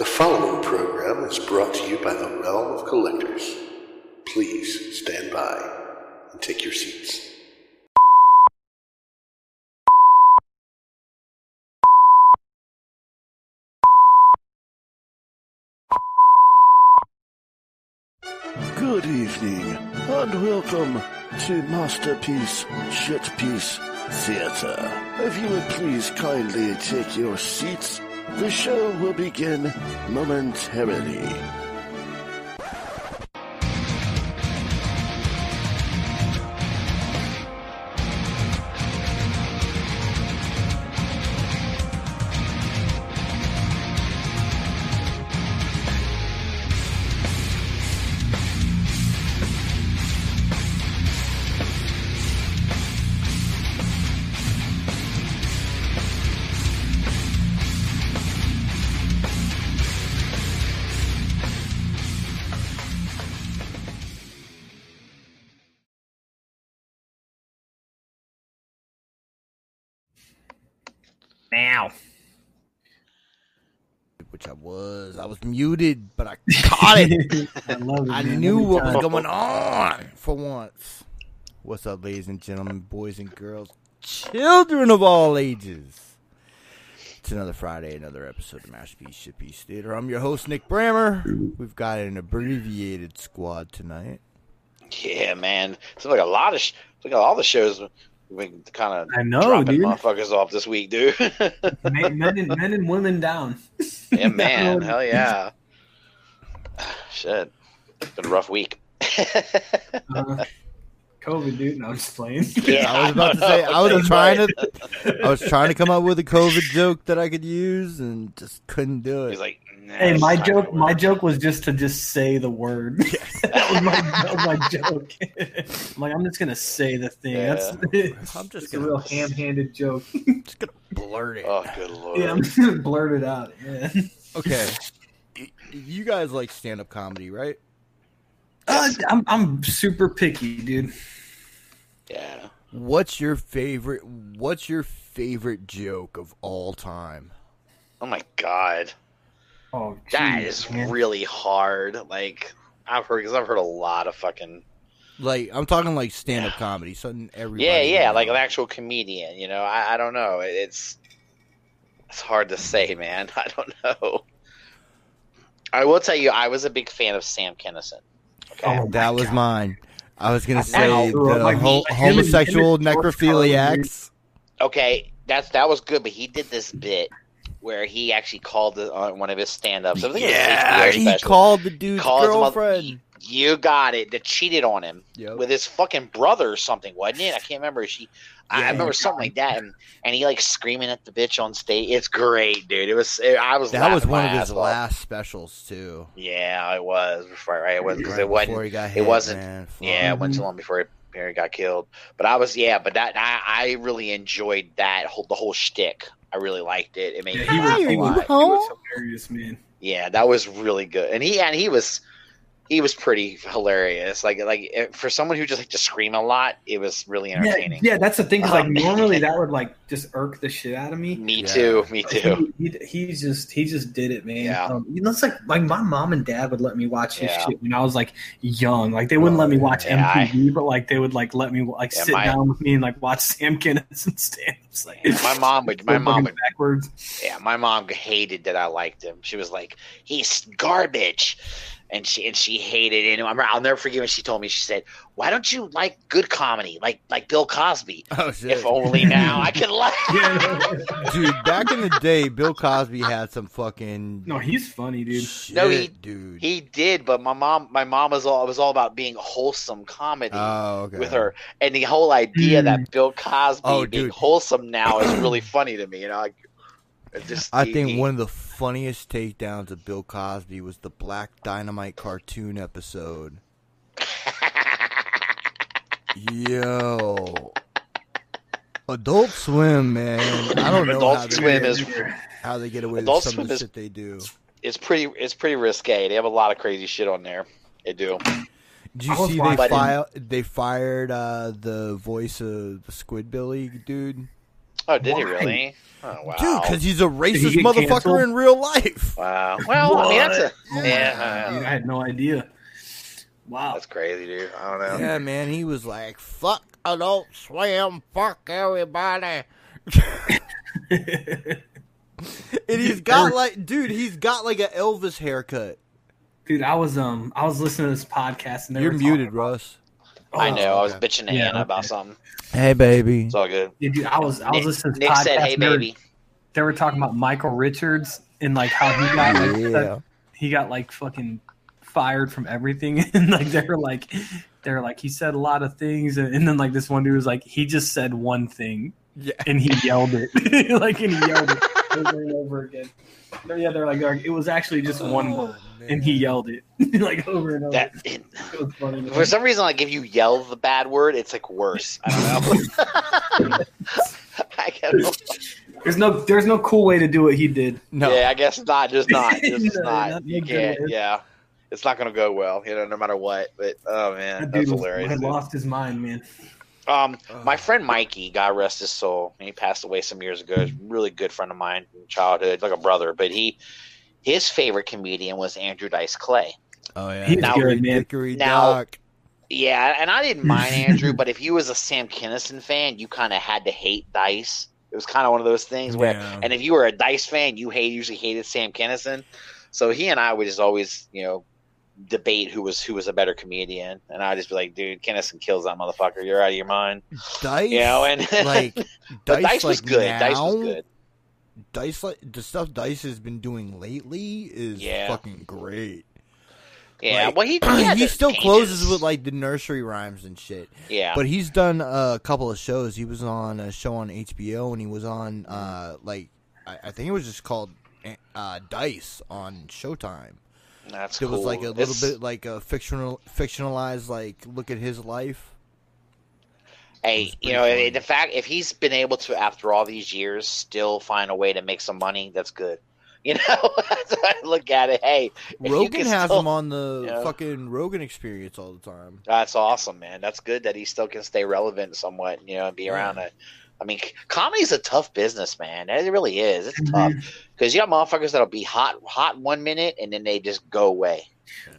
The following program is brought to you by the Realm of Collectors. Please stand by and take your seats. Good evening, and welcome to Masterpiece Shitpiece Theater. If you would please kindly take your seats, the show will begin momentarily. Was. Muted, but I caught it. I love it. I knew Every what was time. going on for once. What's up, ladies and gentlemen, boys and girls, children of all ages? It's another Friday, another episode of Masterpiece Shitpiece Theater. I'm your host, Nick Brammer. We've got an abbreviated squad tonight. Yeah, man. It's like a lot of sh- it's like all the shows we kind of I know, dropping dude. motherfuckers off this week, dude. men, men, and, men and women down. yeah, man. Hell yeah. Shit. It's been a rough week. Uh, COVID, dude. No, I'm just playing. Yeah, I was about to say I was trying to I was trying to come up with a COVID joke that I could use and just couldn't do it. He's like, nah, Hey, my joke. My joke was just to just say the word. that was my that was my joke. I'm like, I'm just gonna say the thing. That's I'm just it's a gonna- real ham-handed joke. just gonna blurt it. Oh, good lord. yeah, I'm just gonna blurt it out. Yeah. Okay. You guys like stand up comedy, right? Uh, I'm I'm super picky, dude. Yeah. What's your favorite what's your favorite joke of all time? Oh my god. Oh, That geez, is man. really hard. Like I've heard because I've heard a lot of fucking Like I'm talking like stand up comedy, something everybody yeah, yeah, knows. like an actual comedian. You know, I, I don't know. It's it's hard to say, man. I don't know. I will tell you, I was a big fan of Sam Kinison. Okay, Oh, that was God. mine. I was gonna say uh, the like, ho- homosexual him and George necrophiliacs. okay, that's that was good, but he did this bit where he actually called it on one of his stand-ups. I think it was Yeah, he special. called the dude's Called him a- girlfriend. You got it. That cheated on him Yep. with his fucking brother or something, wasn't it? I can't remember. She, I remember something like that, and, and he like screaming at the bitch on stage. It's great, dude. It was. It, I was. That was one of his off. last specials too. Yeah, it was before. Right, it was because Right it wasn't. he got it wasn't- man. Yeah, it went too long before he got killed. But I was. Yeah, but that I, I really enjoyed that whole the whole shtick. I really liked it. It made Yeah, me he was, laugh he a lot. he was hilarious, man. Yeah, that was really good, and he and he was he was pretty hilarious. Like like eh, for someone who just like to scream a lot, it was really Yeah, entertaining. yeah, that's the thing. 'cause, like Um, normally that would like just irk the shit out of me. Me Yeah. too. Me too. He, he, he just he just did it, man. Yeah. Um, you know, it's like like my mom and dad would let me watch his Yeah. shit when I was like young. Like they wouldn't let me watch Yeah, I- MTV, but like they would like let me like Yeah, sit my- down with me and like watch Sam Kinison stand-ups. Like My mom would. My mom would. backwards. Yeah, my mom hated that I liked him. She was like, "He's garbage," and she and she hated it. And I'm- I'll never forget when she told me. She said, "Why don't you like good comedy, like like Bill Cosby? Oh shit. If only now I could laugh." Yeah, Dude, back in the day, Bill Cosby had some fucking no, he's funny, dude. shit, No, he- dude. He did, but my mom, my mom was all it was all about being wholesome comedy. oh, okay. with her, and the whole idea Mm. that Bill Cosby Oh, being dude. wholesome now is really funny to me. You know, like, just I he- think he- one of the funniest takedowns of Bill Cosby was the Black Dynamite cartoon episode. Yo. Adult Swim, man. I don't know Adult how, they, Swim is how they get away Adult with some of the Swim is- shit they do. it's pretty it's pretty risque. They have a lot of crazy shit on there. They do. Did you see they file they fired uh, the voice of the Squidbilly dude? Oh, did he really? Oh wow, Dude, because he's a racist get motherfucker canceled? in real life. wow. Well, I mean that's a What? yeah, Dude, uh, I had no idea. Wow. that's crazy, dude. I don't know. Yeah, man, he was like, "Fuck Adult Swim, fuck everybody." and he's got like, dude, he's got like an Elvis haircut. Dude, I was um I was listening to this podcast and they You're were muted, talking- Russ. I Oh, know. I was okay. bitching to Yeah, Anna about something. Hey, baby. It's all good. Yeah, dude, I was I was Nick, listening to Nick podcast. said, "Hey, they were- baby." They were talking about Michael Richards and like how he got like Yeah. that- he got like fucking fired from everything and like they were like they're like he said a lot of things and, and then like this one dude was like he just said one thing Yeah. and he yelled it like and he yelled it over and over again. They're- Yeah, they're like, they're like, it was actually just one oh, word and he yelled it like over and over. That it was funny. for some reason, like if you yell the bad word, it's like worse. I don't know. I guess, There's no there's no cool way to do what he did. No. Yeah, I guess not. Just not. Just No, not. not You can't. Yeah, it's not gonna go well. You know, no matter what. But oh man, That that's was, hilarious. had dude. lost his mind, man. Um, Ugh. my friend Mikey, God rest his soul, he passed away some years ago. He's a really good friend of mine from childhood, like a brother. But he, his favorite comedian was Andrew Dice Clay. Oh yeah. He's Now- good, man. Now- Dock. Yeah, and I didn't mind Andrew, but if you was a Sam Kinison fan, you kind of had to hate Dice. It was kind of one of those things where, Yeah. and if you were a Dice fan, you hate usually hated Sam Kinison. So he and I would just always, you know, debate who was who was a better comedian, and I'd just be like, "Dude, Kinison kills that motherfucker. You're out of your mind." Dice. You know, and like Dice, Dice was like, good. Dice was good. Dice like the stuff Dice has been doing lately is Yeah. fucking great. Yeah, Like, well, he he, he still closes with like the nursery rhymes and shit. yeah, But he's done a couple of shows. He was on a show on HBO, and he was on uh like I, I think it was just called uh, Dice on Showtime. That's It cool. was like a little It's- bit like a fictional fictionalized like look at his life. Hey, you know, funny. the fact if he's been able to, after all these years, still find a way to make some money, that's good. You know, I look at it. Hey, Rogan has still- him on the Yeah. fucking Rogan Experience all the time. That's awesome, man. That's good that he still can stay relevant somewhat, you know, and be Yeah. around it. I mean, c- comedy's a tough business, man. It really is. It's tough because you got motherfuckers that'll be hot, hot one minute, and then they just go away.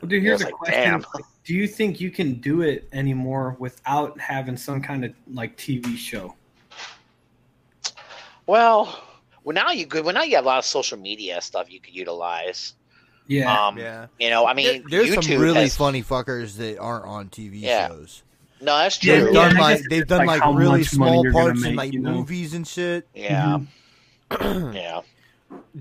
Well, dude, here's a like, question: damn. Do you think you can do it anymore without having some kind of like TV show? Well, well, now you could. Well, now you have a lot of social media stuff you could utilize. Yeah, Um, Yeah. you know, I mean, There- there's YouTube some really has- funny fuckers that aren't on TV Yeah. shows. No, that's true. They've done I like they've done like like really small you're gonna parts in like you know? movies and shit. Yeah, Mm-hmm. yeah.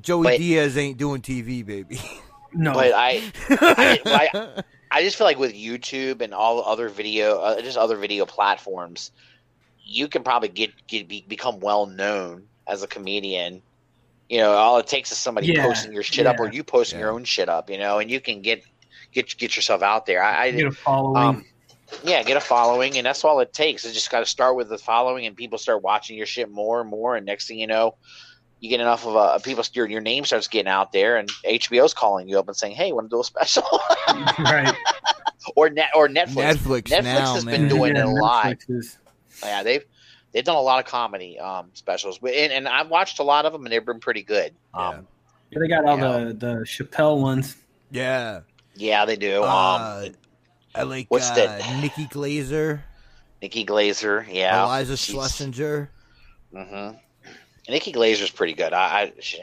Joey But- Diaz ain't doing TV, baby. no, But I, I, I just feel like with YouTube and all other video, uh, just other video platforms, you can probably get get be, become well known as a comedian. You know, all it takes is somebody Yeah, posting your shit up, or you posting your own shit up. You know, and you can get get get yourself out there. I, I get a following. um, yeah, get a following, and that's all it takes. It's just got to start with the following, and people start watching your shit more and more. And next thing you know, you get enough of a people. Your your name starts getting out there, and HBO's calling you up and saying, "Hey, want to do a special?" right. or net or Netflix. Netflix, Netflix now, has man. been doing yeah, it a lot. Is- Yeah, they've they've done a lot of comedy um, specials, and, and I've watched a lot of them, and they've been pretty good. Um, Yeah, they got all Yeah. the the Chappelle ones. yeah. yeah, they do. Um, Uh, I like what's uh, that? Nikki Glazer, Nikki Glazer, yeah, Eliza she's- Schlesinger. mhm. Nikki Glazer's pretty good. I, I she,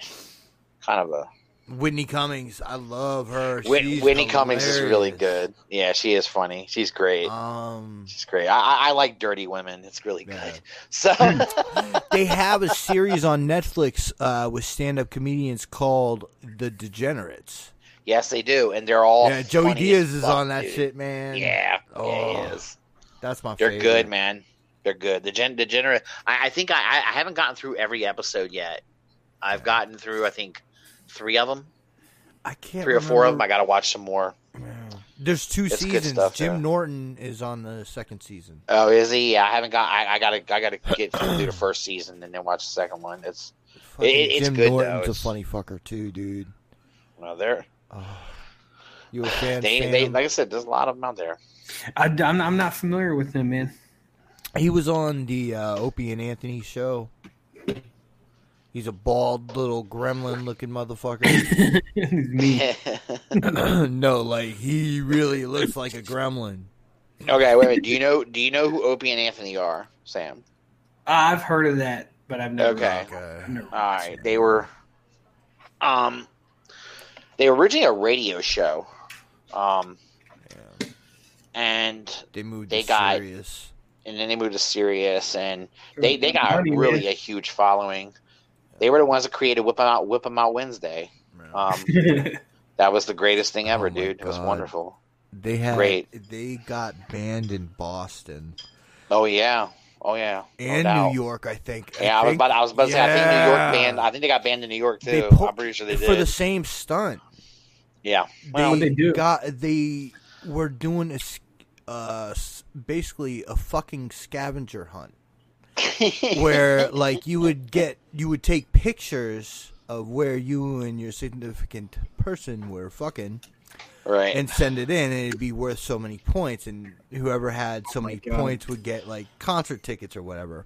kind of a Whitney Cummings, I love her. She's Whitney Cummings is really good. Yeah, she is funny. She's great. Um, She's great. I, I, I like dirty women. It's really good. So they have a series on Netflix uh, with stand-up comedians called The Degenerates. Yes, they do, and they're all yeah, Joey Diaz is fuck, on that dude. shit, man. Yeah, yeah, Oh, he is. that's my They're favorite. good, man. They're good. The gen degenerate. I, I think I, I haven't gotten through every episode yet. I've gotten through I think three of them, I can't. three or four of them. I got to watch some more. There's two It's seasons. stuff, Jim yeah. Norton is on the second season. Oh, is he? Yeah, I haven't got. I, I gotta. I gotta get through the first season and then watch the second one. It's Fucking it's Jim good, though. Norton's It's- a funny fucker too, dude. well, they're You a fan? they, fan? they like I said. There's a lot of them out there. I, am I'm not familiar with them, man. He was on the uh, Opie and Anthony show. He's a bald little gremlin looking motherfucker. It's me. no, like he really looks like a gremlin. okay, wait a minute. Do you know? Do you know who Opie and Anthony are, Sam? I've heard of that, but I've never. Okay. Okay. I've never All right, they were, um, they were originally a radio show, um, Yeah. and They moved They to got- Sirius. and then they moved to Sirius, and they they got Money, really man. a huge following. They were the ones that created Whip 'em Out, Whip 'em Out Wednesday. Um, that was the greatest thing ever, Oh my dude. It was wonderful. They had Great. they got banned in Boston Oh yeah, oh yeah, no and doubt. New York, I think. Yeah, I was think about. I was about to say. I think New York Yeah. banned. I think they got banned in New York too. They I'm pretty sure they did. for the same stunt. Yeah. Well, What'd they do? Got they were doing a s- uh basically a fucking scavenger hunt where like you would get you would take pictures of where you and your significant person were fucking right. and send it in and it'd be worth so many points and whoever had so Oh many God. points would get like concert tickets or whatever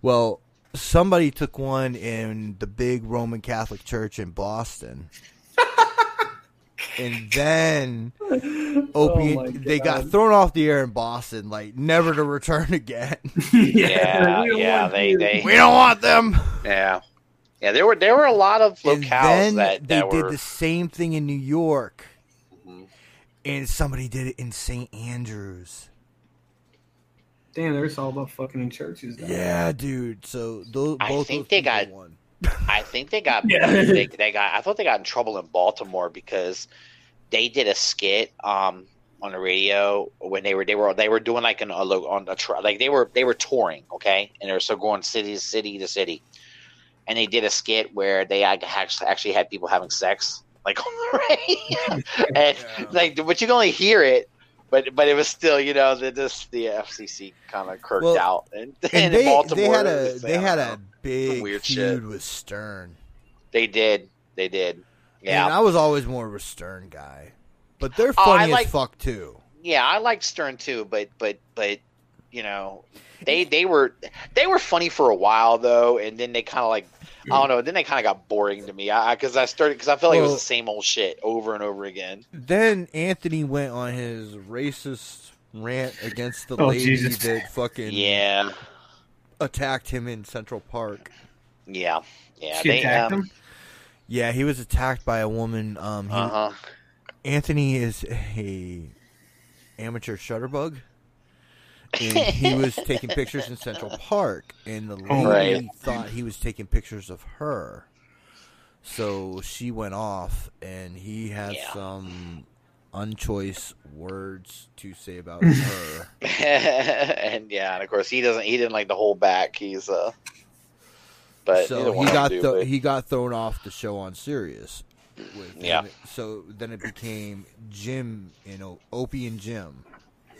well somebody took one in the big roman catholic church in boston and then Opie, Oh they got thrown off the air in boston like never to return again Yeah, yeah, they- they- we don't want them yeah. Yeah, there were there were a lot of and locales then that, they that did the same thing in new york Mhm. and somebody did it in st andrews Damn, there's all about fucking in churches. though. Yeah, dude. So those I both think those they got- won. I think they got Yeah. they, they got I thought they got in trouble in Baltimore because they did a skit um on the radio when they were they were they were doing like an a, on a like they were they were touring okay and they were so going city to city to city and they did a skit where they actually actually had people having sex like on the radio and Yeah. like but you can only hear it but but it was still you know the this the FCC kind of kirked Well, out and, And in they Baltimore they had a they had a. big weird feud shit. with Stern. they did they did And yeah I was always more of a Stern guy, but they're Oh, funny like- as fuck too. yeah I liked Stern too but but but you know they they were they were funny for a while though and then they kind of like I don't know then they kind of got boring to me I because I, started because I felt like it was the same old shit over and over again Then Anthony went on his racist rant against the Oh, lady Jesus. that fucking yeah attacked him in Central Park. yeah yeah She they attacked um, him. Yeah, he was attacked by a woman. Um, he, uh huh Anthony is a amateur shutterbug. And he was taking pictures in Central Park, and the lady Right. thought he was taking pictures of her. So she went off, and he had Yeah. some unchoice words to say about her. and yeah, and of course he doesn't. He didn't like the whole back. He's uh, but so he got them do, th- he got thrown off the show on Sirius. With Yeah. it- so then it became Jim, you know, Opie and Jim.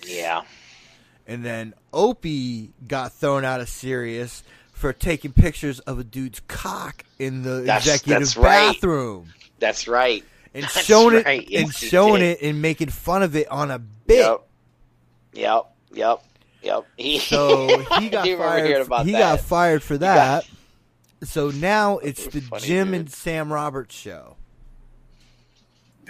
yeah, And then Opie got thrown out of Sirius for taking pictures of a dude's cock in the That's- executive that's right. bathroom that's right. And That's showing right. it Yes, and he showing did. it and making fun of it on a bit. Yep, yep, yep, yep. He, So he got do remember hearing fired. about He that. got fired for that. So now it's the Funny, Jim dude. and Sam Roberts show.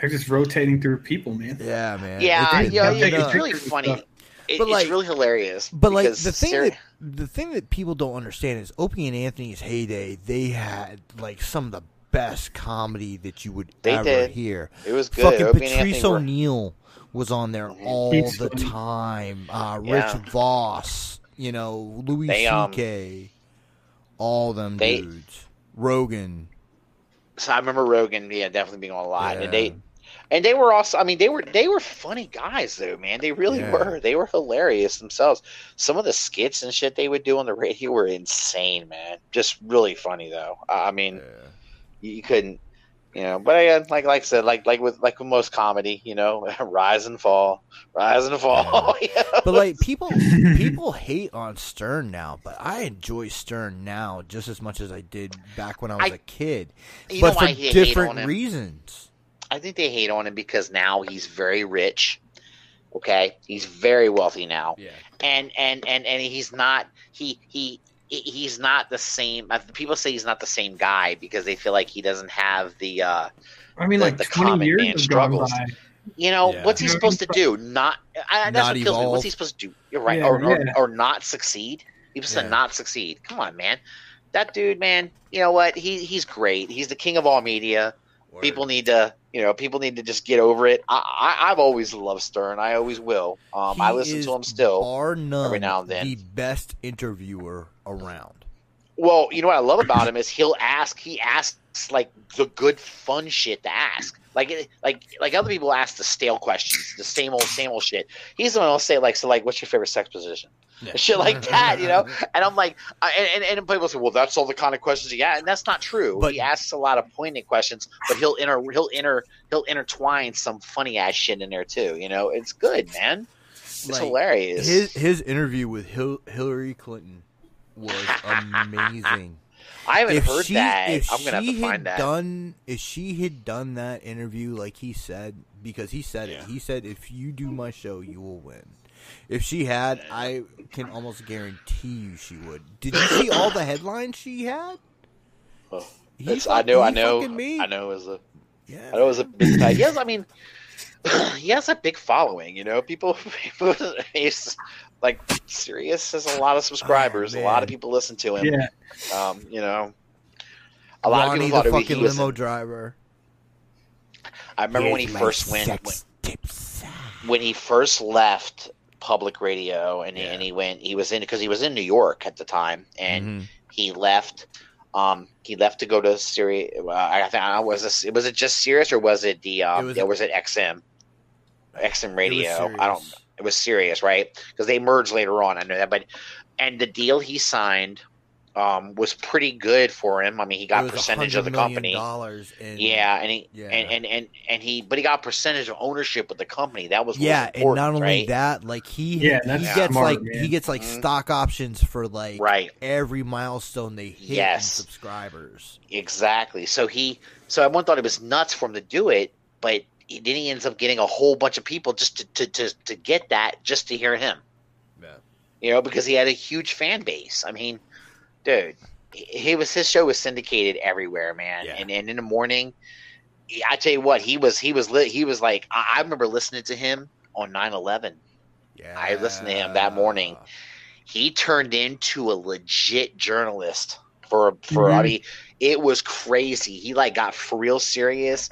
They're just rotating through people, man. Yeah, man. yeah, It's yeah, yeah. It's really funny. It, But, it's like- really hilarious. But like the thing seri- that the thing that people don't understand is Opie and Anthony's heyday. They had like some of the best comedy that you would They ever did. hear. it was good. Fucking Opie and Patrice were- O'Neill was on there Mhm. all He's the funny. time. Uh, Rich Yeah. Vos, you know, Louis They, um, C.K., all them they- dudes. Rogan. So I remember Rogan, yeah, definitely being on a lot, Yeah. and they and they were also. I mean, they were they were funny guys though, man. They really Yeah. were. They were hilarious themselves. Some of the skits and shit they would do on the radio were insane, man. Just really funny though. I I mean, Yeah. You, you couldn't, you know. But again, like like I said, like like with like with most comedy, you know, rise and fall, rise and fall. you know? But like people, people hate on Stern now, but I enjoy Stern now just as much as I did back when I was I- a kid, You but know for why he hate on different him? reasons. I think they hate on him because now he's very rich. Okay, he's very wealthy now. Yeah, and and and and he's not he he he- he's not the same. uh, People say he's not the same guy because they feel like he doesn't have the. uh I mean, the- like the common years man struggles. You know Yeah. what's he supposed to do? Not. I, that's Not what kills me. What's he supposed to do? You're right, Yeah, or, or, yeah. or not succeed. People said Yeah. not succeed. Come on, man. That dude, man. You know what? He he's great. He's the king of all media. People need to, you know, people need to just get over it. I, I I've always loved Stern. I always will. Um, I listen to him still. bar none, every now and then. the best interviewer around. Well, you know what I love about him is he'll ask. He asks like the good, fun shit to ask. Like, like, like other people ask the stale questions, the same old, same old shit. He's the one who'll say like, so like, what's your favorite sex position? Shit like that, you know. And I'm like, and, and and people say, well, that's all the kind of questions he asks, and that's not true. But- he asks a lot of poignant questions, but he'll inter he'll inter he'll intertwine some funny ass shit in there too. You know, it's good, man. It's Like, hilarious. His his interview with Hil- Hillary Clinton was amazing. I haven't if heard she, that. If I'm gonna have she to find had that. Done if she had done that interview like he said, because he said Yeah. it. He said, "If you do my show, you will win." If she had, I can almost guarantee you she would. Did you see all the headlines she had? Oh, He It's, I know, I know, me. I know. It was a, Yeah, I know it was a big guy. Yes, I mean, he has a big following. You know, people, people, he's like Sirius has a lot of subscribers. a lot of people listen to him. Yeah, Um, you know, a lot Ronnie of people the thought he, fucking he was. limo driver. I remember when he first went when, when he first left public radio, and, he, Yeah. and he went. He was in because he was in New York at the time, and Mhm. he left. Um, he left to go to Sirius. Uh, I think I was this, was it just Sirius or was it the um, It was- or was it XM? XM radio. I don't. Serious. It was Sirius, right? Because they merged later on. I know that, but and the deal he signed um, was pretty good for him. I mean, he got percentage of the company. Dollars and Yeah, and he Yeah. and, and and and he, but he got percentage of ownership with the company. That was yeah, and not only right? that, like he Yeah, he that's gets smart, like man. he gets like Mhm. stock options for like right? every milestone they hit Yes. subscribers. Exactly. So he, so everyone thought it was nuts for him to do it, but he, then he ends up getting a whole bunch of people just to to to, to get that, just to hear him. Yeah. You know, because he had a huge fan base. I mean, dude, he, he was his show was syndicated everywhere, man. Yeah. And and in the morning, I tell you what, he was he was lit. He was like, I, I remember listening to him on 9-11. Yeah, I listened to him that morning. He turned into a legit journalist for for I Mhm. mean, it was crazy. He like got for real serious.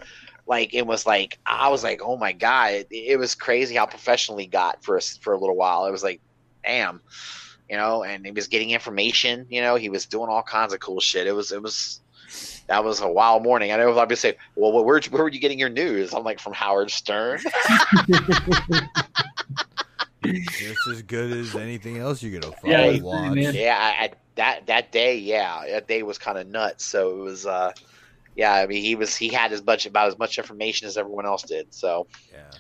Like it was like I was like, oh my god, it, it was crazy how professional he got for a, s- for a little while. It was like, damn, you know. And he was getting information. You know, he was doing all kinds of cool shit. It was it was that was a wild morning. I know a lot of people say, well, where where were you getting your news? I'm like from Howard Stern. it's as good as anything else you're gonna fucking Yeah, watch. Yeah, I, I, that that day, yeah, that day was kind of nuts. So it was, uh, yeah. I mean, he was he had as much about as much information as everyone else did. So, Yeah.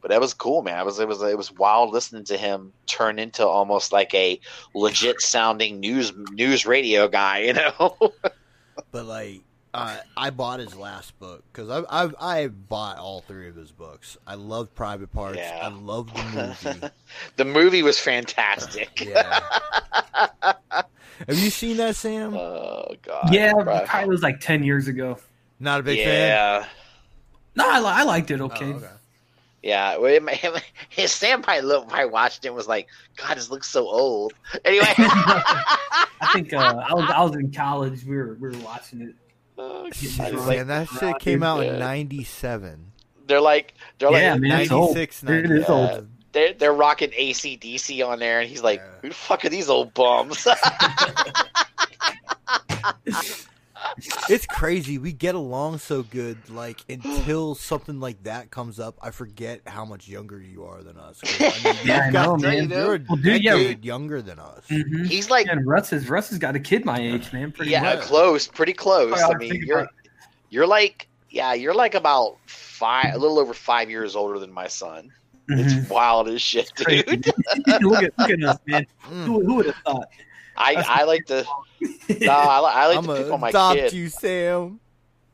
but that was cool, man. It was it was it was wild listening to him turn into almost like a legit sounding news news radio guy. You know? But like, uh, I bought his last book because I've, I've I bought all three of his books. I love Private Parts. Yeah. I love the movie. the movie was fantastic. yeah. Have you seen that, Sam? Oh god. yeah. Right. Probably was like ten years ago. Not a big fan. yeah. No, I, I liked it. Oh, Okay. okay. Yeah, well, it, it, his Sam probably, looked, probably watched it and was like, "God, this looks so old." Anyway, I think uh, I was I was in college. We were we were watching it. Oh, God, it's like- man, that shit came out in '97. they're like, they're like, yeah, man, it's old. 96, It is Yeah. old. They're they're rocking ACDC on there, and he's like, Yeah. "Who the fuck are these old bums?" It's crazy. We get along so good, like until something like that comes up. I forget how much younger you are than us. 'Cause, I mean, Yeah, I know, man. You're a Well, dude, yeah, decade younger than us. Mhm. he's like, And Russ has Russ has got a kid my age, man. Pretty yeah, much. close, pretty close. I I mean, you're you're like, yeah, you're like about five, a little over five years older than my son. It's wild as shit, dude. look at look at us, man. Mm. Who, who would have thought? I I like to, no, I, I like I'm to pick on my adopt kid. you, Sam.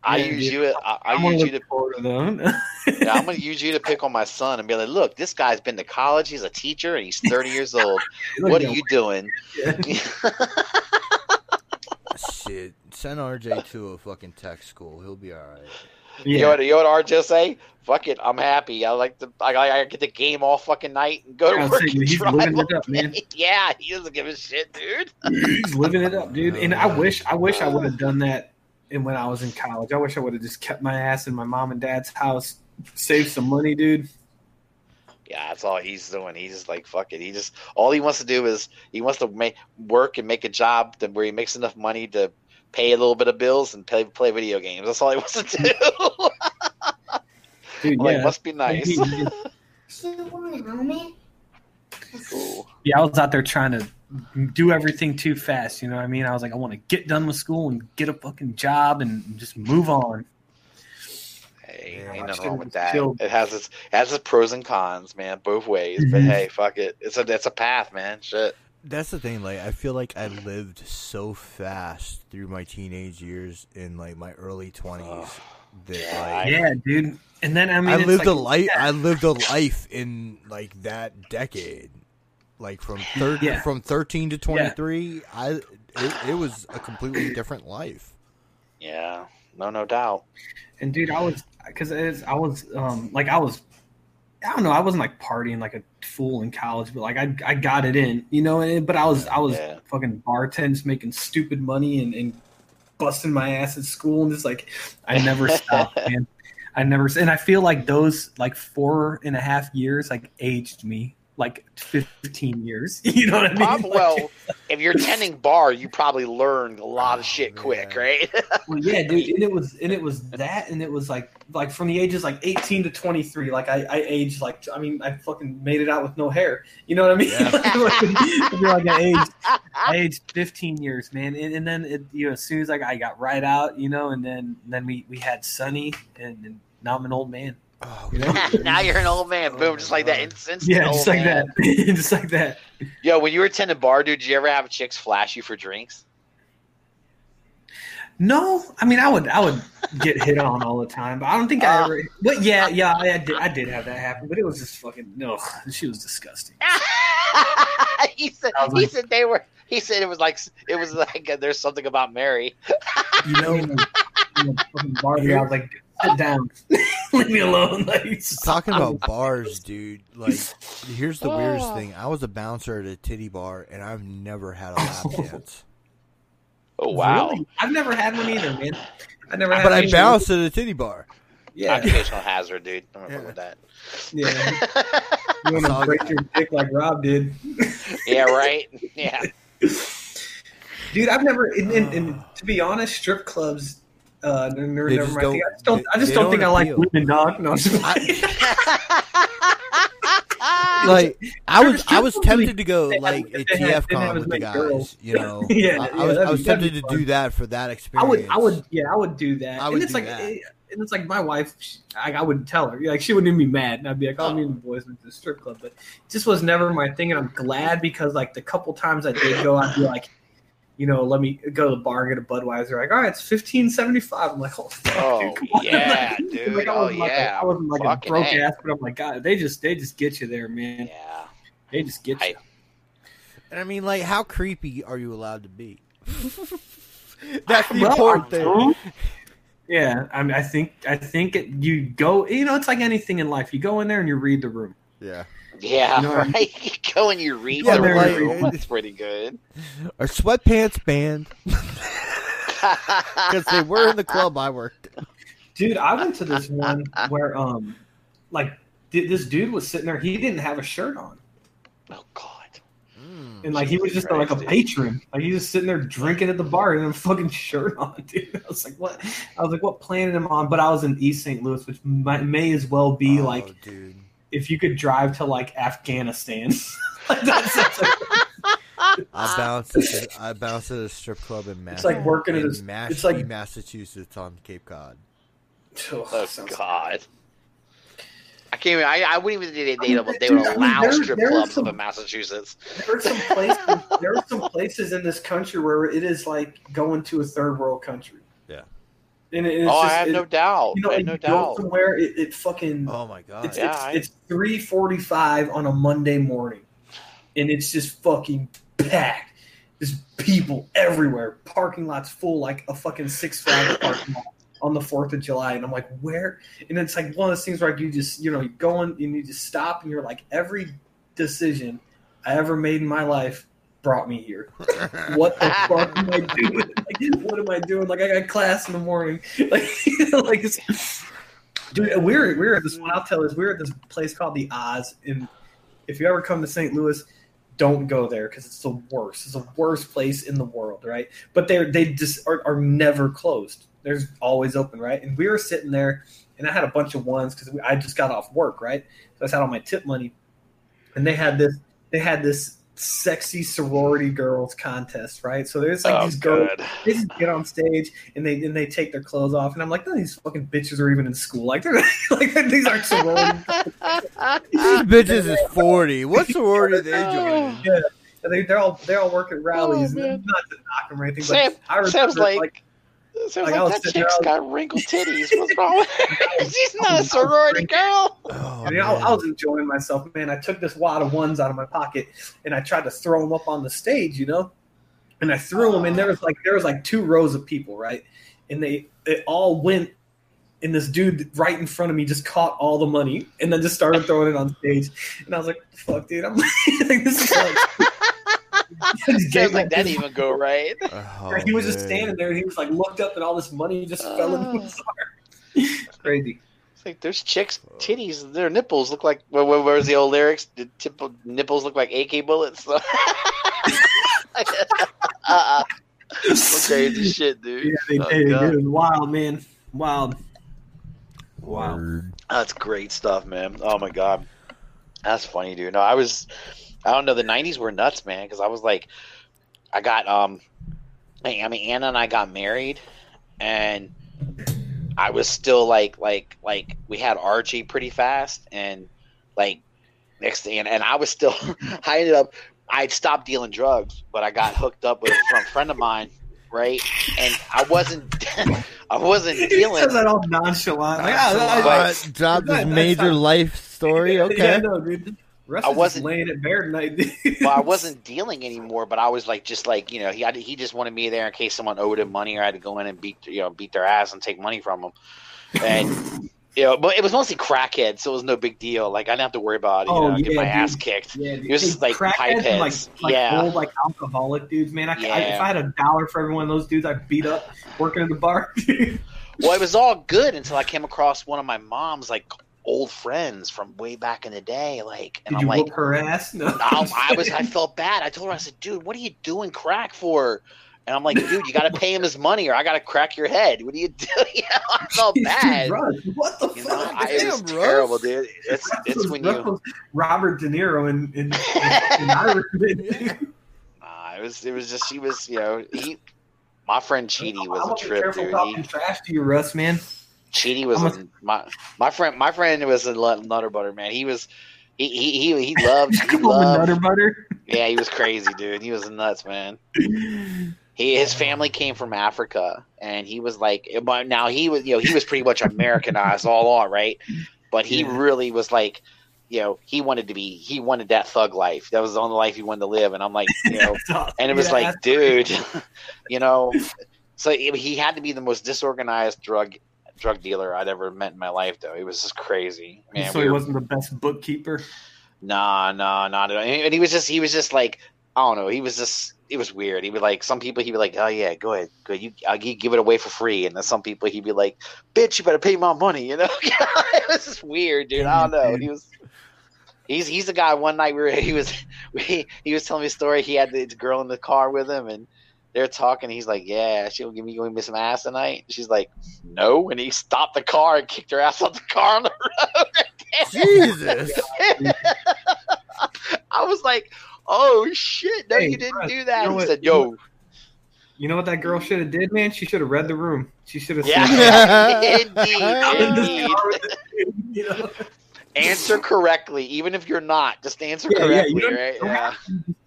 I Yeah, use dude. you. I, I I'm gonna use you to forward to them. Yeah, I'm gonna use you to pick on my son and be like, look, this guy's been to college, he's a teacher, and he's 30 years old. What are you doing? Yeah. send RJ to a fucking tech school. He'll be all right. You know what? You know what RJ say? Fuck it, I'm happy. I like the I, I get the game all fucking night and go to work. saying, he's living it up, man. Yeah, he doesn't give a shit, dude. He's living it up, dude. And I Oh, wish, I wish I uh. would have done that. And when I was in college, I wish I would have just kept my ass in my mom and dad's house, saved some money, dude. Yeah, that's all he's doing. He's just like fuck it. He just all he wants to do is he wants to make work and make a job that where he makes enough money to pay a little bit of bills and play play video games. That's all he wants to do. Dude, like, yeah. must be nice. cool. yeah, I was out there trying to do everything too fast. You know what I mean? I was like, I want to get done with school and get a fucking job and just move on. Hey, ain't nothing wrong with that. chilled. It has its it has its pros and cons, man, both ways. But Mhm. hey, fuck it. It's a it's a path, man. Shit. That's the thing. Like, I feel like I lived so fast through my teenage years in like my early twenties Ugh. that Yeah, like Yeah, dude. And then I mean, I lived like, a life. I lived a life in like that decade, like from thir- Yeah. from thirteen to twenty three. I it, it was a completely different life. Yeah. No, no doubt. And dude, I was because I was um like I was I don't know I wasn't like partying like a fool in college, but like I I got it in, you know. And but I was I was Yeah. fucking bartends making stupid money and, and busting my ass at school and just like I never stopped, man. I never and I feel like those like four and a half years like aged me like fifteen years. You know what I mean? Prob- Like- well, if you're tending bar, you probably learned a lot of Oh, shit quick, man. right? Well, yeah, dude, and it was and it was that, and it was like like from the ages like eighteen to twenty three. Like I, I aged like I mean I fucking made it out with no hair. You know what I mean? Yeah. I like I aged I aged fifteen years, man, and, and then it, you know as soon as like I got right out, you know, and then then we we had Sunny and, and now I'm an old man. Oh, You know? now you're an old man. Boom, just like that. Instant Yeah, just like man. that, just like that. Yo, when you were attending bar, dude, did you ever have chicks flash you for drinks? No, I mean I would I would get hit on all the time, but I don't think I Ah. ever. But yeah, yeah, I, I did I did have that happen, but it was just fucking no. She was disgusting. he said. He like- said they were. He said it was like it was like uh, there's something about Mary. You know, you know, fucking Barbie, I was like, sit down, leave me alone. Like, Talking about bars, dude. Like, here's the weirdest Oh. thing. I was a bouncer at a titty bar, and I've never had a lap dance. Oh wow, Really? I've never had one either, man. I never had. But I one. bounced at a titty bar. Yeah, occupational hazard, dude. I'm gonna Yeah. fuck with that. yeah. You want It's to break your dick like Rob did, yeah, right. Yeah. dude. I've never. And, and, and to be honest, strip clubs. Uh, never, They never just mind. don't- I just don't. they- I just don't don't think I like appeal. women, dog. No, I'm just Like I was, I was tempted to go like they at had- they had TFCon with the guys. girls. You know, Yeah, I, I was, I was be- tempted to do that for that experience. I experience. would, I would, yeah, I would do that. I would and it's do like, that. eh, and it's like my wife. She, I, I would tell her, like, she wouldn't even be mad, and I'd be like, "Oh, me and the boys went to the strip club," but it just was never my thing. And I'm glad because, like, the couple times I did go, I'd be like, you know, let me go to the bar and get a Budweiser. Like, all right, it's fifteen seventy five. I'm like, oh, fuck, Oh, dude, come on. yeah, Like, dude. like, I Oh, wasn't like yeah. I wasn't like Fucking a broke ass, but I'm like, God, they just, they just get you there, man. Yeah. They just get you. I- And I mean, like, how creepy are you allowed to be? That's the important thing. Yeah, I mean, I think I think it, you go. You know, it's like anything in life. You go in there and you read the room. Yeah. Yeah, You know what I mean? right. You go and you read Yeah, the but like- room. That's pretty good. Are sweatpants banned? Because they were in the club I worked. at. Dude, I went to this one where um, like this dude was sitting there. He didn't have a shirt on, oh God. Mm. and like he was Jesus just like a Christ, dude. patron. Like he was just sitting there drinking at the bar and a fucking shirt on, dude. I was like, what? I was like, what planet am I on? But I was in East St. Louis, which might, may as well be Oh, like dude. If you could drive to like Afghanistan. like that's, that's like, I bounced. At, I bounced at a strip club in Mass. It's like working at in a- it's like- Massachusetts on Cape Cod. Oh, oh sounds- God. I can't. Even, I, I wouldn't even think they, I they, mean, they dude, would I mean, allow there- strip there clubs some- in Massachusetts. There are some places. there are some places in this country where it is like going to a third world country. Yeah. And it, it's oh, just, I have it- no doubt. You know, I have no go doubt. somewhere, it, it fucking Oh my god. it's Yeah, it's, I- it's three forty five on a Monday morning, and it's just fucking packed. There's people everywhere, parking lots full like a fucking Six Flags parking lot on the Fourth of July, and I'm like, where? And it's like one of those things where like you just you know you go in and you just stop and you're like every decision I ever made in my life brought me here. What the fuck am I doing? What am I doing? Like I got class in the morning. Like like dude, we're we're at this one. I'll tell this. we're at this place called the Oz, and if you ever come to St. Louis, don't go there because it's the worst. It's the worst place in the world, right? But they they just are, are never closed. There's always open, right? And we were sitting there, and I had a bunch of ones because I just got off work, right? So I had all my tip money, and they had this they had this sexy sorority girls contest, right? So there's like Oh, these girls good. they just get on stage and they and they take their clothes off, and I'm like, none of these fucking bitches are even in school. Like they're like these aren't sorority. These bitches is forty. What sorority are they joining? yeah, they they're all they're all working rallies. Oh, and not to knock them or anything, Sam, but I remember Sam's like, Sam's like, like, that sitting there, chick's I was- got wrinkled titties. What's wrong with her? She's not a sorority girl. Oh, I, mean, I. I was enjoying myself, man. I took this wad of ones out of my pocket and I tried to throw them up on the stage, you know. And I threw them, and there was like there was like two rows of people, right? And they it all went, and this dude right in front of me just caught all the money and then just started throwing it on stage. And I was like, "Fuck, dude, I'm like, this is like." Sam's like, that didn't even go right. Oh, he was just standing there, and he was like looked up, and all this money just uh. fell into Oh. his heart. Crazy. It's like there's chicks' titties. Their nipples look like. Where, where, where's the old lyrics? The tip, nipples look like AK bullets. uh-uh. Some crazy shit, dude. Yeah, they Oh, did. God. It wild, man. Wild. Wow. That's great stuff, man. Oh my god, that's funny, dude. No, I was, I don't know. The '90s were nuts, man. Because I was like, I got um, I I mean, Anna and I got married, and I was still like, like, like we had Archie pretty fast, and like next thing, and, and I was still, I ended up, I'd stopped dealing drugs, but I got hooked up with from a friend of mine, right? And I wasn't, I wasn't He dealing. says that all nonchalant. Like, Uh, that's- But- drop this major life story. Yeah, Okay. no, dude. Russ I wasn't- laying it bare tonight. well, I wasn't dealing anymore, but I was like, just like you know, he he just wanted me there in case someone owed him money or I had to go in and beat you know beat their ass and take money from them, and you know, but it was mostly crackheads, so it was no big deal. Like I didn't have to worry about it, you Oh, know get my dude. ass kicked. Yeah, dude. It was just like crackheads and, like, like Yeah. old like alcoholic dudes, man. I, I, if I had a dollar for every one of those dudes I beat up working in the bar. Well, it was all good until I came across one of my mom's like old friends from way back in the day, like, and did I'm you like, whoop her ass? No, I, I was I felt bad. I told her I said, "Dude, what are you doing crack for?" And I'm like, "Dude, you got to pay him his money, or I got to crack your head. What are you doing?" You know, I felt bad. What the You know, fuck? I, it was Damn, Russ. terrible, dude. It's it's when you. Robert De Niro in in, in, in Irishman. Nah, it was it was just he was you know he. My friend Cheaty was a trip, dude. He, trash to you, Russ, man. Cheaty was a, my my friend. My friend was a nut- nutter butter man. He was. He, he, he, he loved, he loved, Nutter Butter. yeah, he was crazy, dude. He was nuts, man. He his family came from Africa, and he was like, but now he was, you know, he was pretty much Americanized all on, right? But he Yeah. really was like, you know, he wanted to be, he wanted that thug life. That was the only life he wanted to live, and I'm like, you know, and it was Yeah, like, dude, you know, so he had to be the most disorganized drug drug dealer I'd ever met in my life, though. He was just crazy, man. so we he were- wasn't the best bookkeeper. Nah, nah, not at all. And he was just, he was just like, I don't know. He was just, it was weird. He'd be like, some people he'd be like, oh yeah, go ahead, go ahead. You, uh, I'll give it away for free. And then some people he'd be like, bitch, you better pay my money. You know, it was just weird, dude. I don't know. He was, he's, he's the guy. One night we were, he was, we, he was telling me a story. He had this girl in the car with him, and they're talking. He's like, yeah, she'll give me, give miss some ass tonight. She's like, no. And he stopped the car and kicked her ass off the car on the road. Jesus. I was like, "Oh shit! No, Hey, you didn't Russ, do that." you know he what- said, "Yo, You know what that girl should have did, man? She should have read the room. She should have yeah, indeed, indeed. Answer correctly, even if you're not. Just answer Yeah, yeah, correctly, you right? Yeah,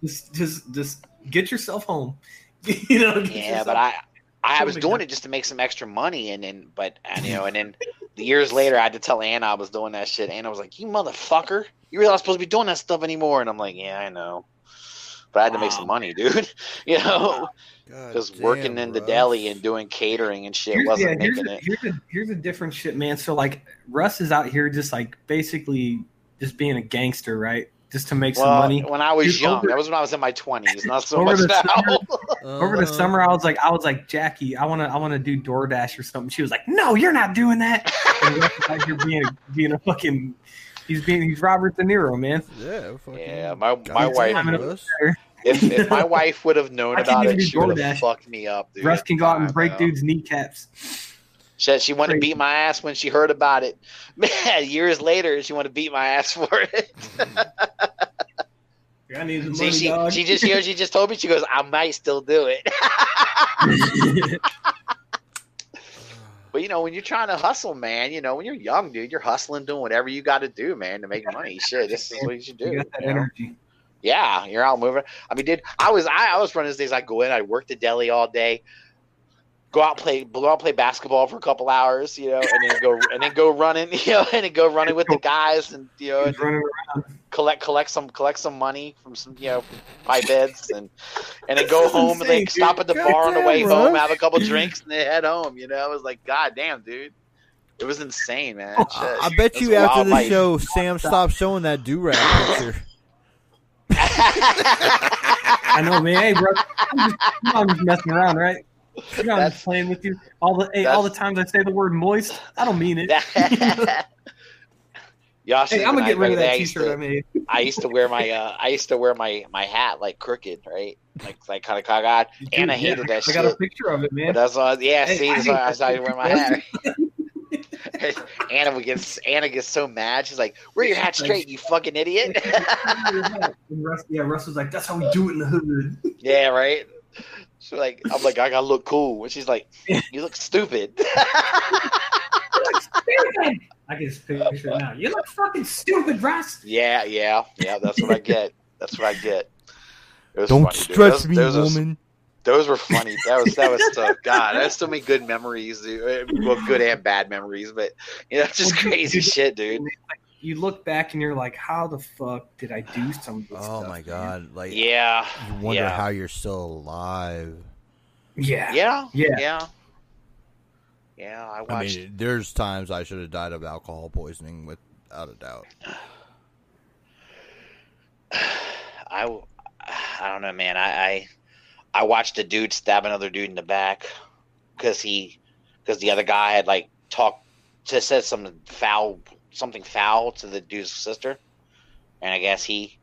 just, just, just get yourself home. you know, get yeah. But I, I Sure, was doing that- it just to make some extra money, and then, but and, you know, and then the years later, I had to tell Anna I was doing that shit. Anna was like, "You motherfucker, you realize I'm supposed to be doing that stuff anymore?" And I'm like, "Yeah, I know." but I had to make some money, dude. You know, God just working in the Russ. deli and doing catering and shit Here's- wasn't yeah, here's, making a, it. here's, a, here's a different shit, man. So like Russ is out here just like basically just being a gangster, right? Just to make some money. when I was Dude, young, over- that was when I was in my twenties, not so Over much the now. Over the Uh-huh. summer, I was like, I was like, Jackie, I wanna, I wanna do DoorDash or something. She was like, No, you're not doing that. And Russ is out being, being a fucking, he's being, he's Robert De Niro, man. Yeah, fucking yeah, my my wife. I'm gonna- Russ. If, if my wife would have known I about it, she would have fucked me up, dude. Russ can go out and break know. dudes' kneecaps. She, she wanted to beat my ass when she heard about it. Man, years later, she wanted to beat my ass for it. I need the See, money, she, dog. she just know, she just told me she goes, I might still do it. but you know, when you're trying to hustle, man, you know, when you're young, dude, you're hustling, doing whatever you got to do, man, to make money. Shit, this is what you should do. you you. Yeah, you're out moving. I mean, dude, I was I, I was running these days. I go in, I work the deli all day, go out play go out play basketball for a couple hours, you know, and then go and then go running, you know, and then go running with the guys, and you know, and He's running around. collect collect some collect some money from some you know pipe beds, and and then go This is home and insane, like stop at the dude. bar on the way Goddamn, home, bro. have a couple drinks, and then head home. You know, I was like, God damn, dude. It was insane, man. Oh, Shit. I I bet you after the show, Sam stopped showing that do rag picture. I know, man. Hey, bro, I'm just, I'm just messing around, right? You know, I'm just playing with you. All the hey, all the times I say the word moist, I don't mean it. Y'all hey, I'm gonna I- get rid of that I T-shirt to- I made. I used to wear my uh, I used to wear my my hat like crooked, right? Like like kind of cockeyed. And I Dude, yeah, hated that I got a picture of it, But man. that's why, yeah. Hey, see, I that's why I that was I shit, wear my hat. Anna would get Anna gets so mad. She's like, "Wear your hat straight, you fucking idiot." Yeah, Russ was like, "That's how we do it in the hood." yeah, right. She's like, "I'm like, I gotta look cool," and she's like, "You look stupid." I can just picture it now. You look fucking stupid, Russ. yeah, yeah, yeah. That's what I get. That's what I get. It was Don't funny, dude. stretch Those- me, those was- woman. Those were funny. That was that was so God. That's so many good memories, dude. Well, good and bad memories, but you know, just crazy shit, dude. You look back and you're like, "How the fuck did I do some of this Oh stuff, my man?" god! Like Yeah, you wonder yeah. how you're still alive. Yeah, yeah, Yeah. yeah, yeah. I I mean, there's times I should have died of alcohol poisoning without a doubt. I, I don't know, man. I, I, I watched a dude stab another dude in the back because he, because the other guy had like talked, just said something foul, something foul to the dude's sister, and I guess he,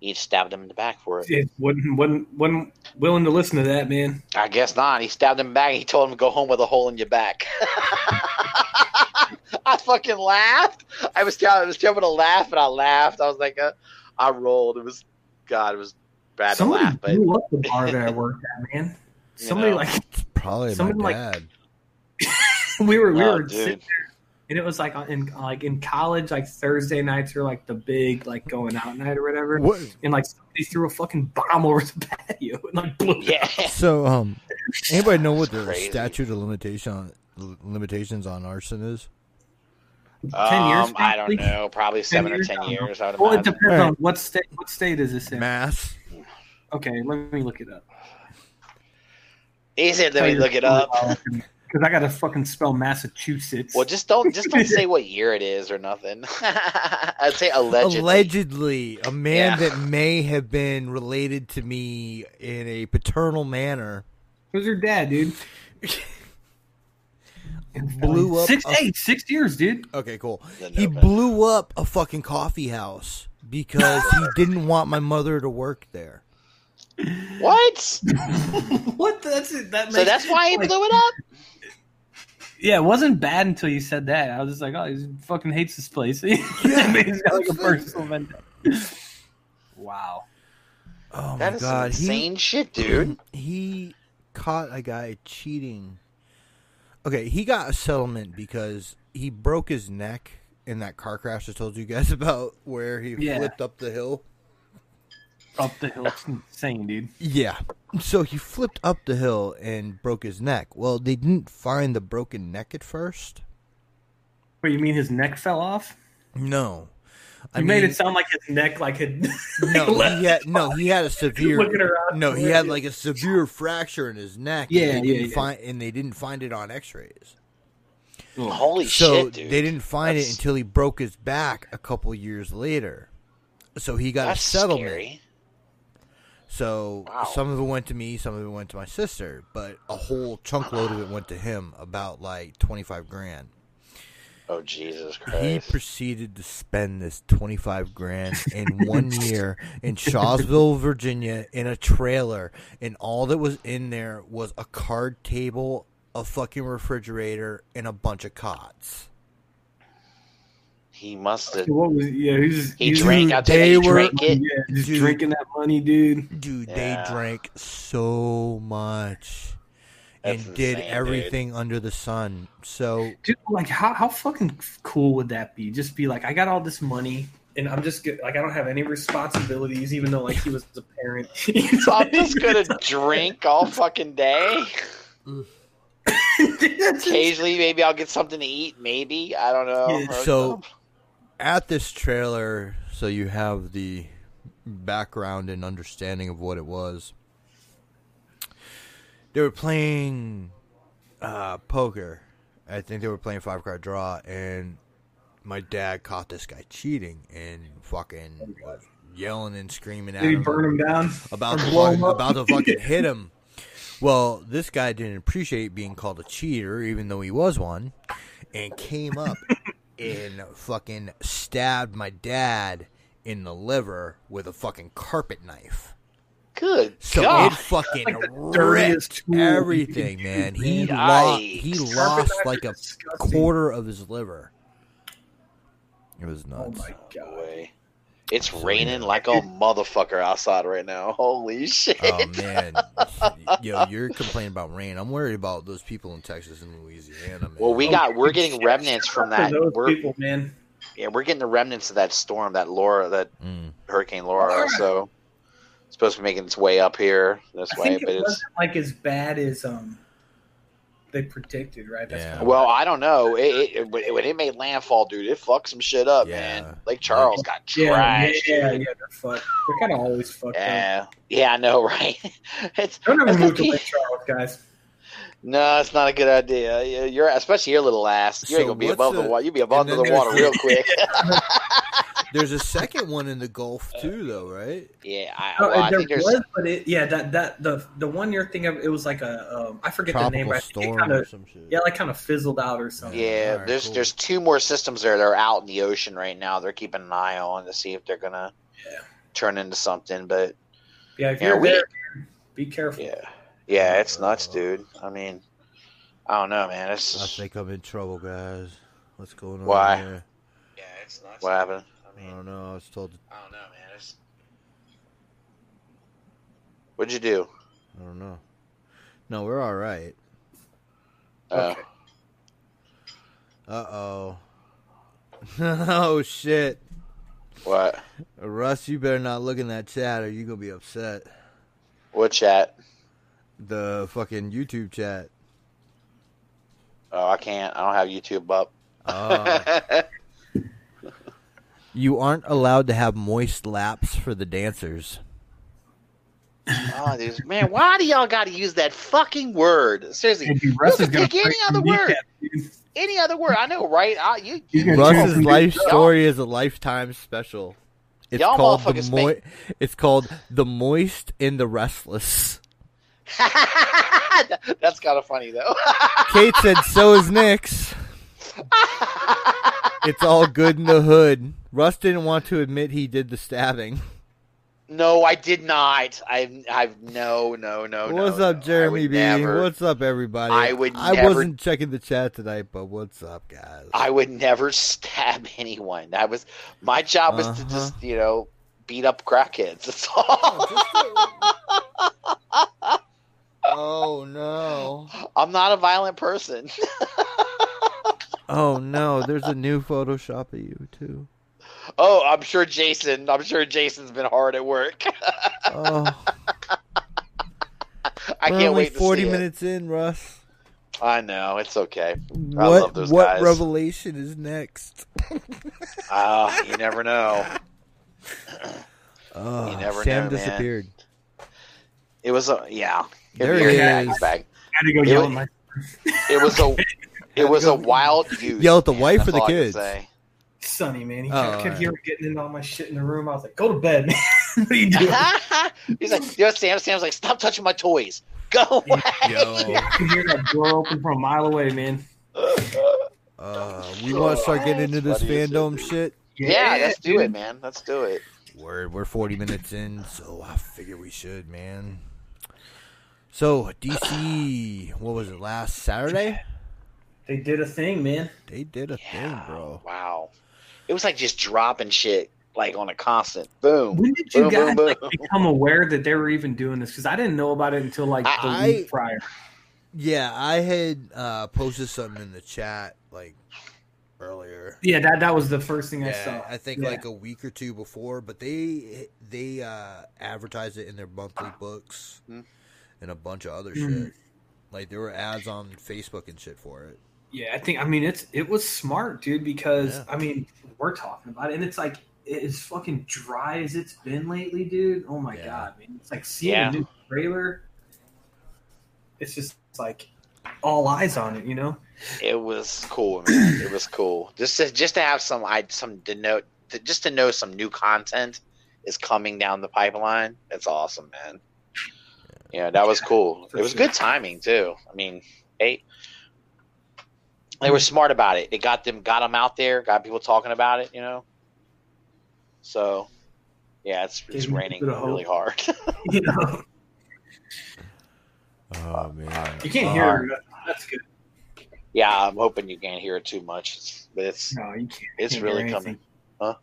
he stabbed him in the back for it. It wasn't, wasn't wasn't willing to listen to that, man. I guess not. He stabbed him back. And he told him to go home with a hole in your back. I fucking laughed. I was trying. I was trying to laugh, and I laughed. I was like, uh, I rolled. It was, God, it was bad Somebody to laugh, but blew up the bar that I worked at, man. You Somebody know. like probably somebody my like- dad. we were we Oh, were dude. sitting there, and it was like in like in college, like Thursday nights are like the big like going out night or whatever. What? And like somebody threw a fucking bomb over the patio and like blew it yeah. up. So, um, anybody know what the Crazy. statute of limitation limitations on arson is? Ten years, Um, I don't know. Probably seven or years? ten I don't know. years. I would Well, it depends Alright. on what state. What state is this in? Mass. Okay, let me look it up. He said, "Let me look it up." Because I gotta fucking spell Massachusetts. Well, just don't just don't say what year it is or nothing. I'd say allegedly. Allegedly, a man Yeah. that may have been related to me in a paternal manner Who's your dad, dude? blew up. six a- eight six years, dude. Okay, cool. The He Nova. blew up a fucking coffee house because he didn't want my mother to work there. What? what? That's it. That So that's why he like- blew it up. Yeah, it wasn't bad until you said that. I was just like, oh, he fucking hates this place. He's got like a personal vendetta. Wow. Oh That my is god, some he insane shit, dude. he caught a guy cheating. Okay, he got a settlement because he broke his neck in that car crash I told you guys about, where he Yeah. flipped up the hill. Up the hill. It's insane, dude. Yeah. So he flipped up the hill and broke his neck. Well, they didn't find the broken neck at first. What, you mean his neck fell off? No. I You made it sound like his neck like had no, he had no, he had a severe. No, he had like a severe fracture in his neck. and Yeah, they yeah, didn't yeah. Find, and they didn't find it on X-rays. Holy so shit, dude! they didn't find That's- it until he broke his back a couple years later. So he got That's a settlement. scary. So Wow. some of it went to me, some of it went to my sister, but a whole chunk load of it went to him, about like twenty five grand. Oh Jesus Christ! He proceeded to spend this twenty five grand in one year in Shawsville, Virginia, in a trailer, and all that was in there was a card table, a fucking refrigerator, and a bunch of cots. He must have. What was, yeah, he's, He he's drank. Dude, I'll tell you, they he were- drank it. Yeah, just Dude. drinking that money, dude. Dude, Yeah. they drank so much That's and did insane, everything under the sun. So Dude, like how how fucking cool would that be? Just be like, I got all this money, and I'm just get, like, I don't have any responsibilities, even though like he was a parent. So I'm just gonna drink all fucking day. Occasionally, maybe I'll get something to eat. Maybe I don't know. Yeah, so at this trailer, so you have the background and understanding of what it was. They were playing uh, poker. I think they were playing five card draw, and my dad caught this guy cheating and fucking was yelling and screaming at Did he him burn him down? about to fucking, about to fucking hit him. Well, this guy didn't appreciate being called a cheater, even though he was one, and came up and fucking stabbed my dad in the liver with a fucking carpet knife. good So God. it fucking like ripped everything, man. He lost he lost like a disgusting. quarter of his liver. It was nuts. Oh nuts. my god! Way. It's raining like a motherfucker outside right now. Holy shit! Oh man, yo, you're complaining about rain. I'm worried about those people in Texas and Louisiana. Man. Well, we got we're getting remnants from that. those We're people, man. yeah, we're getting the remnants of that storm, that Laura, that Mm. Hurricane Laura. So it's supposed to be making its way up here this I way, think but it it's wasn't like as bad as um they predicted, right? Yeah. kinda- well, I don't know. It, it, it- when when it made landfall, dude, it fucked some shit up, Yeah. man. Lake Charles got yeah, yeah, trashed. yeah, dude. yeah, they're fucked. They're kind of always fucked up. Yeah, yeah, I know, right? it's Don't ever move to Lake Charles, guys. No, it's not a good idea. You- You're especially your little ass. You're So gonna be above the the- water. You be above the water real quick. There's a second one in the Gulf too, though, right? yeah, I, Oh, well, I there think was, but it, yeah, that that the the one you're thinking of, it was like a um, I forget the name, Tropical but I think it storm kind or of some shit. yeah, like kind of fizzled out or something. Yeah, Alright, there's cool. there's two more systems there that are out in the ocean right now. They're keeping an eye on to see if they're gonna Yeah. turn into something. But Yeah, if you're we- there, be careful. yeah, yeah, it's nuts, dude. I mean, I don't know, man. It's I think I'm in trouble, guys. What's going on Why? here? yeah, it's nuts. What happened? I don't know. I was told. To, I don't know, man. It's... What'd you do? I don't know. No, we're all right. Uh, Uh oh. oh shit, what? Russ, you better not look in that chat, or you gonna be upset. What chat? The fucking YouTube chat. Oh, I can't. I don't have YouTube up. Oh. you aren't allowed to have moist laps for the dancers. oh, dude, man, why do y'all got to use that fucking word? Seriously, Maybe Russ You is can pick any other word. kneecap, any other word? I know, right? I, you, you Russ's some life new- story is a lifetime special. It's Y'all called the motherfuckers mo- It's called the moist and the restless. That's kind of funny though. Kate said, "So is Nick's." It's all good in the hood. Russ didn't want to admit he did the stabbing. no, I did not. I've, I've no, no, no. No. What's no, up, no. Jeremy would B? Never, What's up, everybody? I would I never- wasn't checking the chat tonight, but what's up, guys? I would never stab anyone. That was my job was to Uh-huh. just, you know, beat up crackheads. That's all. oh no! I'm not a violent person. Oh no! There's a new Photoshop of you too. Oh, I'm sure Jason. I'm sure Jason's been hard at work. Oh, I we're can't only wait to forty see it. minutes in, Russ. I know it's okay. What love those what guys. revelation is next? Ah, you never know. Oh, You never Sam know, man. disappeared. It was a yeah. There He'll be he here in is. his bag. I had to go It yell was- at my It was a it was a wild youth. Yell at the wife That's or the all I can kids? say. sonny, man. He Oh, kept, kept alright. hearing getting in all my shit in the room. I was like, go to bed, man. what are you doing? He's like, you know, Sam. Sam's like, stop touching my toys. Go away. Yo, I can hear that door open from a mile away, man. uh, we want to start getting into this Funny shit, fandom shit. Yeah, let's do dude. it, man. Let's do it. We're we're 40 minutes in, so I figure we should, man. So DC, what was it last Saturday? They did a thing, man. They did a thing, bro. Wow. It was like just dropping shit like on a constant. Boom. When did you Boom, guys boom, like, boom. become aware that they were even doing this? Because I didn't know about it until like the I- week prior. Yeah, I had uh, posted something in the chat like earlier. Yeah, that that was the first thing I saw. I think Yeah. like a week or two before, but they they uh, advertised it in their monthly books Hmm. And a bunch of other Mhm. shit. Like there were ads on Facebook and shit for it. Yeah, I think I mean it's it was smart, dude, because Yeah. I mean we're talking about it and it's like it is fucking dry as it's been lately, dude. Oh my Yeah. god, man. It's like seeing Yeah. a new trailer. It's just like all eyes on it, you know? It was cool, man. It was cool. Just to just to have some I some to know just to know some new content is coming down the pipeline. It's awesome, man. Yeah, that was cool. It was sure. good timing too. I mean, hey, they were smart about it. They got them got them out there, got people talking about it. You know. So, yeah, it's it's Gave them a raining bit hope. really hard. You know. Oh man, You can't Uh, hear it. That's good. yeah, I'm hoping you can't hear it too much. It's, but it's No, you can't. it's can't really coming. Huh?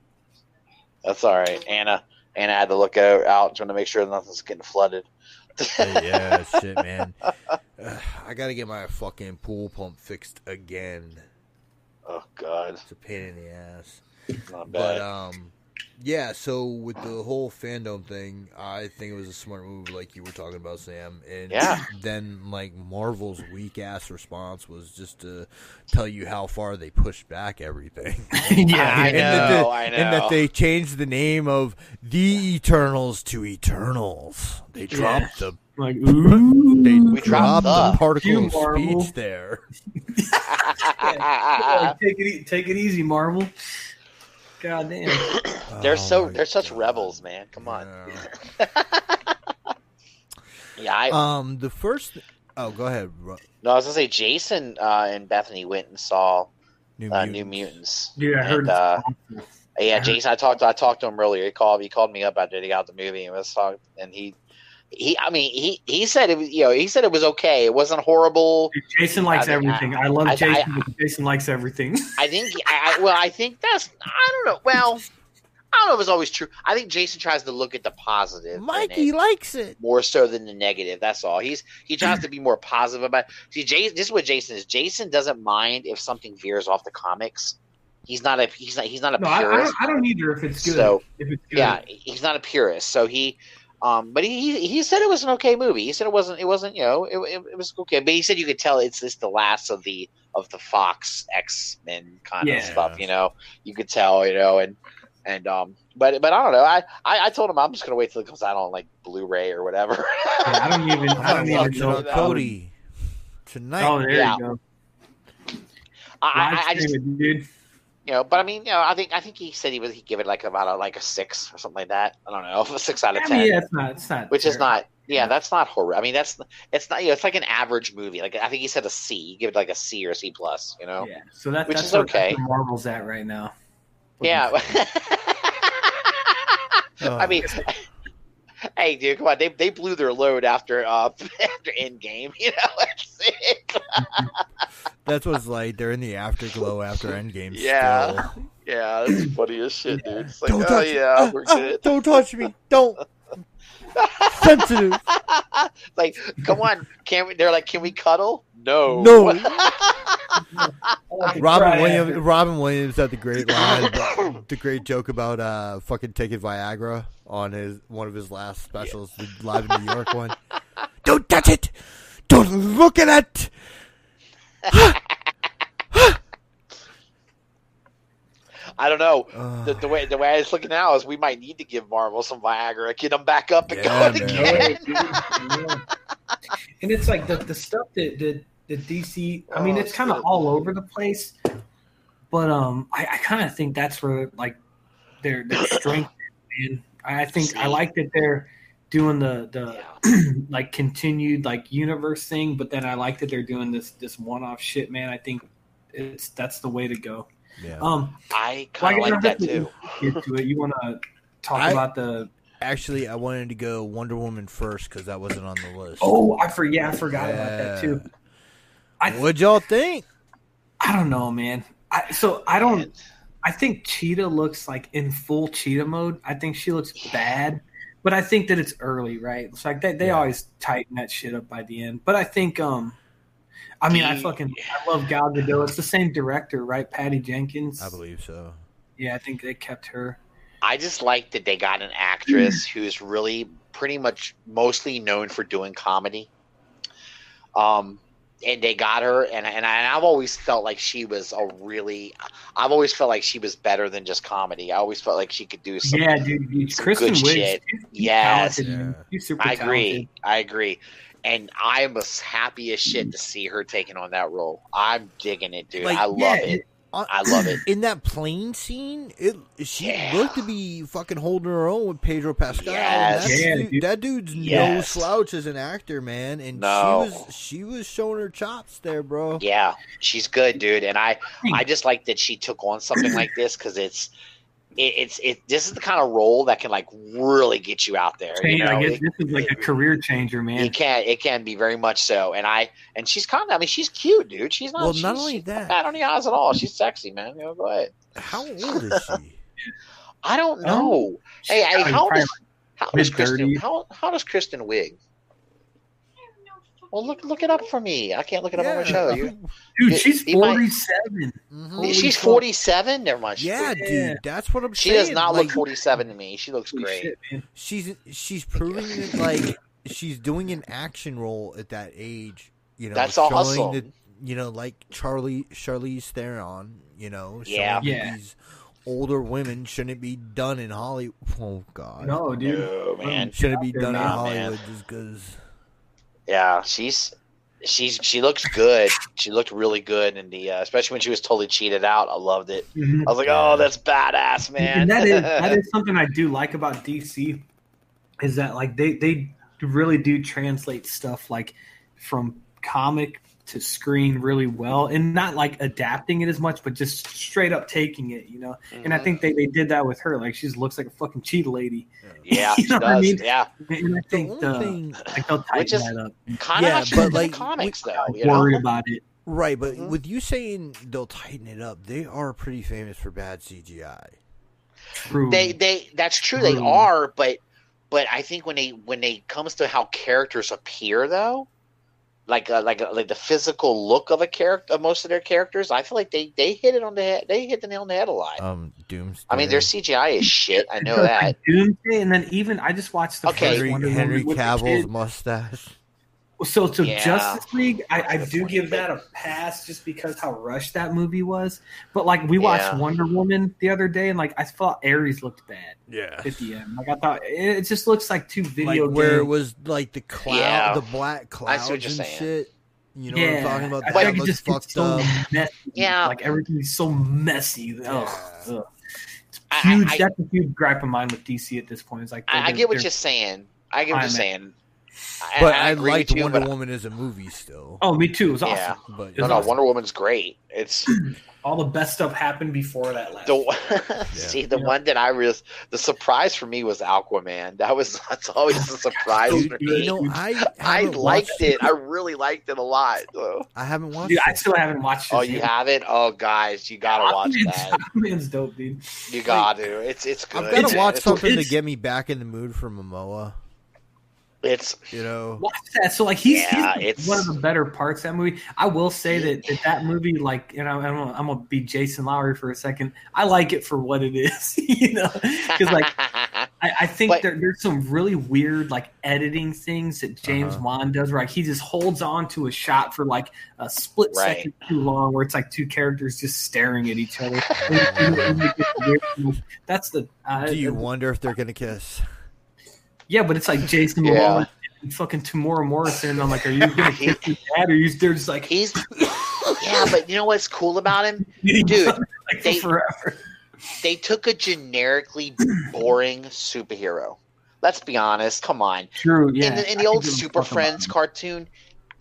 That's all right. Anna Anna had to look out, out trying to make sure nothing's getting flooded. Yeah, shit, man. I gotta get my fucking pool pump fixed again. Oh God, It's a pain in the ass. not But um, yeah. So with the whole fandom thing, I think it was a smart move, like you were talking about, Sam. And Yeah. then like Marvel's weak ass response was just to tell you how far they pushed back everything. yeah, I and that know, the- I know. And that they changed the name of the Eternals to Eternals. They dropped the like ooh. they We dropped dropped the the- particle of speech there. Like, take it, e- take it easy, Marvel. God damn. they're Oh so they're such rebels, man. Come on. Yeah. Yeah, I, Um, the first. Oh, go ahead. No, I was gonna say Jason uh, and Bethany went and saw New uh, Mutants. New Mutants. Dude, I heard And, it's uh. Yeah. Jason. I talked. I talked to him earlier. He called. He called me up after they got the movie and was talking. And he, he. I mean, he. He said it was. You know, he said it was okay. It wasn't horrible. Jason likes I think- everything. I, love I- Jason, I- but Jason likes everything. I think. I, I well, I think that's. I don't know. Well, I don't know if it's always true. I think Jason tries to look at the positive. Mikey it likes it. more so than the negative. That's all. He's he tries to be more positive about. See, Jason. This is what Jason is. Jason doesn't mind if something veers off the comics. He's not a. He's not. He's not a No, I, I, purist. don't, I don't either if it's good. So if it's good. yeah, he's not a purist. So he, um, but he he- he said it was an okay movie. He said it wasn't it wasn't you know it, it, it was okay. But he said you could tell it's this the last of the of the Fox X Men kind Yeah. of stuff. You know, you could tell. You know, and and um, but but I don't know. I I, I told him I'm just gonna wait till it comes out on like Blu-ray or whatever. Yeah, I don't even. I I don't even it know. on if I Cody tonight. Oh, there Yeah. you go. I, I, I just it, dude. You know, but I mean, you know, I think I think he said he would he'd give it like about a like a six or something like that. I don't know, a six out of I ten. mean, yeah, it's not. It's not. which is not yeah that's not horror i mean that's it's not you know it's like an average movie like i think he said a c you give it like a c or c plus you know Yeah. So that, Which that's is where, okay. Marvel's at right now. yeah Oh. i mean hey dude come on they, they blew their load after uh after endgame you know that's what's like. They're in the afterglow after Endgame. Yeah. still. yeah that's funny as shit dude it's like Don't oh touch yeah ah, we're ah, good don't touch me. Don't. Sensitive. like come on can we they're like can we cuddle no No. Robin Williams. after- Robin Williams had the great line, the great joke about uh, fucking taking Viagra on his one of his last specials, the live in New York one. Don't touch it. Don't look at it. I don't know. Uh, The, the way the way I was looking now is we might need to give Marvel some Viagra, get them back up and Yeah, going man. again. and it's like the, the stuff that that, that DC. I mean, Oh, it's kind of all over the place, but um, I, I kind of think that's where like their their strength. And I think I like that they're doing the the Yeah. like continued like universe thing, but then I like that they're doing this this one off shit. Man, I think it's that's the way to go. yeah. Um, I kind of I like that guess too. Get to it. You want to talk I- about the? Actually, I wanted to go Wonder Woman first because that wasn't on the list. Oh, I forget. I forgot about that too. I What'd y'all think? I don't know, man. I, so I don't. I think Cheetah looks like in full Cheetah mode. I think she looks bad, but I think that it's early, right? It's like they, they Yeah. always tighten that shit up by the end. But I think, um, I mean, I fucking I love Gal Gadot. It's the same director, right? Patty Jenkins. I believe so. Yeah, I think they kept her. I just like that they got an actress who's really pretty much mostly known for doing comedy. Um, and they got her, and and, I, and I've always felt like she was a really, I've always felt like she was better than just comedy. I always felt like she could do some. yeah, dude. dude some Kristen good Wiig. shit. she's Yes. Yeah. She's super I agree. talented. I agree. And I'm as happy as shit to see her taking on that role. I'm digging it, dude. Like, I love yeah, it. On- I love it. In that plane scene, it she Yeah. looked to be fucking holding her own with Pedro Pascal. Yes. That, Yeah, dude- dude. that dude's no slouch as an actor, man. And No. she was she was showing her chops there, bro. Yeah, she's good, dude. And I. I just like that she took on something like this because it's, it, it's, it. This is the kind of role that can like really get you out there. You know, I guess It- this is like a career changer, man. it can, it can be very much so. And I, and she's kind of, I mean, she's cute, dude. She's not. Well, she's, not only that- bad on the eyes at all. She's sexy, man. You know, go ahead. How old is she? I don't Um, know. hey, hey, how does how old is Kristen? How, how does Kristen Wiig? Well, look, look it up for me. I can't look it up on my show. You, Dude, You- she's you might- 47. Mhm. She's forty-seven. Never mind. She's Yeah, 40. Yeah. dude, that's what I'm She saying. does not like, look 47 to me. She looks great. shit. She's she's proving that like she's doing an action role at that age. You know, That's all hustle. that you know, like Charlie Charlize Theron. You know, Yeah. Yeah. these older women shouldn't be done in Hollywood. Oh God, No, dude. No, man. shouldn't be Out there, done in man. Hollywood just because. Yeah, she's she's she looks good. She looked really good in the, uh, especially when she was totally cheated out. I loved it. Mhm. I was like, oh, that's badass, man. And that is that is something I do like about DC is that like they they really do translate stuff like from comic to screen really well and not like adapting it as much but just straight up taking it you know and i Mhm. think they, they did that with her like she looks like a fucking cheetah lady yeah, you she know what I mean? Yeah, and i think only the, thing, like they'll tighten Which is- that up kind of Yeah, how she but, was in the like, comics, though. I'm You know? worried about it right? But Mhm. with you saying they'll tighten it up, they are pretty famous for bad CGI. true They they that's true. They are, but but I think when they when they comes to how characters appear, though. Like uh, like uh, like the physical look of a character of most of their characters, I feel like they they hit it on the head. They hit the nail on the head a lot. Um, Doomsday. I mean, their CGI is shit. I know that. like, Doomsday, and then even I just watched the Okay. first Henry, Henry Woman Cavill's mustache. So, so Yeah. Justice League, I, I do give that a pass just because how rushed that movie was. But like we watched Yeah. Wonder Woman the other day, and like I thought Ares looked bad Yeah. at the end. Like I thought it, it just looks like two video like where it was like the cloud, Yeah. the black I clouds see what you're and saying. shit. You know yeah, what I'm talking about? I That feel like it looks just fucked so up. messy. Yeah. like everything's so messy. Ugh, Yeah. ugh. I- Huge. I- that's a huge gripe of mine with DC at this point. It's like I, I get what you're saying. I get what you're saying. But I, I, agree liked you, Wonder but- Woman as a movie still. Oh, me too. It was awesome. Yeah. But No, no, awesome. Wonder Woman's great. It's All the best stuff happened before that last. the see the Yeah. one that I was the surprise for me was Aquaman. That was that's always a surprise Dude, for you me. know, I I liked watched it. I really liked it a lot. though. I haven't watched Dude, I still haven't watched. It. Oh, this you yet. haven't? Oh, guys, you gotta watch Aquaman's- that. Aquaman's dope, dude. You got to. It's it's good. I've got to man. watch It's- something to get me back in the mood for Momoa. It's You know, Watch that. So like he's, Yeah, he's it's- one of the better parts of that movie. I will say that that, that movie, like, you know, I'm gonna, I'm gonna be Jason Lowry for a second. I like it for what it is, you know, because like I, I think But- there, there's some really weird like editing things that James Uh-huh. Wan does, where like he just holds on to a shot for like a split Right. second too long, where it's like two characters just staring at each other. That's the uh, Do you wonder if they're gonna kiss? Yeah, but it's like Jason Yeah. Momoa and fucking Temuera Morrison. I'm like, are you gonna kiss your dad, or are you they're just like, He's yeah, but you know what's cool about him? dude, Dude, like they- forever. They took a generically boring superhero. Let's be honest. Come on. True, yeah. in the, in the old could give a Super Friends cartoon,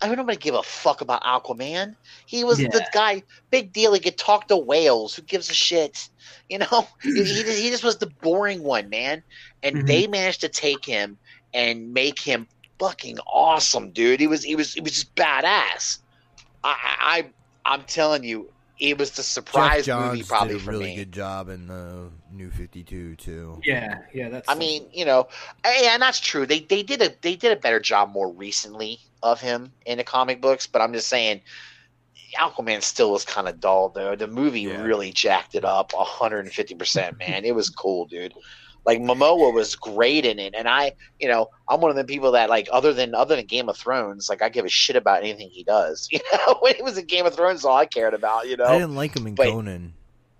I don't nobody give a fuck about Aquaman. He was the guy, big deal. He could talk to whales. Who gives a shit? You know, he, he just- he just was the boring one, man. And Mhm. they managed to take him and make him fucking awesome, dude. He was he was he was just badass. I I I- I'm telling you, it was the Jeff surprise Johns movie probably did a for really me. good job in the New Fifty Two too. Yeah, yeah, that's. I mean, you know, and that's true. They they did a they did a better job more recently of him in the comic books, but I'm just saying, Aquaman still was kind of dull though. The movie Yeah. really jacked it up 150 percent, man. It was cool, dude. Like Momoa was great in it, and I, you know, I'm one of the people that like other than other than Game of Thrones, like I give a shit about anything he does. You know, when he was in Game of Thrones, all I cared about, you know. I didn't like him in but- Conan.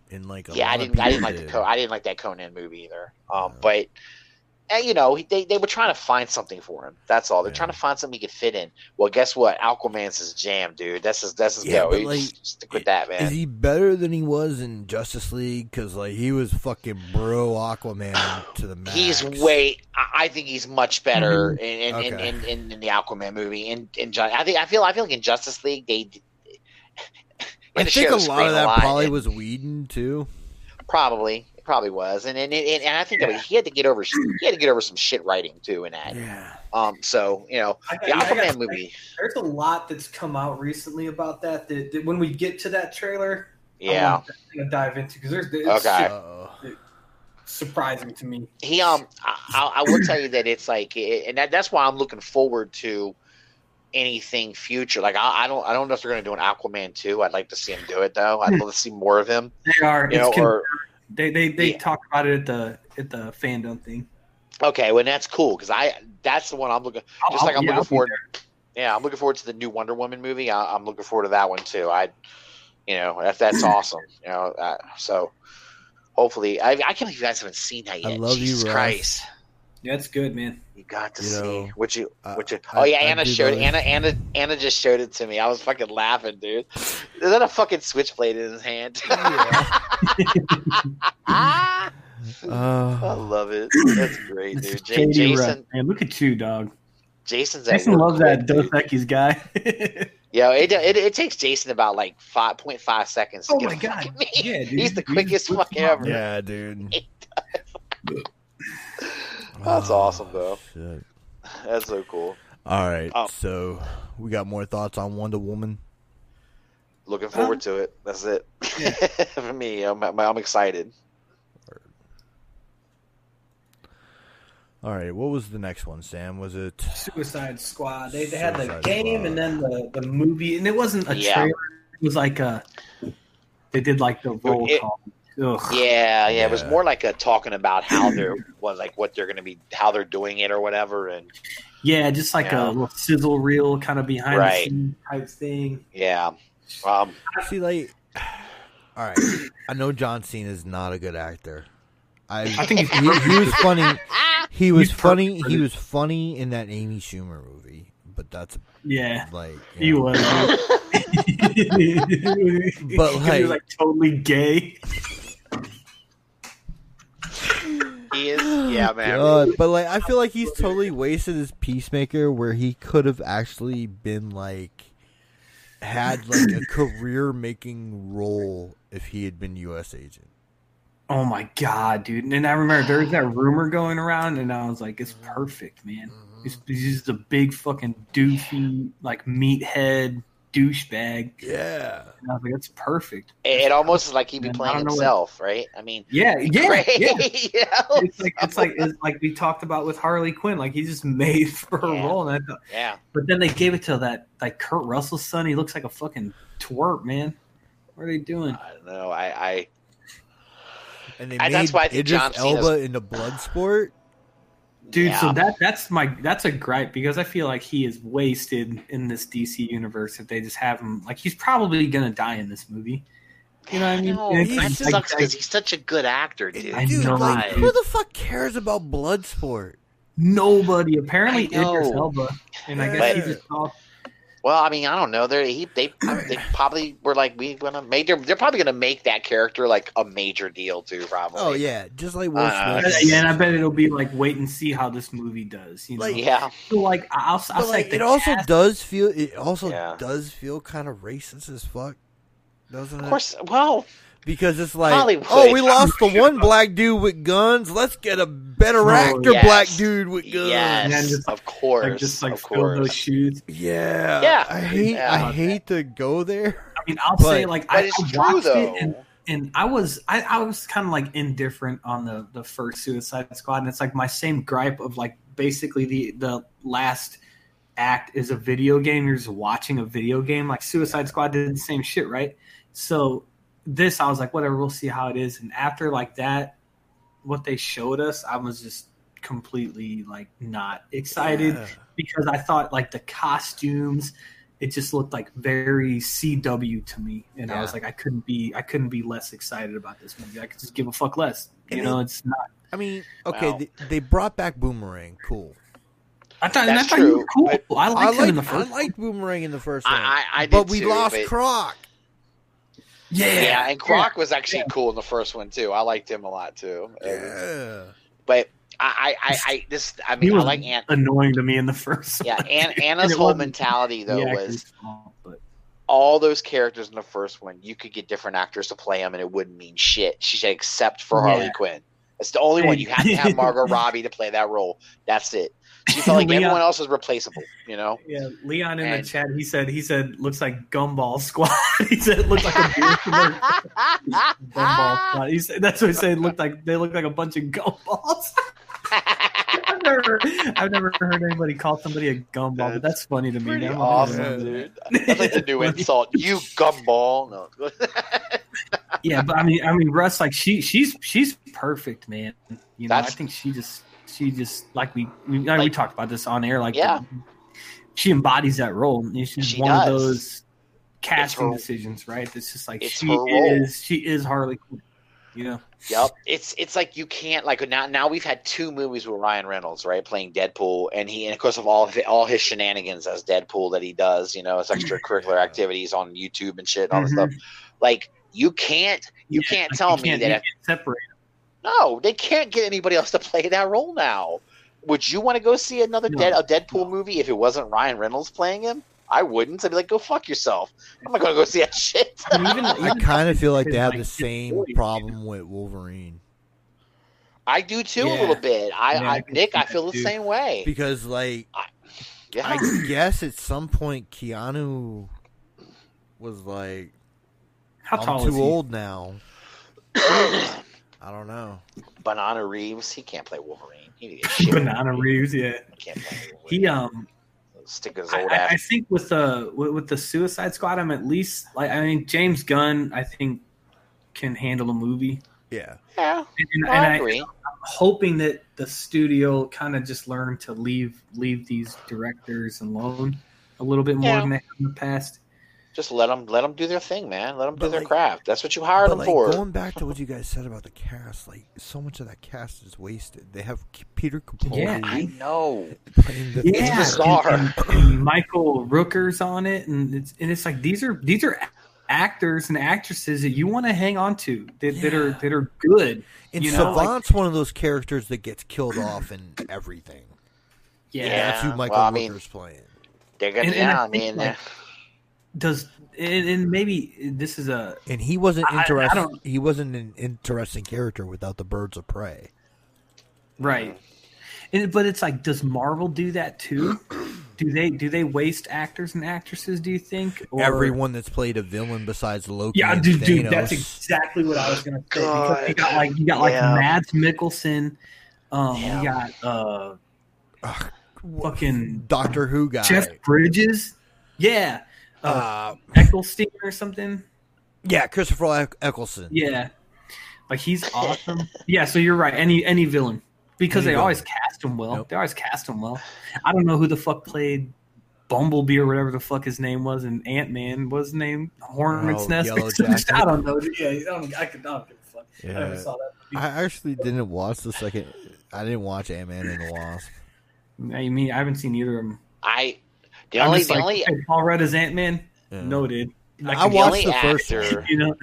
In like a yeah, I didn't. I didn't like the did. Co- I didn't like that Conan movie either. Um, but Eh, you know, they they were trying to find something for him. That's all. They're Yeah. trying to find something he could fit in. Well, guess what? Aquaman's his jam, dude. That's his. That's his Yeah, go. like, stick with that, man. Is he better than he was in Justice League? Because like he was fucking bro Aquaman to the max. He's way. I think he's much better mm-hmm. in in, Okay. in, in, in, the Aquaman movie. In in I think I feel I feel like in Justice League they. I think a lot of that probably was Whedon too. Probably, probably was, and and, and, and I think that Yeah. he had to get over he had to get over some shit writing too in that. Yeah. Um, so you know, I the I Aquaman got- movie, There's a lot that's come out recently about that. That, that when we get to that trailer, yeah, I yeah. want to dive into because there's it's Okay. shit Uh-oh. surprising to me. he um I, I I will tell you that it's like it, and that, that's why I'm looking forward to anything future. Like I, I don't I don't know if they're gonna do an Aquaman two. I'd like to see him do it though. I'd love to see more of him. They are. You know, or they they they Yeah. talked about it at the at the fandom thing. okay, well that's cool because I that's the one I'm looking. I'll- Just like I'll- I'm yeah, I'll looking forward. Yeah, I'm looking forward to the new Wonder Woman movie. I, I'm looking forward to that one too. I, you know, that, that's awesome. You know, uh, so hopefully I, I can't believe you guys haven't seen that yet. I yet. love you, Jesus Russ. Christ. Yeah, it's good, man. You got to You see know, what you what you. I- Oh yeah, I Anna do showed love- Anna Anna Anna just showed it to me. I was fucking laughing, dude. Is that a fucking switchblade in his hand? I Uh, love it. That's great, dude. Ja- Katie Russ, Jason, man, look at you, dog. Jason's at Jason work loves that quick, Dos dude. Equis guy. Yeah, it, it it takes Jason about like five point five seconds. To oh get my a god, fucking me. yeah, dude. He's the quickest just fucking ever. him out. yeah, dude. That's Oh, awesome, though. shit. That's so cool. All right, Oh. so we got more thoughts on Wonder Woman. Looking forward to it. That's it Yeah. for me. I'm I'm excited. All right, what was the next one, Sam? Was it? Suicide Squad. They, they had the game Squad. and then the, the movie, and it wasn't a Yeah. trailer. It was like a. They did like the roll It- call. Ugh. Yeah, yeah. It was more like a talking about how they're what like what they're gonna be how they're doing it or whatever. And Yeah, just like Yeah. a little sizzle reel kind of behind Right. the scenes type thing. yeah, um, See, like, all right, I know John Cena is not a good actor. I, I think he, he was funny. He was He's funny. perfect He was funny in that Amy Schumer movie, but that's Yeah, like he know, was. dude. But, he was like totally gay. He is. Yeah, man. God, but like I feel like he's totally wasted his peacemaker where he could have actually been like had like a career making role if he had been US agent. Oh my god, dude! And I remember there was that rumor going around, and I was like, "It's perfect, man." Mm-hmm. He's, he's just a big fucking doofy, like meathead douchebag. Yeah. And I was like, "That's perfect." It, it almost is like he'd be Man, I playing don't what- himself, right? I mean, Yeah, yeah, yeah. It's like it's like it's like we talked about with Harley Quinn. Like he's just made for a Yeah. role, and I thought, yeah. but then they gave it to that like Kurt Russell's son. He looks like a fucking twerp, man. What are they doing? I don't know. I, I And they I- made that's why I think Idris John Cena's- Elba into Bloodsport. Dude, so that that's my that's a gripe because I feel like he is wasted in this DC universe if they just have him like he's probably gonna die in this movie. You know what I mean? No, he like- sucks because he's such a good actor, dude. I Dude, know, like, who the fuck cares about Bloodsport? nobody apparently I know. Idris Elba, and I guess But- he just thought Well, I mean, I don't know. They he they they probably were like, we gonna make. They're, they're probably gonna make that character like a major deal too. Probably. Oh yeah, just like Will Uh, Smith. yeah, and I bet it'll be like wait and see how this movie does. You know, Like, Yeah. so like I'll, I'll say like, it also cast- does feel. It also Yeah. does feel kind of racist as fuck, doesn't it? Of course. Well, because it's like, Hollywood. oh, we lost the one black dude with guns. Let's get a better Oh, actor, yes. black dude with guns. yes, And then just- of course, like just like fill those shoes. Yeah, Yeah. I hate. Yeah. I hate to go there. I mean, I'll But- say like I, it's I true watched though. it and and I was I, I was kind of like indifferent on the the first Suicide Squad, and it's like my same gripe of like basically the the last act is a video game. You're just watching a video game. Like Suicide Squad did the same shit, right? So this, I was like, whatever, we'll see how it is. And after like that, what they showed us, I was just completely like not excited Yeah. because I thought like the costumes, it just looked like very CW to me, and I was like, I couldn't be, I couldn't be less excited about this movie. I could just give a fuck less. You And know, it- it's not. I mean, okay, Wow. they, they brought back Boomerang. Cool. I thought, and I That's thought true, cool. but I liked him in the I first. liked Boomerang in the first one. I, I, I did but we too, lost but- Croc. Yeah, Yeah, and Croc was actually cool in the first one too. I liked him a lot too. Yeah. But I, I, I, I this, I he mean, I like Aunt. annoying to me in the first. Yeah, one. And Anna's it whole mentality though was actor's fault, but all those characters in the first one, you could get different actors to play them, and it wouldn't mean shit. She said, except for Harley Quinn. It's the only one you have to have Margot Robbie to play that role. That's it. She felt like Leon- everyone else was replaceable. You know. Yeah, Leon in And- the chat, he said he said looks like Gumball Squad. he said it looked like a. Gumball Squad. He said that's what he said. Looked like they look like a bunch of gumballs. I've never, I've never heard anybody call somebody a gumball, but that's funny to me. Pretty awesome, dude. That's like the new insult. You gumball. No. Yeah, but I mean, I mean, Russ, like she, she's she's perfect, man. You know, That's- I think she just, she just like we, we, like, we talked about this on air. Like, Yeah. she embodies that role. She's She one of those casting her- decisions, right? It's just like It's she is, she is Harley Quinn. You know, Yep. It's it's like you can't like now now we've had two movies with Ryan Reynolds, right, playing Deadpool and he and of course of all of all his shenanigans as Deadpool that he does, you know, his extracurricular activities on YouTube and shit and all this Mhm. stuff. Like you can't you Yeah, can't like, tell you me can't- that you if, can't separate. No, they can't get anybody else to play that role now. Would you want to go see another No. Dead a Deadpool movie if it wasn't Ryan Reynolds playing him? I wouldn't. I'd be like, go fuck yourself. I'm not gonna go see that shit. I mean, even, I kind of feel like they have like, the same voice, problem with Wolverine I do too a little bit. I, Yeah, I I Nick, I that feel the too. same way. because, like, Yeah. I guess at some point Keanu was like, How "I'm tall too is he? old now." I don't know. Banana Reeves, he can't play Wolverine. He shit. Banana Reeves, yeah. He can't play Wolverine. He um stick his I, old I- I think with the with, with the Suicide Squad, I'm at least like I mean James Gunn, I think can handle a movie, Yeah, Yeah, and, no, and I I, agree. am hoping that the studio kind of just learn to leave leave these directors alone a little bit more Yeah. than they have in the past. Just let them let them do their thing, man. Let them do But, their like- craft. That's what you hired them like for. going back to what you guys said about the cast, like so much of that cast is wasted. They have Peter Capaldi Yeah, I know. the Yeah, bizarre. And, and- and Michael Rooker's on it, and it's and it's like these are these are actors and actresses that you want to hang on to that, that are that are good. And you know, like- Savant's one of those characters that gets killed off in everything. Yeah, Yeah. That's who Michael well, I mean- Rooker's playing. They're gonna. And- and yeah, I I mean, like, does and, and maybe this is a And he wasn't I- I interesting. He wasn't an interesting character without the birds of prey. right, and, but it's like, does Marvel do that too? Do they do they waste actors and actresses? Do you think? Or, Everyone that's played a villain besides Loki. Yeah, and dude, dude, that's exactly what I was gonna say. Because you got like you got like Yeah. Mads Mikkelsen, um, Yeah. you got uh, Ugh, fucking Doctor Who guy. Jeff Bridges, yeah, uh, uh, Eccleston or something. yeah, Christopher Eck- Eccleston. Yeah, like he's awesome. yeah, so you're right. Any any villain, because There they you go. always cast him well. Nope. They always cast him well. I don't know who the fuck played Bumblebee or whatever the fuck his name was, and Ant Man was his name Hornet's Oh, Nest. I don't know. Yeah, I don't. I could not give a fuck. I never saw that. I actually didn't watch the second. I didn't watch Ant Man and the Wasp. I mean, I haven't seen either of them. I the I'm only just the like, only hey, Paul Rudd is Ant Man. Yeah. No, dude. Like, I watched only the first actor You know,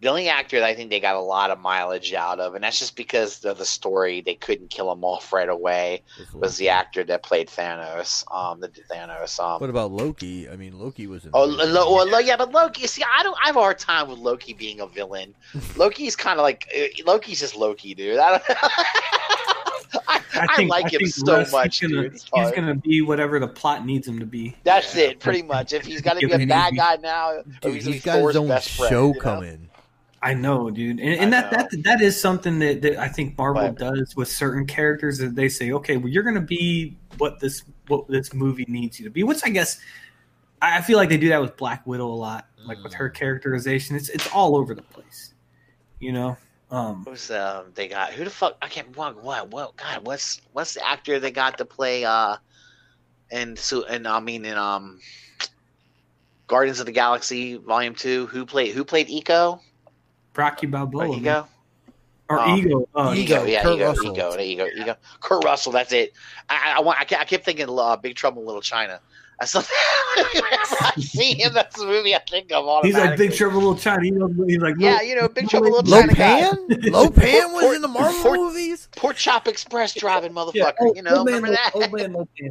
the only actor that I think they got a lot of mileage out of, and that's just because of the story. They couldn't kill him off right away. Was the actor that played Thanos? Um, the Thanos. Um, What about Loki? I mean, Loki was. In Oh, Lo- well, Lo- yeah, but Loki. See, I don't. I have a hard time with Loki being a villain. Loki's kind of like uh, Loki's just Loki, dude. I, don't, I, I, like him think so Russ, much, he's gonna, dude. He's gonna be whatever the plot needs him to be. That's it, pretty much. If he's got to be a bad him- guy now, or Dude, he's, he's he's got his own best friend, show you know? coming. I know, dude, and, and that, know. that that is something that, that I think Marvel But- does with certain characters that they say, okay, well, you're going to be what this what this movie needs you to be. Which I guess I I feel like they do that with Black Widow a lot, like with Mm. her characterization. It's it's all over the place, you know. Um, Who's um? They got who the fuck? I can't. What? What? What? God, what's what's the actor they got to play? Uh, and so and I mean in um, Guardians of the Galaxy Volume Two. Who played? Who played Eco? Rocky Balboa man. Ego? or Um, Ego, uh, Ego, Ego, yeah, Kurt Ego, Russell. Ego, Ego, Ego. Kurt Russell, that's it. I, I, want, I, kept, I kept thinking uh, Big Trouble in Little China. That's something. Whenever I see him, that's the movie I think of. He's like. Big Trouble in Little China. He knows, he's like, Yeah, you know, Big Trouble in Little China guy. Lo Pan? Lopan was Port- in the Marvel Port- movies. Pork Chop Express driving motherfucker. yeah, old, you know, old man, remember that? Old man, Lo Pan.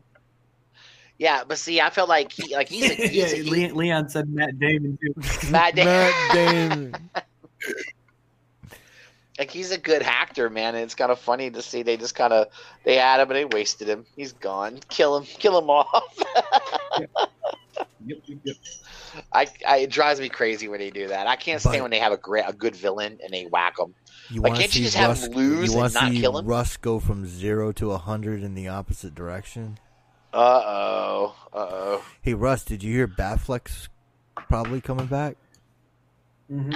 Yeah, but see, I felt like he, like he's a, he's yeah, a, he, Leon, Leon said Matt Damon too. Matt Damon. Matt Damon. Like he's a good actor, man. And it's kind of funny to see they just kind of they had him and they wasted him. He's gone. Kill him. Kill him off. Yep, yep, yep. I, I it drives me crazy when they do that. I can't stand But- when they have a great a good villain and they whack him. You Like, can't you just have Russ, him lose and not see kill him? Russ go from zero to a hundred in the opposite direction? Uh oh. Uh oh. Hey Russ, did you hear Batfleck's probably coming back? Mhm.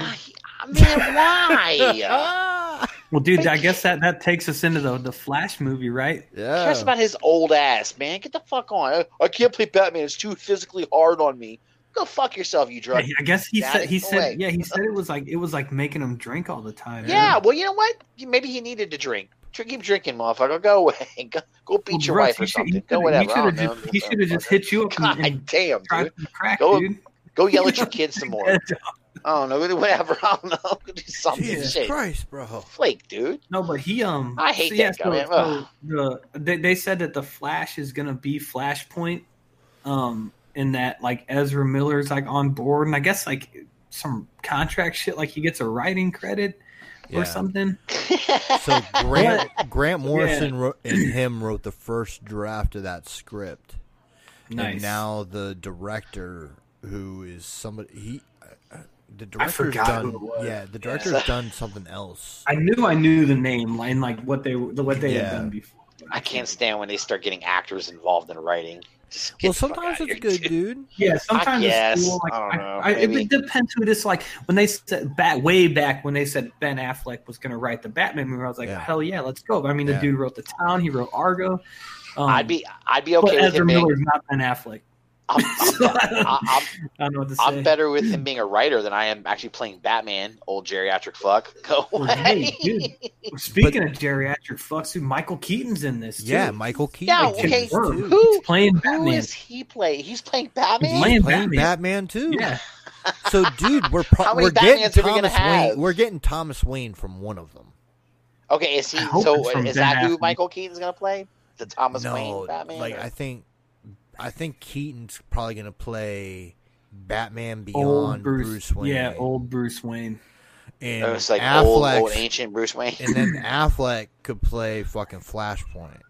Man, why? Well, dude, I guess that, that takes us into the the Flash movie, right? Yeah. cares about his old ass, man. Get the fuck on. I, I can't play Batman. It's too physically hard on me. Go fuck yourself, you drug. I guess he said he said way. yeah he said it was like it was like making him drink all the time. Yeah, well, you know what? Maybe he needed to drink. Tr- Keep drinking, motherfucker. Go away. Go, go beat Well, your Russ, wife or should- something. he Go whatever. He should have just he just hit you up God and, and damn, dude. crack, Go- dude. Go yell at your kids some more. I don't know. Whatever. I don't know. Go do something. Jesus Shit. Christ, bro. Flake, dude. No, but he um. I hate so, that yeah, guy, so- man. so the, they, they said that the Flash is gonna be Flashpoint, um, in that like Ezra Miller's like on board, and I guess like some contract shit, like he gets a writing credit Yeah. or something. So Grant Grant Morrison wrote, and him wrote the first draft of that script, Nice. and now the director, who is somebody he, the director's forgot done. who it was. Yeah, the director's done something else. I knew I knew the name and like what they were- what they Yeah. had done before. I can't stand when they start getting actors involved in writing. Well, sometimes it's here, good, dude. Yeah, sometimes guess. it's cool. Like, I don't know, I, it, it depends who it is. Like when they said back way back when they said Ben Affleck was going to write the Batman movie, I was like, Yeah. hell yeah, let's go. I mean, the dude wrote The Town, he wrote Argo. Um, I'd be, I'd be but okay with Ezra him being. Miller's not Ben Affleck. I'm, I'm, I, don't, I- I'm, I don't know what to I'm better with him being a writer than I am actually playing Batman. Old geriatric fuck. Go away. hey, dude. Speaking of geriatric fucks, dude, Michael Keaton's in this. Too. Yeah, Michael Keaton. Yeah, is okay. too. He's Who- playing Who Batman? is he play? He's playing He's Batman. playing playing Batman. Batman, too. Yeah, So, dude, we're pro- How many we're getting Batmans are we gonna Thomas Wayne. have? We're getting Thomas Wayne from one of them. Okay, is he? So is Ben that who Affleck. Michael Keaton's gonna play? The Thomas no, Wayne Batman? like or- I think, I think Keaton's probably gonna play Batman old Beyond Bruce, Bruce, Wayne. Yeah, old Bruce Wayne. and it's like Affleck, old, old ancient Bruce Wayne. and then Affleck could play fucking Flashpoint.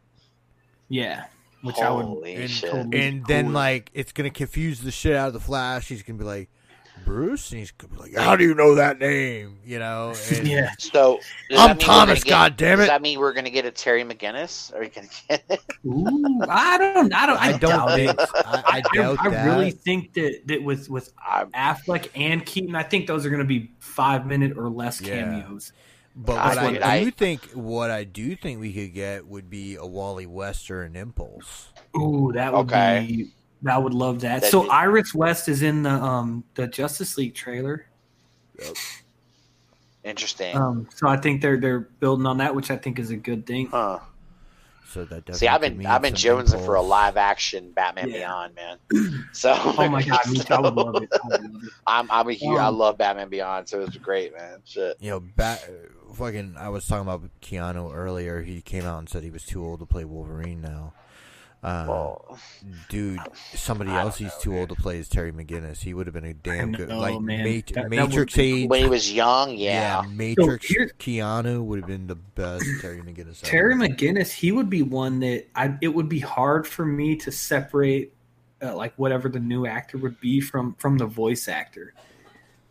Yeah, which I would. Holy and, shit! totally- and then like it's gonna confuse the shit out of the Flash. He's gonna be like Bruce, and he's gonna be like, "How do you know that name?" You know? And Yeah, So I'm that mean we're Thomas. gonna get- God damn Does it! that mean we're gonna get a Terry McGinnis? Are we gonna get? Ooh, I don't. I don't. I, I don't doubt it. I, I doubt I, that. really think that that with with I'm, Affleck and Keaton, I think those are going to be five minute or less Yeah. cameos. But I what I, I- do think, what I do think we could get would be a Wally Wester and Impulse. Ooh, that would Okay. be. I would love that. That'd so be- Iris West is in the um the Justice League trailer. Yep. Interesting. Um, so I think they're they're building on that, which I think is a good thing. huh. So that definitely See, I've been I've been some jonesing for a live action Batman Yeah. Beyond, man. So Oh my god, me too. I would love it. I would love it. I'm I'm a huge I Um, love Batman Beyond, so it's great, man. Shit. You know, bat, fucking. I was talking about Keanu earlier. He came out and said he was too old to play Wolverine now. Uh, Well, dude, somebody else he's know, too old to play is Terry McGinnis. He would have been a damn I good, like man. Mat- That- that Matrix be age. when he was young, yeah. Matrix here's- Keanu would have been the best Terry McGinnis. ever. Terry McGinnis, he would be one that I. It would be hard for me to separate, uh, like whatever the new actor would be from from the voice actor,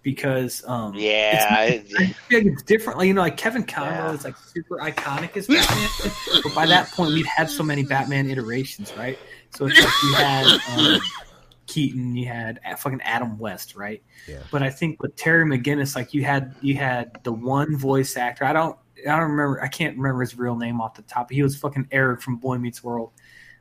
because um, Yeah, it's, I feel like it's different. Like, you know, like Kevin Conroy Yeah. is like super iconic as Batman, but by that point we've had so many Batman iterations, right? So it's like you had um, Keaton, you had fucking Adam West, right? Yeah. But I think with Terry McGinnis, like you had you had the one voice actor. I don't I don't remember. I can't remember his real name off the top. He was fucking Eric from Boy Meets World.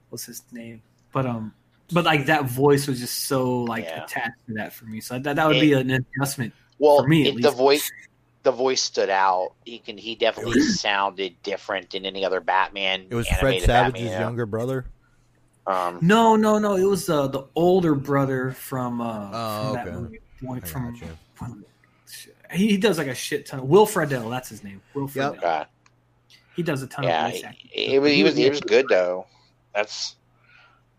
What's his name? But um, but like that voice was just so like Yeah. attached to that for me. So that that would be an adjustment. Well, For me, at it- the voice, the voice stood out. He can, he definitely sounded different than any other Batman. It was Fred Savage's Batman, yeah. younger brother. Um, No, no, no. It was uh, the older brother from uh Oh, from that movie. Boy, from, gotcha. from- he, he does like a shit ton. Of, Will Friedle, that's his name. Will Yep. Friedle. He does a ton yeah, of voice he, acting. it was he was he was good though. That's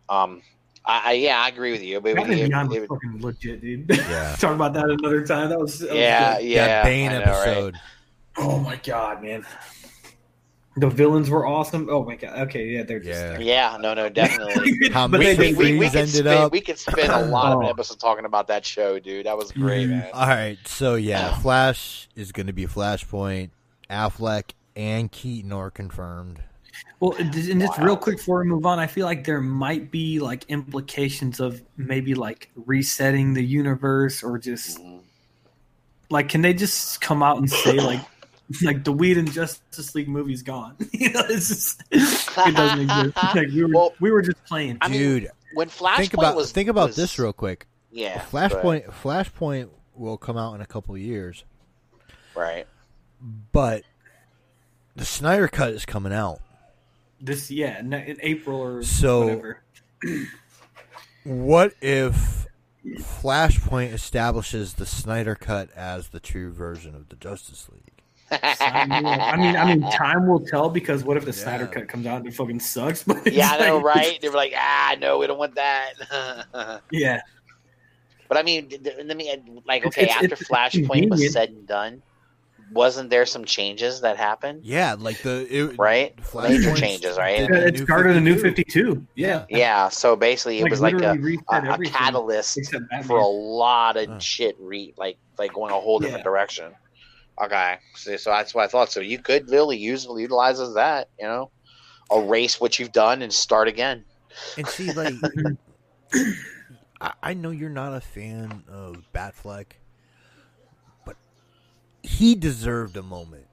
um, I, I yeah, I agree with you. But Batman it- Beyond it- was fucking legit, dude. Yeah. Talk about that another time. That was, that yeah, good. yeah, that Bane I know, right? episode. Oh my god, man. The villains were awesome. Oh my god. Okay, yeah, they're just Yeah. there. Yeah, no, no, definitely. How But we, we, we, we ended spend, up. we could spend a lot of Oh. episodes talking about that show, dude. That was great, Mhm. man. All right, so yeah, Flash is going to be Flashpoint. Affleck and Keaton are confirmed. Well, and just and real quick before we move on, I feel like there might be like implications of maybe like resetting the universe or just Mhm. like can they just come out and say like like the Whedon Justice League movie's gone? you know, it's just it doesn't exist. Like we were Well, we were just playing. I mean, Dude, When Flashpoint think about was think about was- this real quick. Yeah, go ahead. Flashpoint Flashpoint will come out in a couple of years, right? but the Snyder cut is coming out. This yeah, in in April or So- whatever. What if Flashpoint establishes the Snyder cut as the true version of the Justice League? I mean, I mean, I mean, time will tell because what if the Snyder cut comes out and it fucking sucks? But it's yeah, I know, like- right? They were like, ah, no, we don't want that. Yeah, but I mean, th- th- let me like, okay, it's- after it's Flashpoint convenient. was said and done, wasn't there some changes that happened? Yeah, like the it, Right, Flashpoint major changes, right? did Yeah, the it New started a new 52. Yeah, Yeah, so basically, it Like, was like a, a, a catalyst for a lot of Huh. shit, re like like going a whole different Yeah. direction. Okay, so, so that's what I thought. So you could really use utilize as that, you know, erase what you've done and start again. And see, like, I, I know you're not a fan of Batfleck, but he deserved a moment.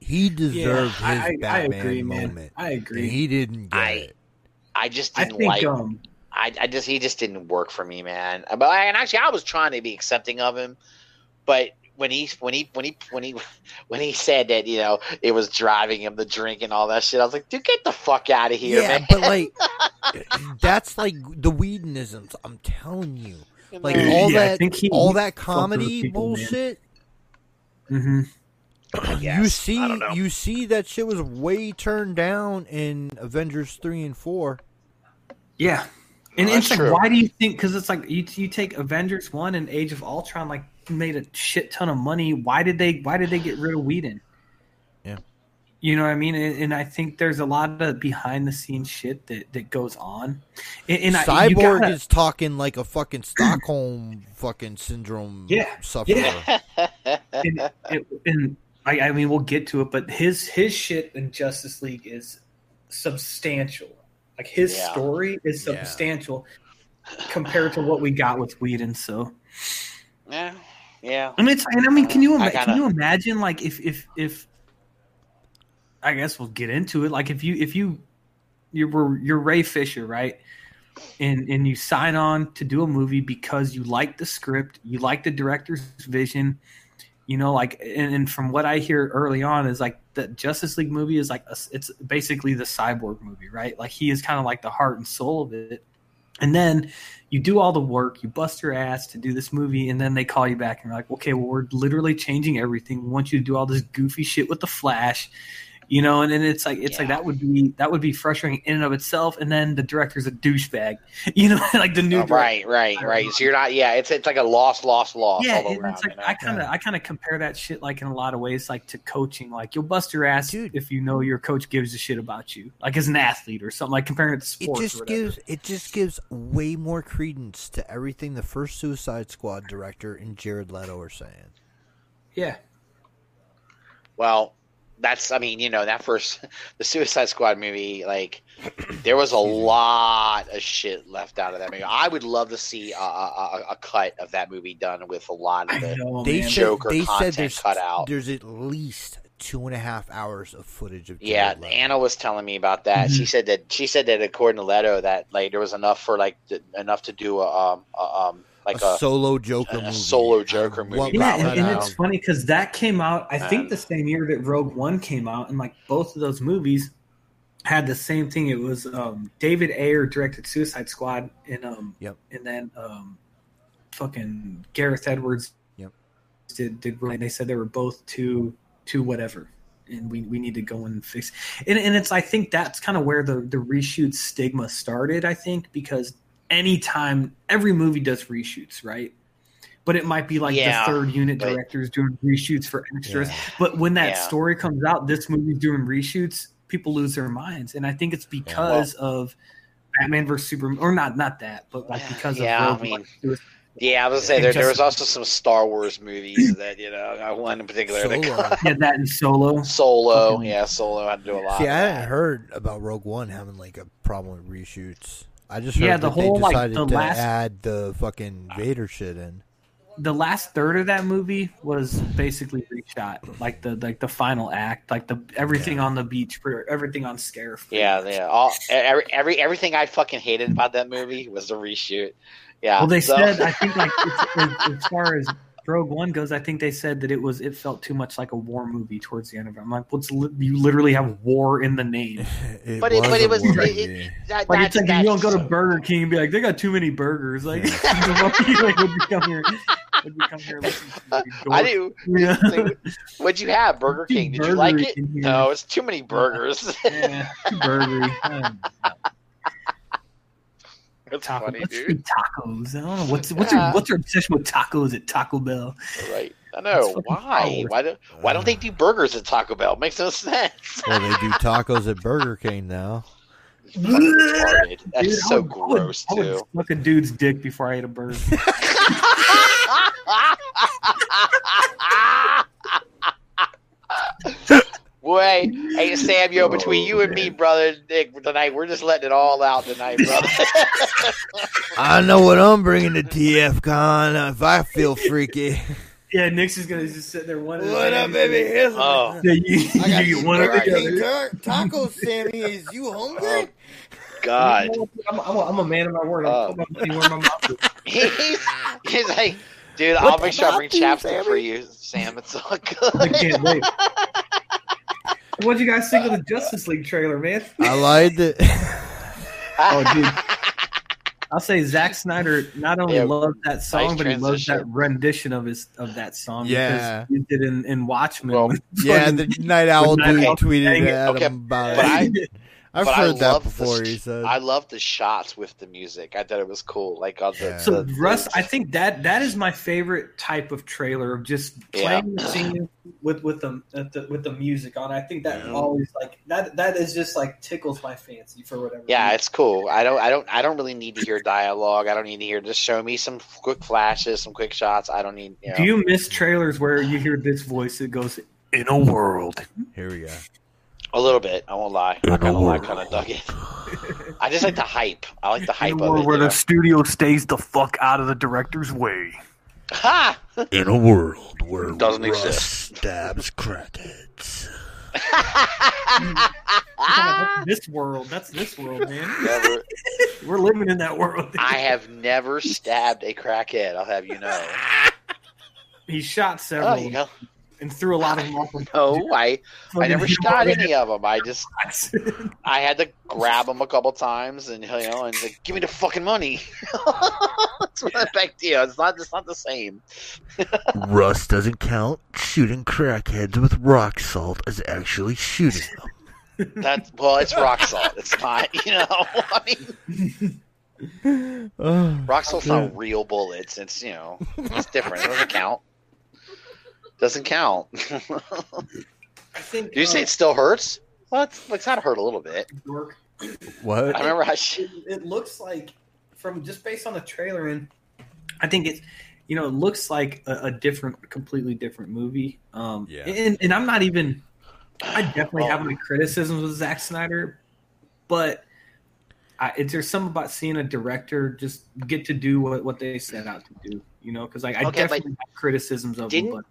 He deserved his I, I, I Batman agree, man. moment. I And agree. he didn't get I- it. I just I didn't think like. um, I, I just he just didn't work for me, man. But I- and actually, I was trying to be accepting of him, but when he when he when he when he when he said that you know it was driving him to drink and all that shit, I was like, dude, get the fuck out of here, yeah, man. but like, that's like the Whedonisms. I'm telling you, like all Yeah, that, he- all that comedy people, bullshit. mhm. Mm-hmm. I You see, I don't know. you see that shit was way turned down in Avengers three and four. yeah. And Oh, it's like, true. why do you think? Because it's like you you take Avengers one and Age of Ultron, like made a shit ton of money. Why did they? Why did they get rid of Whedon? Yeah. You know what I mean? And, and I think there's a lot of behind the scenes shit that, that goes on. And, and I, Cyborg gotta- is talking like a fucking Stockholm fucking syndrome Yeah, sufferer. yeah. and, and, and I, I mean, we'll get to it, but his his shit in Justice League is substantial. Like his Yeah. story is Yeah. substantial compared to what we got with Whedon. So, yeah, yeah. I mean, it's, and I mean, can you ima- kinda- can you imagine like if if if I guess we'll get into it. Like if you if you you're you're Ray Fisher, right? And and you sign on to do a movie because you like the script, you like the director's vision, you know, like and, and from what I hear early on is like the Justice League movie is like a, it's basically the cyborg movie, right? Like he is kind of like the heart and soul of it. And then you do all the work, you bust your ass to do this movie, and then they call you back and you're like, okay, well, we're literally changing everything. We want you to do all this goofy shit with the Flash you know and then it's like it's Yeah. like that would be that would be frustrating in and of itself and then the director's a douchebag you know like the new Oh, right, right, right. So you're not. Yeah, it's it's like a loss, loss, loss yeah all the way and around. it's like you know? i kind of i kind of compare that shit like in a lot of ways like to coaching like you'll bust your ass Dude. if you know your coach gives a shit about you like as an athlete or something like comparing it to It sports or just whatever. gives it just gives way more credence to everything the first Suicide Squad director and Jared Leto are saying. yeah Well, that's I mean, you know, that first the Suicide Squad movie, like there was a lot of shit left out of that movie. I would love to see a, a, a, a cut of that movie done with a lot of the know they man. said Joker they said content there's cut out. there's at least two and a half hours of footage of Jared Yeah, Leto. Anna was telling me about that. She said that she said that according to Leto, that like there was enough for like th- enough to do a um a, um like a, a, solo Joker a movie. solo Joker don't movie know yeah, and, and it's funny because that came out, I think, Um, the same year that Rogue One came out, and like both of those movies had the same thing. It was um, David Ayer directed Suicide Squad, and um, Yep. and then um, fucking Gareth Edwards, Yep. did did. And they said they were both too too whatever, and we we need to go and fix. And and it's I think that's kind of where the the reshoot stigma started. I think because anytime every movie does reshoots, right? But it might be like Yeah, the third unit but- directors doing reshoots for extras. Yeah. But when that Yeah. story comes out, this movie's doing reshoots, people lose their minds, and I think it's because of Batman versus Superman, or not, not that, but like because Yeah, I of Rogue mean, One. Was- yeah. I was gonna say And there, there was also some Star Wars movies that you know one in particular that Solo. yeah, that and Solo. Solo, yeah, Solo had to do a lot. See, I hadn't heard about Rogue One having like a problem with reshoots. I just heard Yeah, the that whole, they like, the to last- add the fucking Vader shit in. The last third of that movie was basically reshot, like the like the final act, like the everything on the beach, for everything on Scarif. Yeah, yeah. All every, every everything I fucking hated about that movie was the reshoot. Yeah. Well, they so- said I think like as, as, as far as Rogue One goes, I think they said that it was it felt too much like a war movie towards the end of it. I'm like, what's li- you literally have war in the name? It But it- but it was- war it- it- that, Like that- it's like that- you don't go to Burger King and be like, they got too many burgers. Like, like would you come here? Would you come here? and to I do. Yeah. What'd you have? Burger King. Did you like it? burgery in here. No, it's too many burgers. yeah, too burgery. That's taco. funny, Let's dude. tacos. I don't know what's what's Yeah. your what's your obsession with tacos at Taco Bell? Right. I know. Why? Star Why do Why don't they do burgers at Taco Bell? Makes no sense. well, they do tacos at Burger King now. That's Dude, so would- I would- gross I would too. suck a dude's dick before I ate a burger. Boy, hey Sam, yo, between you oh, and me, brother, Nick, tonight we're just letting it all out tonight, brother. I know what I'm bringing to TF Con if I feel freaky. yeah, Nick's is gonna just sit there one. what up, baby? Here's Oh. Yeah, you, I got you get one or Burger the King other. ta- tacos, Sammy. Is you hungry? Oh, God, I'm, I'm, a, I'm a man of my word. Oh. I'm put my my mouth is. he's, he's like, dude, What I'll the make sure I bring chapstick for you, Sam. It's all I good. can't wait. What'd you guys think of the Justice League trailer, man? I lied it. Oh, dude. I'll say Zack Snyder not only Yeah, loved that song, nice but he loves that rendition of his of that song. Yeah. because he did in, in Watchmen. Well, yeah, the Night Owl dude tweeted dang at Okay, him about but it. I- I've but I heard that love the before. He said, I love the shots with the music. I thought it was cool. Like on the, Yeah. So the- Russ, I think that that is my favorite type of trailer of just Yeah. playing the scene with with the, with the with the music on. I think that Yeah. always like that that is just like tickles my fancy for whatever. Yeah, reason. it's cool. I don't, I don't, I don't really need to hear dialogue. I don't need to hear. Just show me some quick flashes, some quick shots. I don't need. You know. Do you miss trailers where you hear this voice that goes in a world? "Here we go." A little bit. I won't lie. I kind of like, kind of dug it. I just like the hype. I like the hype in a of world it. where you know? the studio stays the fuck out of the director's way. Ha! In a world where Doesn't Russ exist. stabs crackheads. This world. That's this world, man. never, We're living in that world. I have never stabbed a crackhead. I'll have you know. he shot Oh, several you go. And threw a lot of them off. No, I I never shot any of them. I just I had to grab them a couple times and you know and like, give me the fucking money. That's what I beg to you. It's not it's not the same. Rust doesn't count. Shooting crackheads with rock salt is actually shooting them. That's well, it's rock salt. It's not you know. I mean, Oh, rock salt's not oh, real bullets. It's you know it's different. It doesn't count. Doesn't count. I think Do you say uh, it still hurts? Well, it's, it's gotta hurt a little bit. work. what? I remember I. Sh- it, it looks like from just based on the trailer and i think it's you know it looks like a, a different completely different movie um Yeah. and, and i'm not even i definitely have my criticisms with Zack snyder but I, it's, there's something about seeing a director just get to do what, what they set out to do you know because like, i Okay, definitely have criticisms of them didn't- but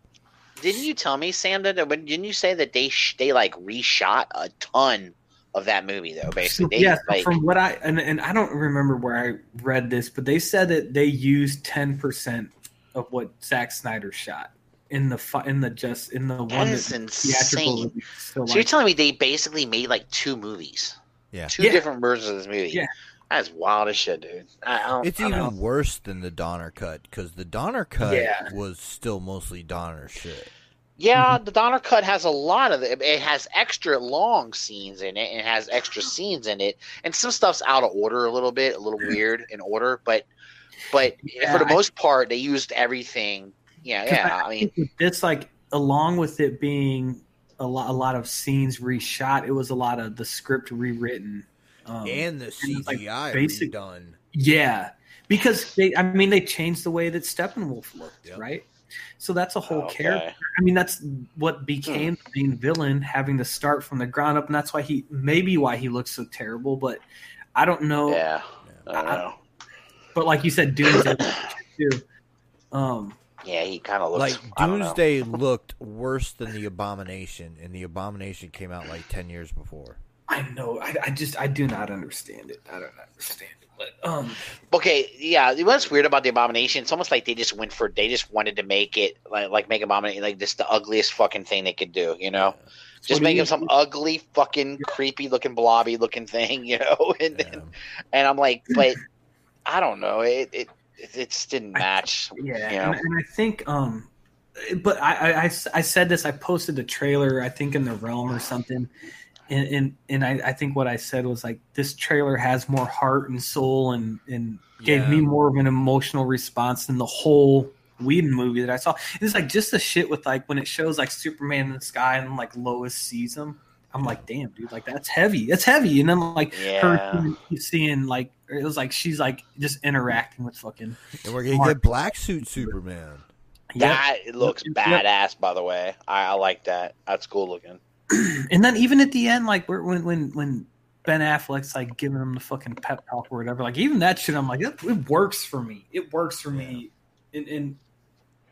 Didn't you tell me, Sam? That didn't you say that they sh- they like reshot a ton of that movie though? Basically, they, yeah, like, from what I and, and I don't remember where I read this, but they said that they used ten percent of what Zack Snyder shot in the fi- in the just in the one that is that theatrical insane. release. So, So you're telling me they basically made like two movies, Yeah. two Yeah. different versions of this movie? Yeah. That's wild as shit, dude. I, I don't, It's I don't even know. worse than the Donner cut because the Donner cut Yeah. was still mostly Donner shit. Yeah, mm-hmm. the Donner cut has a lot of it. It has extra long scenes in it, and it has extra scenes in it, and some stuff's out of order a little bit, a little weird in order, but but Yeah, for the I- most part, they used everything. Yeah, 'cause yeah. I mean, think with this like along with it being a lot a lot of scenes reshot, it was a lot of the script rewritten. Um, and the it's like CGI basic- redone. Yeah, because they, I mean, they changed the way that Steppenwolf looked, Yep. right? So that's a whole okay. character. I mean, that's what became the main villain, having to start from the ground up, and that's why he maybe why he looks so terrible. But I don't know. Yeah, I don't know. But like you said, Doomsday too. Um, Yeah, he kind of looks Like I don't know. Doomsday looked worse than the Abomination, and the Abomination came out like ten years before. I know. I, I just I do not understand it. I don't understand it. But um, Okay, yeah. What's weird about the abomination? It's almost like they just went for. They just wanted to make it like like make abomination like just the ugliest fucking thing they could do. You know, just What make him some ugly fucking creepy looking blobby looking thing. You know, and Yeah. and, and I'm like, but I don't know. It it it, it just didn't match. yeah, You know? and, and I think um, but I, I, I I said this. I posted the trailer. I think in the realm or something. And and, and I, I think what I said was like this trailer has more heart and soul and and gave Yeah. me more of an emotional response than the whole Whedon movie that I saw. It's like just the shit with like when it shows like Superman in the sky and like Lois sees him. I'm like, damn, dude, like that's heavy. That's heavy. And then like Yeah. her seeing- seeing like it was like she's like just interacting with fucking And we're gonna Mark. get Black Suit Superman. Yep. That looks Yep. badass, by the way. I, I like that. That's cool looking. and then even at the end, like when when when Ben Affleck's like giving him the fucking pep talk or whatever, like even that shit, I'm like, it, it works for me. It works for me. And, and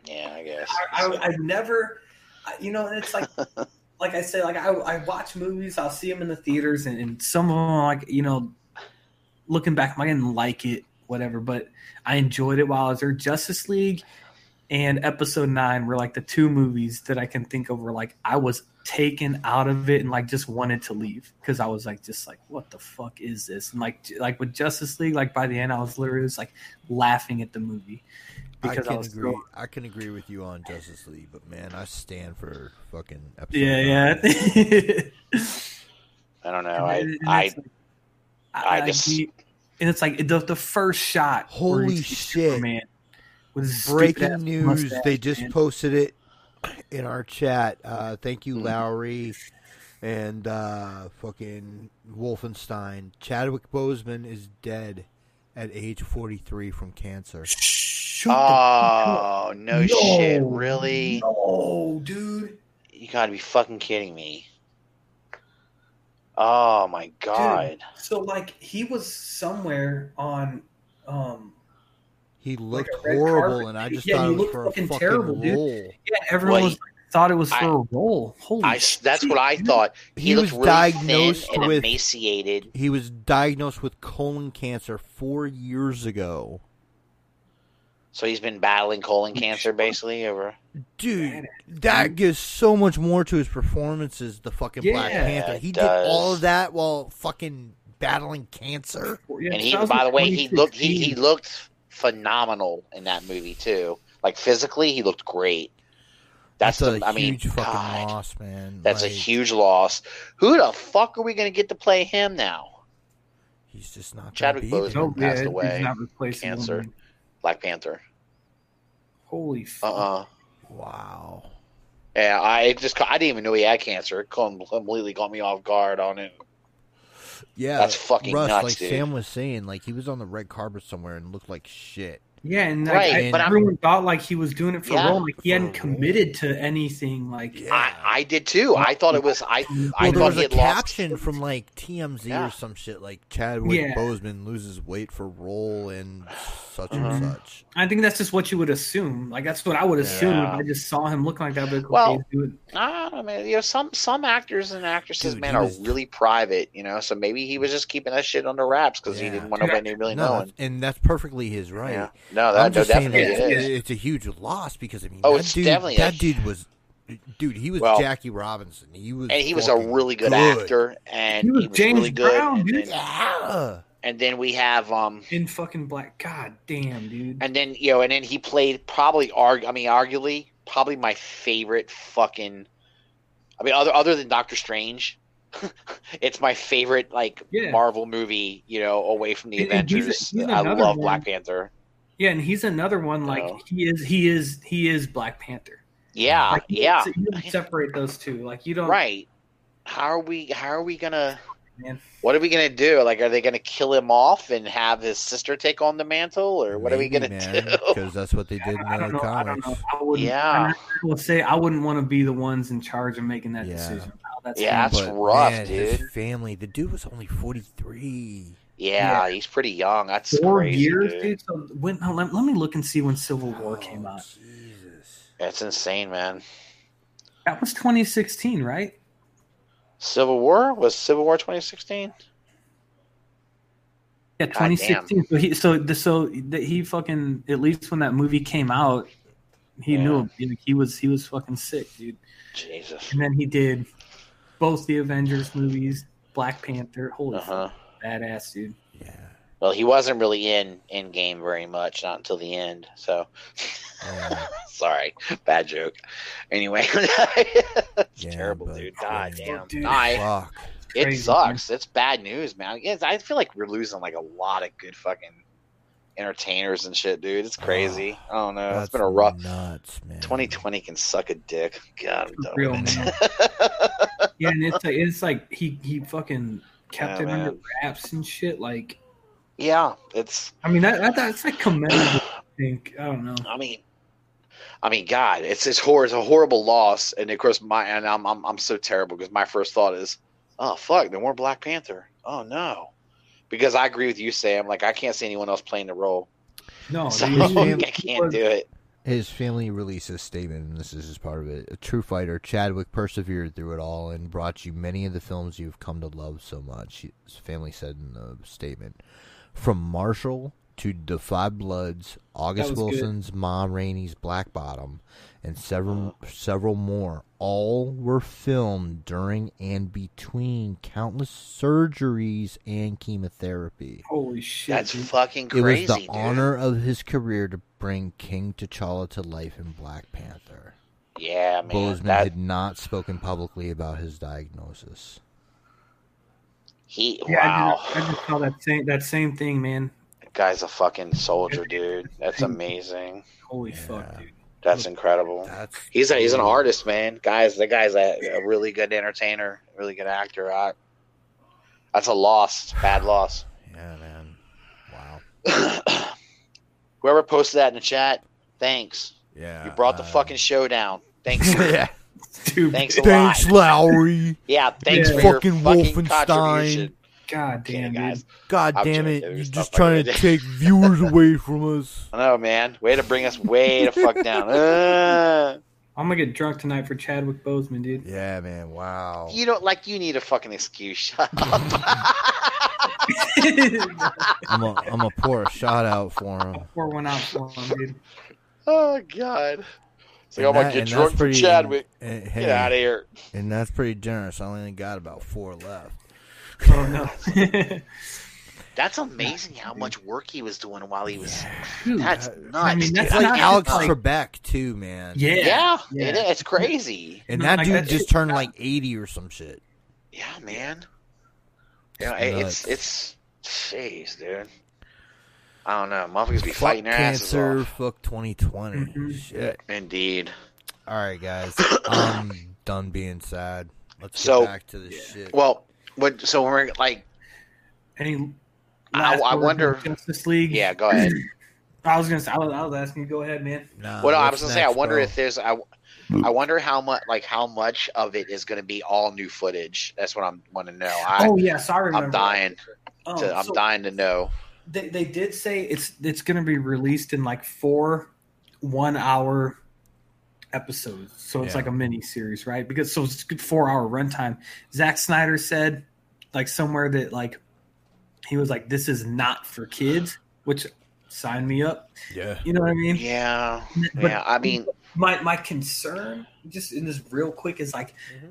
Yeah, I guess. I, I, I've never, you know, and it's like, like I say, like I, I watch movies, I'll see them in the theaters, and, and some of them, are like you know, looking back, I didn't like it, whatever, but I enjoyed it while I was there. Justice League and Episode Nine were like the two movies that I can think of where like I was taken out of it and like just wanted to leave because I was like just like what the fuck is this and like like with Justice League like by the end I was literally just like laughing at the movie I because I, can was agree. so I can agree with you on Justice League, but man, I stand for fucking episode. yeah nine. yeah I don't know. I And I like- I just- and it's like the the first shot. Holy shit. man with Breaking news! mustache, they just man. posted it in our chat. Uh, thank you, Lowry and uh, fucking Wolfenstein. Chadwick Boseman is dead at age 43 from cancer. Shoot Oh no, No. shit! Really? no, dude. You gotta be fucking kidding me! Oh my god! So like he was somewhere on um He looked a red horrible, carpet. and I just Yeah, thought he it was looked for a fucking fucking terrible, dude. role. yeah everyone What, was thought it was for a role. Holy I, shit. that's what I thought. He, He was really diagnosed thin and with- emaciated. He was diagnosed with colon cancer four years ago. So he's been battling colon cancer basically over. Dude, that gives so much more to his performances. The fucking Black Panther. it He does. did all of that while fucking battling cancer. And he, by the way, he looked he, he looked phenomenal in that movie too. Like physically, he looked great. That's, a the, I mean, huge fucking God, loss, man. that's a huge loss. Who the fuck are we gonna get to play him now? He's just not. gonna Chadwick be Boseman. there. No, yeah, passed he's away. not replacing Cancer. him. Black Panther. Holy Uh fuck. uh Wow. Yeah, I just I didn't even know he had cancer. It completely caught me off guard on it. Yeah, That's fucking Russ, nuts, like dude. Sam was saying, like he was on the red carpet somewhere and looked like shit. Yeah, and like, Right, I- but I'm- everyone thought like he was doing it for Yeah. a role. Like he hadn't For a role. committed to anything. Like I, I did too. I thought it was I. I there thought was he a had lost. caption from like TMZ Yeah. or some shit, like Chadwick Yeah. Boseman loses weight for role and such and Uh-huh. such. I think that's just what you would assume. Like that's what I would assume Yeah. if I just saw him look like that. But Well, okay. I don't know. You know, some some actors and actresses, Dude, man, are was- really private. You know, so maybe he was just keeping that shit under wraps because he didn't want nobody really No, knowing. and that's perfectly his right. Yeah. No, I'm that no, just saying definitely that it it's, it's a huge loss because I mean, Oh, that it's dude, definitely a- that dude was, dude, he was Well- Jackie Robinson. He was, And he was a really good, good. actor, and He was James really good. Brown, and, dude. then, Yeah. and then we have um, in fucking black. God damn, dude. and then you know, and then he played probably arg. I mean, arguably, probably my favorite fucking. I mean, other other than Doctor Strange, it's my favorite like Yeah. Marvel movie. You know, away from the And- and he's a- Avengers. he's I love one- Black Panther. Yeah, and he's another one. Like No. he is, he is, he is Black Panther. Yeah, Like, yeah, You don't separate those two. Like you don't. right. How are we? How are we gonna? Man. What are we gonna do? Like, are they gonna kill him off and have his sister take on the mantle, or what are we gonna do? Because that's what they did in I the know. I don't comics. know. I wouldn't. Yeah. I will say I wouldn't want to be the ones in charge of making that Yeah. decision. How that's Yeah, gonna- that's rough, man, dude. His family, the dude was only forty three. Yeah, he's pretty young. That's four crazy, years, dude. dude. So when oh, let, let me look and see when Civil War came out. Jesus. That's insane, man. That was 2016, right? Civil War was Civil War 2016. Yeah, 2016. So he so the so that he fucking at least when that movie came out, he Yeah. knew like, he was he was fucking sick, dude. Jesus. And then he did both the Avengers movies, Black Panther. Holy Uh huh. fuck, badass, dude. Yeah. Well, he wasn't really in in game very much, not until the end. So, Yeah. sorry, bad joke. Anyway, it's Yeah, terrible, dude. God damn. Dude. I, Fuck. it crazy, sucks. It's bad news, man. Yes, I feel like we're losing like a lot of good fucking entertainers and shit, dude. It's crazy. Oh, I don't know. It's been a rough. nuts, man. 2020 can suck a dick. God, I'm done Real, with man. Yeah, and it's like it's like he he fucking kept Yeah, it under wraps and shit. Like, yeah, it's. I mean that, that that's like commendable. I think I don't know. I mean, I mean, God, it's it's hor- it's a horrible loss, and of course, my and I'm I'm, I'm so terrible because my first thought is, oh fuck, no more Black Panther. Oh no, because I agree with you, Sam. Like I can't see anyone else playing the role, No, so I can't was- do it. His family released a statement, and this is just part of it. A true fighter, Chadwick persevered through it all and brought you many of the films you've come to love so much. His family said in the statement. From Marshall to The Five Bloods, August That was good. Wilson's Ma Rainey's Black Bottom, and several uh. several more, all were filmed during and between countless surgeries and chemotherapy. Holy shit! That's dude. fucking It was crazy, the dude. honor of his career to bring King T'Challa to life in Black Panther. Yeah, man. Boseman that had not spoken publicly about his diagnosis. he Yeah, I wow, just, I just saw that same that same thing, man. that guy's a fucking soldier, dude. That's amazing. Holy Yeah. fuck, dude. That's incredible. That's He's a, he's an artist, man. Guys, the guy's a, a really good entertainer, really good actor. I, that's a loss, bad loss. Yeah, man. Wow. Whoever posted that in the chat, thanks. Yeah. You brought the uh, fucking show down. Thanks. yeah. Dude, Thanks a Thanks, lot. Lowry. Yeah, thanks Yeah. for your Fucking fucking Wolfenstein. contribution. God Okay, damn, guys. God I'm damn it! You're just stuff I trying to did. take viewers away from us. I know, man. Way to bring us way the fuck down. Uh, I'm gonna get drunk tonight for Chadwick Boseman, dude. Yeah, man. Wow. You don't like you need a fucking excuse. Shut up. I'm a, I'm a pour a shot out for him. Pour one out for him, dude. oh god. It's like And I'm gonna get drunk that's for Chadwick. and- Get hey, out of here. And that's pretty generous. I only got about four left. Oh no. That's amazing how much work he was doing while he was. Dude, That's nuts. I mean, that's It's like not- Alex like- Trebek too, man. yeah. yeah, Yeah. it is. It's crazy. And that dude that just turned like 80 or some shit. Yeah, man. Yeah, It's it- it's it's. Jeez, dude. I don't know. Motherfuckers be Fuck fighting their asses cancer, off. fuck 2020. Mhm. Shit. Indeed. All right, guys. I'm done being sad. Let's So- get back to this shit. Well, what? So we're like, Any I- I wonder- on Justice League. yeah. Go ahead. I was gonna say. I was, I was asking you. Go ahead, man. Nah, Well, no, I was gonna say, I wonder bro? if there's, I, I wonder how much, like, how much of it is going to be all new footage. That's what I'm want to know. I, oh yes, I remember. I'm dying. Um, To, I'm so dying to know. They, they did say it's it's gonna be released in like four one hour episodes. So it's Yeah. like a mini series, right? Because so it's a good four hour runtime. Zack Snyder said like somewhere that like he was like, This is not for kids, which sign me up. Yeah. You know what I mean? Yeah, But yeah. I mean, my my concern, just in this real quick, is like, Mm-hmm.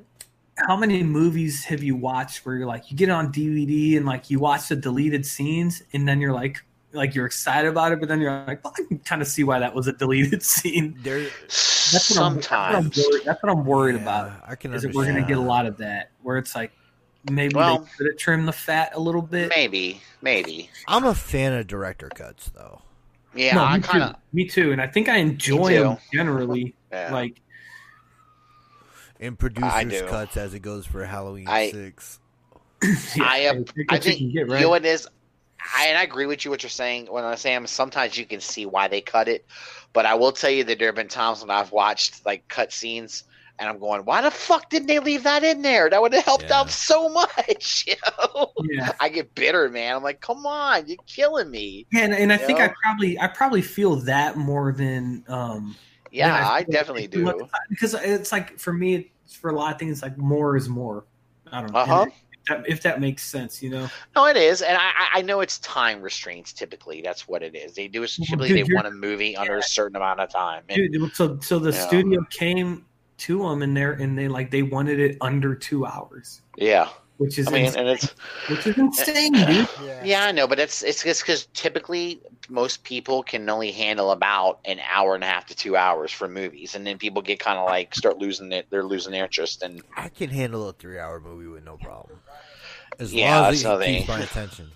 how many movies have you watched where you're like, you get it on DVD and like you watch the deleted scenes, and then you're like, like you're excited about it, but then you're like, well, I can kind of see why that was a deleted scene. There, That's what I'm, that's what I'm sometimes. worried, that's what I'm worried yeah, about. I can Is that we're gonna get a lot of that, where it's like maybe Well- they could have trimmed the fat a little bit. Maybe, maybe. I'm a fan of director cuts, though. Yeah, No, I me kind of. too. Me too, and I think I enjoy them generally. Yeah. Like In I producers cuts as it goes for Halloween I- six. I am. I think can get, you know what it is. I, and I agree with you what you're saying. When I say I'm, sometimes you can see why they cut it, but I will tell you that there have been times when I've watched like cut scenes and I'm going, why the fuck didn't they leave that in there? That would have helped Yeah. out so much. You know? Yeah. I get bitter, man. I'm like, come on, you're killing me. Yeah, and, and I think I probably I probably feel that more than um Yeah, than I feel definitely like- do. because it's like for me it's for a lot of things like more is more. I don't know Uh-huh. If, that, if that makes sense, you know. No, it is, and I, I- I know it's time restraints. Typically, that's what it is. They do it typically dude, they want a movie under a certain amount of time. And, Dude, so so the Yeah. studio came to them and there and they like they wanted it under two hours, yeah, which is I mean, insane, and it's which is insane, dude. yeah, I know, but it's it's just because typically most people can only handle about an hour and a half to two hours for movies, and then people get kind of like start losing it. They're losing their interest, and I can handle a three-hour movie with no problem, as Yeah, long that's as it another keeps my attention.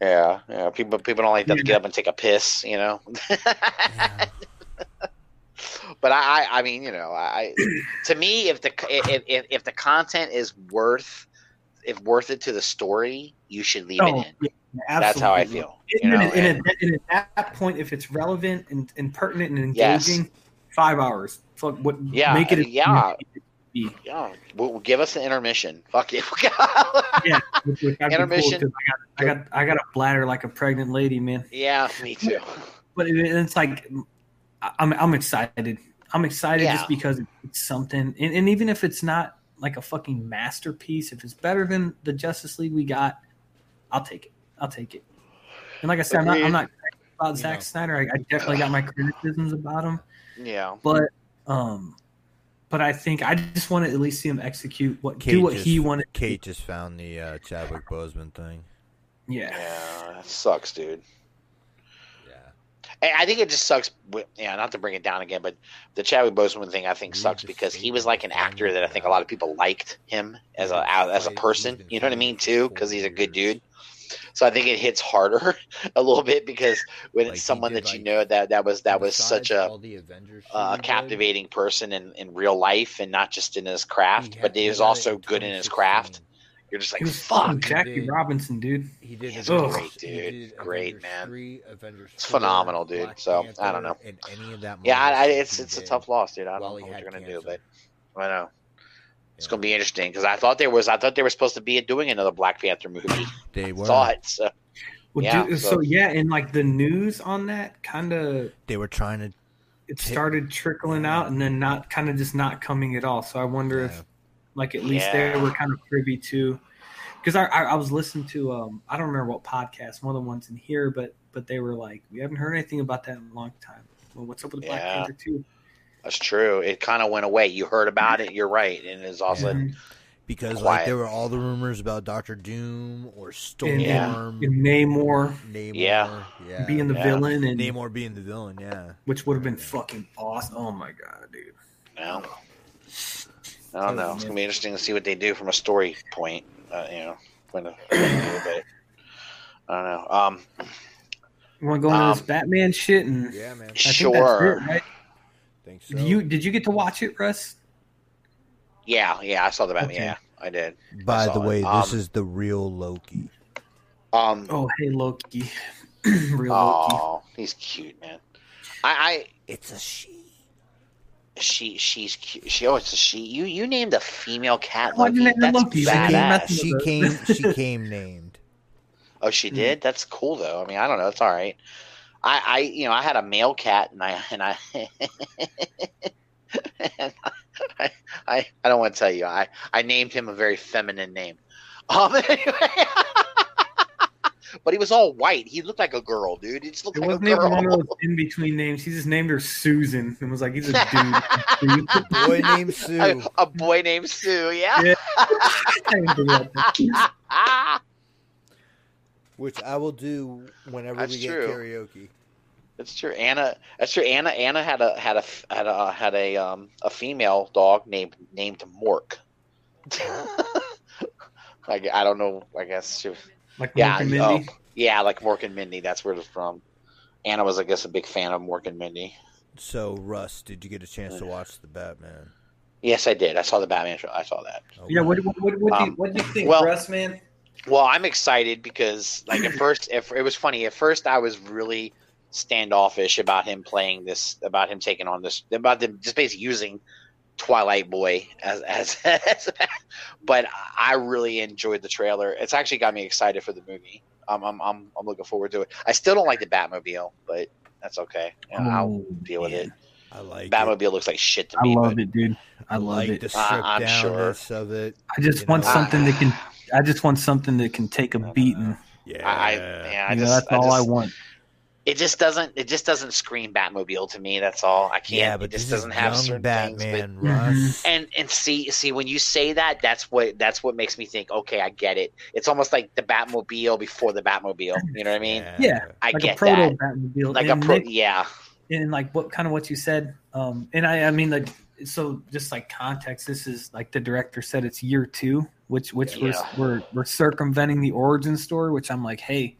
yeah, yeah, people people don't like that to get up and take a piss, you know. Yeah. But I, I, I mean, you know, I to me, if the if, if if the content is worth if worth it to the story, you should leave Oh, it in. yeah, That's how I feel. You And, know, and, and- at, and at that point, if it's relevant and, and pertinent and Yes. engaging, five hours. Fuck, what? Yeah, make it. I as- mean, yeah. yeah, we'll, give us an intermission. Fuck it. Yeah, which- which that'd be Intermission. Cool I got, I got, I got a bladder like a pregnant lady, man. yeah, me too. But it, it's like, I'm, I'm excited. I'm excited Yeah. just because it's something, and, and even if it's not like a fucking masterpiece, if it's better than the Justice League we got, I'll take it. I'll take it. And like I said, I'm not, I'm not crazy about You Zack know. Snyder. I, I definitely got my criticisms about him. Yeah, but um but I think I just want to at least see him execute what Kate do what just- he wanted. Kate just found the uh, Chadwick Boseman thing. Yeah, yeah, that sucks, dude. I think it just sucks. Yeah, not to bring it down again, but the Chadwick Boseman thing I think sucks because he was like an actor that I think a lot of people liked him as a as a person. You know what I mean too? Because he's a good dude. So I think it hits harder a little bit because when it's someone that you know that that was that was such a all the Avengers shit uh, captivating person in, in real life and not just in his craft, but he was also good in his 2016. craft. You're just like, fuck. fucking Jackie dude. Robinson, dude. He did He's a Avengers- great he dude. did Great, Avengers man. 3, Avengers It's 4, phenomenal, dude. Black So, I don't know. and any of that Yeah, I, I, it's he it's a tough loss, dude. I don't know what had you're gonna do, but I know it's Yeah. gonna be interesting because I thought there was I thought they were supposed to be doing another Black Panther movie. They were. Thought so. Well, Yeah, dude, so, so- yeah, and like the news on that kind of They were trying to it started trickling out and then not kind of just not coming at all. So I wonder Yeah. if like at least Yeah. they were kind of privy to because I, I I was listening to um I don't remember what podcast one of the ones in here but but they were like we haven't heard anything about that in a long time. Well, what's up with the Black Yeah. Panther two? That's true. It kind of went away. You heard about it. You're right, and it's all of a sudden, because like there were all the rumors about Doctor Doom or Storm, Yeah. And Namor Namor, Yeah. yeah, being the Yeah. villain and Namor being the villain, yeah. which would have been fucking awesome. Oh my god, dude. no. I don't know. It's gonna be interesting to see what they do from a story point. Uh, you know, point of view, but I don't know. Um, You want to go into this Um, Batman shit and Yeah, man. I think that's sure. it, right? think so. You did you get to watch it, Russ? Yeah, yeah, I saw the Batman. Okay. Yeah, I did. By I the saw it. way, Um, this is the real Loki. Um, Oh, hey Loki, real Loki. oh, he's cute, man. I. I, It's a she. I, she, she's cute. She, oh, it's a she. You, you named a female cat Why'd you Loki. name her That's Loki? She She came badass. She came. She came named. Oh, she did. That's cool, though. I mean, I don't know. It's all right. I, I, you know, I had a male cat, and I, and I, and I, I, I don't want to tell you. I, I named him a very feminine name. Um, anyway. But he was all white. He looked like a girl, dude. He just looked It like wasn't even girl. one of those in between names. He just named her Susan and was like, he's a dude. A boy named Sue. a, a boy named Sue. Yeah. Yeah. I didn't do that. Ah, Which I will do whenever That's we get true. karaoke. That's true. Anna. That's true. Anna. Anna had a had a had a had a um a female dog named named Mork. I, I don't know. I guess she. Like Yeah. Mork and oh, yeah. Like Mork and Mindy. That's where it's from. Anna was, I guess, a big fan of Mork and Mindy. So, Russ, did you get a chance to watch the Batman? Yes, I did. I saw the Batman show. I saw that. Yeah, what what what, what, do you, Um, what do you think, well- Russ, man? Well, I'm excited because, like, at first, if it was funny. At first, I was really standoffish about him playing this, about him taking on this, about them just basically using Twilight Boy as as. as but I really enjoyed the trailer. It's actually got me excited for the movie. Um, I'm I'm I'm looking forward to it. I still don't like the Batmobile, but that's okay. You know, I'll Oh, deal with it. I like it. Batmobile looks like shit to me. I love but it, dude. I I love like it. the I- stripped I'm downness of it. I just want know. something that can. I just want something that can take a beating. Yeah, I, I, yeah, I You know, just, that's all I want. It just doesn't. It just doesn't scream Batmobile to me. That's all. I can't. yeah, but it just this doesn't have certain Batman, things. But, and and see see when you say that, that's what that's what makes me think. Okay, I get it. It's almost like the Batmobile before the Batmobile. You know what I mean? Yeah, I like get a proto that. Batmobile. Like a and pro. Nick- Yeah. and like what kind of what you said um and i i mean like so just like context this is like the director said it's year two which which Yeah. was we're we're circumventing the origin story which i'm like hey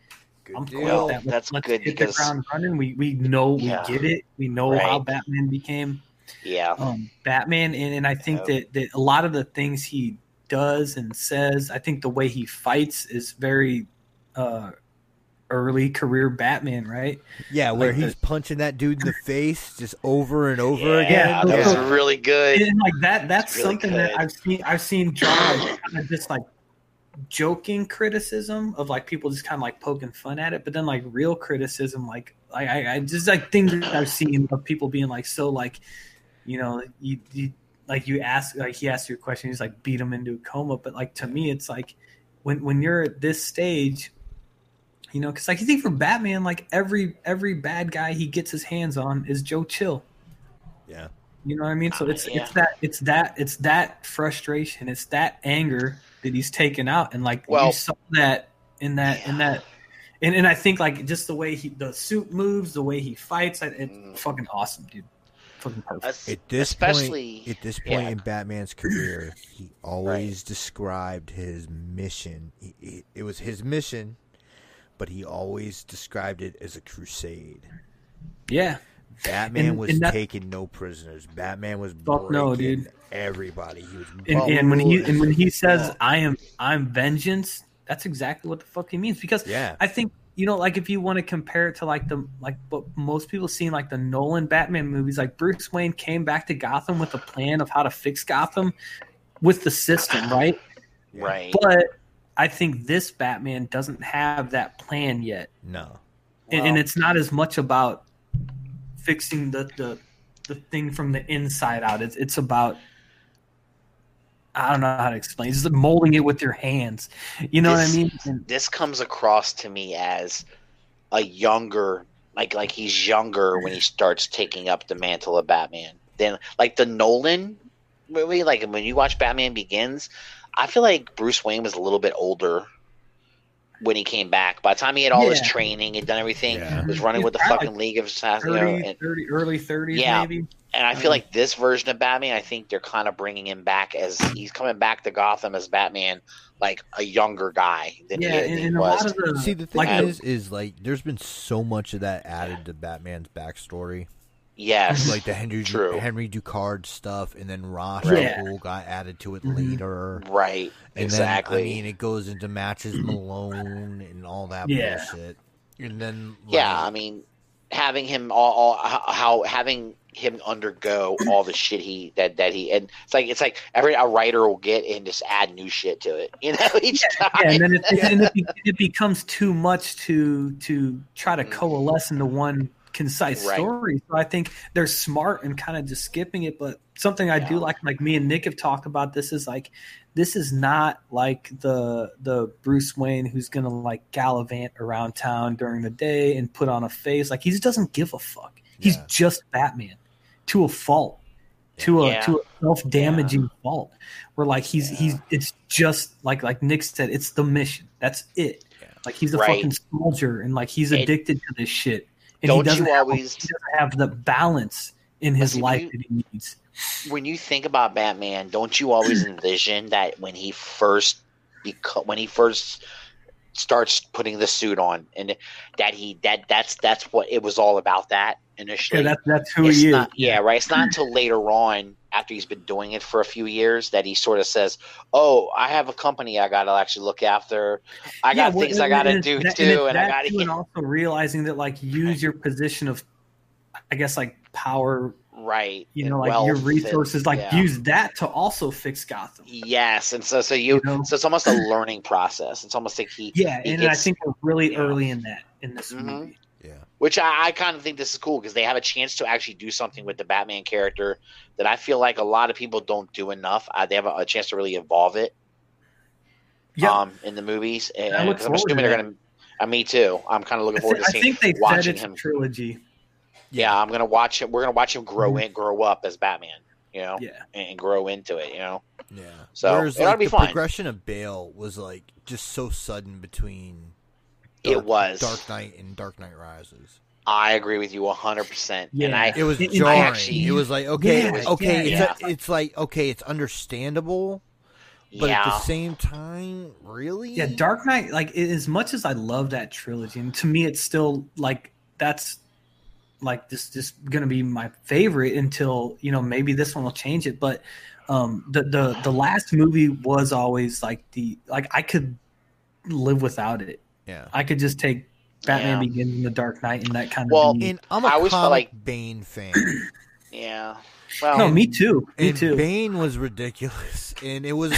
Good i'm deal. cool that that's let's good hit because- the ground running we we know we get it we know how batman became Yeah. um batman and, and i think Yeah. that that a lot of the things he does and says i think the way he fights is very uh early career batman right Yeah, where Like the- he's punching that dude in the face just over and over yeah, again. that was really good. and like that that's It's really something good. that i've seen i've seen drawn like, kind of just like joking criticism of like people just kind of like poking fun at it but then like real criticism like I, I just like things i've seen of people being like so like you know you, you like you ask like he asked you a question he's like beat him into a coma but like to me it's like when when you're at this stage you know because like you think for batman like every every bad guy he gets his hands on is joe chill Yeah. You know what I mean? So it's Yeah. it's that it's that it's that frustration, it's that anger that he's taken out, and like Well- you saw that in that in that, and and I think like just the way he the suit moves, the way he fights, it's Mm. fucking awesome, dude. Fucking perfect. That's- At this especially point, at this point yeah. in Batman's career, he always described his mission. He, he- it was his mission, but he always described it as a crusade. Yeah, Batman And- was and that- taking no prisoners. Batman was Fuck no, breaking dude. everybody. He was and, and when he and when he says I am I'm vengeance, that's exactly what the fuck he means. Because yeah, I think you know, like if you want to compare it to like the like what most people seen like the Nolan Batman movies, like Bruce Wayne came back to Gotham with a plan of how to fix Gotham with the system, right? right. But I think this Batman doesn't have that plan yet, no, and, and it's not as much about fixing the the the thing from the inside out. It's it's about I don't know how to explain. It's just molding it with your hands. You know This- what I mean? And- this comes across to me as a younger like like he's younger when he starts taking up the mantle of Batman. Then like the Nolan movie, like when you watch Batman Begins, I feel like Bruce Wayne was a little bit older when he came back. By the time he had all his training, he'd done everything, Yeah. was running He's with the fucking like, League of Assassins, you 30, know, and, 30 early 30s Yeah. maybe. and I feel like this version of Batman, I think they're kind of bringing him back as he's coming back to Gotham as Batman, like a younger guy than Yeah, he, and, he and a was. lot of the See, the thing like is, is like, there's been so much of that added to Batman's backstory, yes, like the Henry True. Henry Ducard stuff, and then Ra's Yeah. Al got added to it Mhm. later. right, And exactly. Then, I mean, it goes into matches Malone and all that Yeah. bullshit. And then, Yeah, I mean, having him all, all how, how having him undergo all the shit he that that he and it's like it's like every a writer will get and just add new shit to it, you know, each time. yeah, and then it, and it, it becomes too much to to try to Mm. coalesce into one concise Right. story. So I think they're smart and kind of just skipping it. But something I do like, like me and Nick have talked about this, is like this is not like the the Bruce Wayne who's gonna like gallivant around town during the day and put on a face. Like he just doesn't give a fuck. He's Yeah. just Batman to a fault. To a Yeah. to a self damaging fault, where like he's he's it's just like like Nick said, it's the mission. That's it. Yeah. Like he's a Right. fucking soldier, and like he's It- addicted to this shit, and Don't he doesn't you have, always- he doesn't have the balance in his life you- that he needs. when you think about Batman, don't you always envision that when he first beco- when he first starts putting the suit on and that he that that's that's what it was all about that initially. Yeah, that's that's who it's he is. yeah, right. It's not until later on, after he's been doing it for a few years, that he sort of says, "Oh, I have a company I got to actually look after. I got well, things I got to do that- too, it's and I got too, and to also realizing that like use your position of, I guess like power, right. you know, like your wealth and- resources, like yeah. use that to also fix Gotham. Yes, and so so you, You know? so it's almost a learning process. It's almost like he Yeah, he and I think we're really yeah. early in that in this Mhm. movie. Yeah. which I, I kind of think this is cool because they have a chance to actually do something with the Batman character that I feel like a lot of people don't do enough. Uh, they have a, a chance to really evolve it Yeah, um, in the movies, and I look 'cause I'm assuming they're going to. Uh, me too. I'm kind of looking I, forward thi- to I seeing think they said watching it's him. trilogy. Yeah, I'm gonna watch it. We're gonna watch him grow Mhm. in, grow up as Batman. You know, Yeah, and, and grow into it. You know, Yeah. So, Whereas it ought like to be the fine. progression of Bale was like just so sudden between it was. Dark Knight and Dark Knight Rises. I agree with you 100. percent And I, It was It- it- jarring. actually- it was like okay, Yeah, okay, yeah, it's, it's like okay, it's understandable, but yeah, at the same time, really, yeah. Dark Knight, like i- as much as I love that trilogy, and to me, it's still like that's like this just gonna be my favorite until you know maybe this one will change it. But um, the the the last movie was always like the like I could live without it. Yeah. I could just take Batman Yeah. Begins and The Dark Knight and that kind of. Well, beat. I'm a I always comic felt like- Bane fan. yeah. Well, no, me too. Me and too. Bane was ridiculous, and it was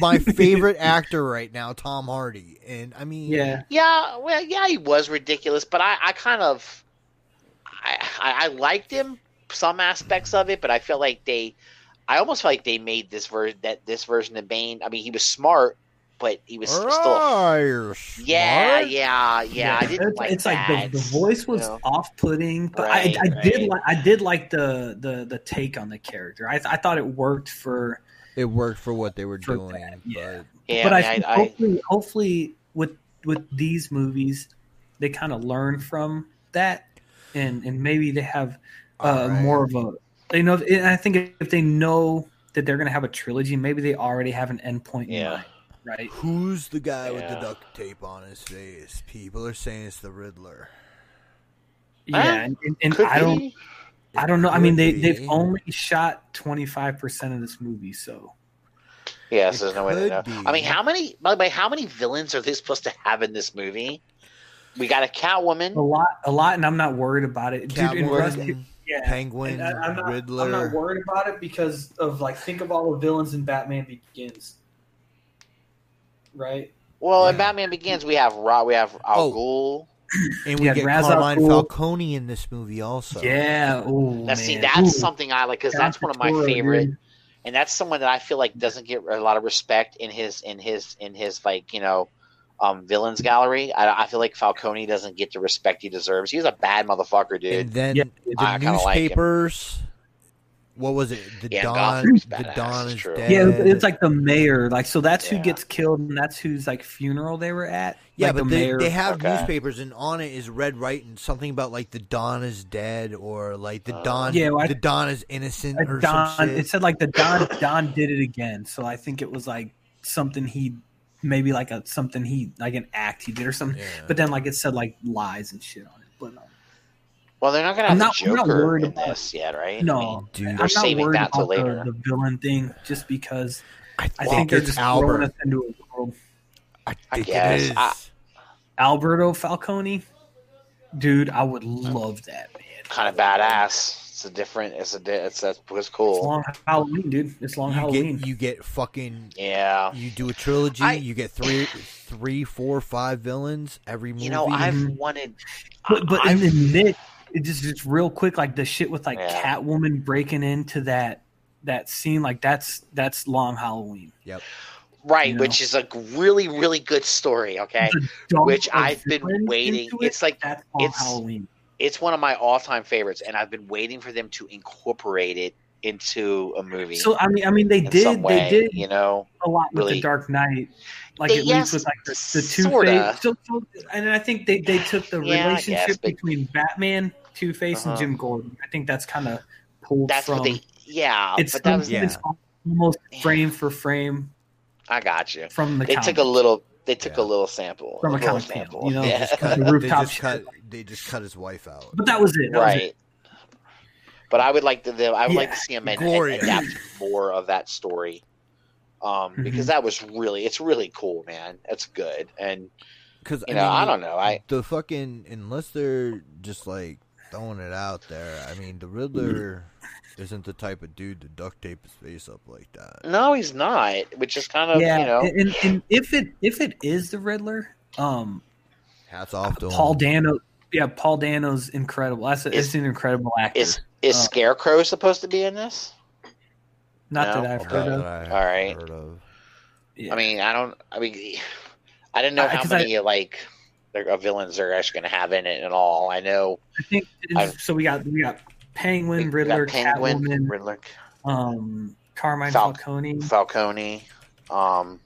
my favorite actor right now, Tom Hardy. And I mean, yeah, Yeah, well, yeah, he was ridiculous, but I, I kind of, I, I, I liked him some aspects of it, but I felt like they, I almost felt like they made this version that this version of Bane. I mean, he was smart, but he was still, Right, you're yeah, yeah, yeah. I didn't it's, like it's that. like the, the voice was you know? off-putting, but Right, I, I did like I did like the the the take on the character. I, I thought it worked for, It worked for what they were doing, that, yeah. but Yeah, but I I, mean, I, I, hopefully hopefully with with these movies they kind of learn from that, and and maybe they have uh, Alright. more of a they know. I think if they know that they're going to have a trilogy, maybe they already have an endpoint in Yeah. mind, right? Who's the guy with the duct tape on his face? People are saying it's the Riddler. Yeah, Huh? and, and, and I don't. be. I don't know. I mean, they Could they've only shot twenty five percent of this movie, so Yes, It there's no way to know. could I mean, how many? By the way, how many villains are they supposed to have in this movie? We got a Catwoman. a Catwoman. lot, a lot, and I'm not worried about it, dude. Catwoman, Rescue, yeah, Penguin, And uh, I, am not, Riddler. I'm not worried about it because of like think of all the villains in Batman Begins, right? Well, in Batman Begins, we have Ra, we have Al Oh. Ghul. And we Yeah, get Ra's al Carmine Falcone in this movie also. Yeah. Oh, Now, see, that's Ooh, something I like because John that's one of my Turturro, favorite, dude. and that's someone that I feel like doesn't get a lot of respect in his in his in his like you know, um, villains gallery. I, I feel like Falcone doesn't get the respect he deserves. He's a bad motherfucker, dude. And then Yeah, the I kinda like newspapers. What was it? The Yeah, Don. The badass, Don is true. dead. Yeah, it's like the mayor. Like, so that's who gets killed, and that's whose like funeral they were at. Yeah, like but the they, mayor. they have Okay. newspapers, and on it is red writing something about like the Don is dead, or like the Uh, Don, Yeah, well, I- the Don is innocent, Uh, or Don. some shit. It said like the Don. Don did it again. So I think it was like something he, maybe like a something he like an act he did or something. Yeah. But then like it said like lies and shit on it. But um, Well, they're not gonna have not- the I'm not Joker worried in about- this yet, right? I no, mean, dude, I'm they're not saving worried that till about the, the villain thing just because I I think, think they're it's just throwing Albert. us into a world. I I guess. it is. I- Alberto Falcone, dude, I would love that man. kind of badass. It's a different. It's a. It's that's was It's cool. long Halloween, dude. It's long you Halloween. get you get fucking Yeah. you do a trilogy. I- you get three, three, four, five villains every movie. You know, I've Mhm. wanted. But but I've, in the Nick, it just just real quick, like the shit with like Yeah. Catwoman breaking into that that scene, like that's that's long Halloween. Yep. Right, you know. which is a really, really good story. Okay, Which I've been waiting- it, it's like- that's long it's- Halloween. it's one of my all-time favorites, and I've been waiting for them to incorporate it into a movie. So I mean, I mean, they did way, they did you know. a lot with the Dark Knight, like They- at yes, least with like the, the two sorta. face. So, so, and I think they they took the Yeah, relationship guess, but- between Batman, Two Face, Uh-huh. and Jim Gordon. I think that's kind of pulled That's from. what they. Yeah, it's but that was. Yeah. it's almost Yeah. frame for frame I got you. from the. They comic. took a little. They took Yeah. a little sample. From a little comic sample. panel, you know, yeah. just Cut- the they just cut. They just cut his wife out. But that was it. That was it. right. But I would like to. I would like to see him ad- Gloria. adapt more of that story, um, Mhm. because that was really. It's really cool, man. It's good, and Because you know, I don't know. I the fucking unless they're just like throwing it out there. I mean, the Riddler isn't the type of dude to duct tape his face up like that. no, he's not. Which is kind of yeah, you know. and, and if it if it is the Riddler, um, Hats off to Paul him. Dano, yeah, Paul Dano's incredible. That's a, Is- it's an incredible actor. Is is Uh, Scarecrow supposed to be in this? Not no? that I've heard of. I All right. heard of. Yeah. I mean, I don't. I mean, I didn't know I- how 'cause I- many like they're, uh, villains they're actually going to have in it and all. I know I think so. We got we got Penguin, we got Riddler, Penguin, Catwoman, Riddler, um, Carmine Fal- Falcone. Falcone. Um,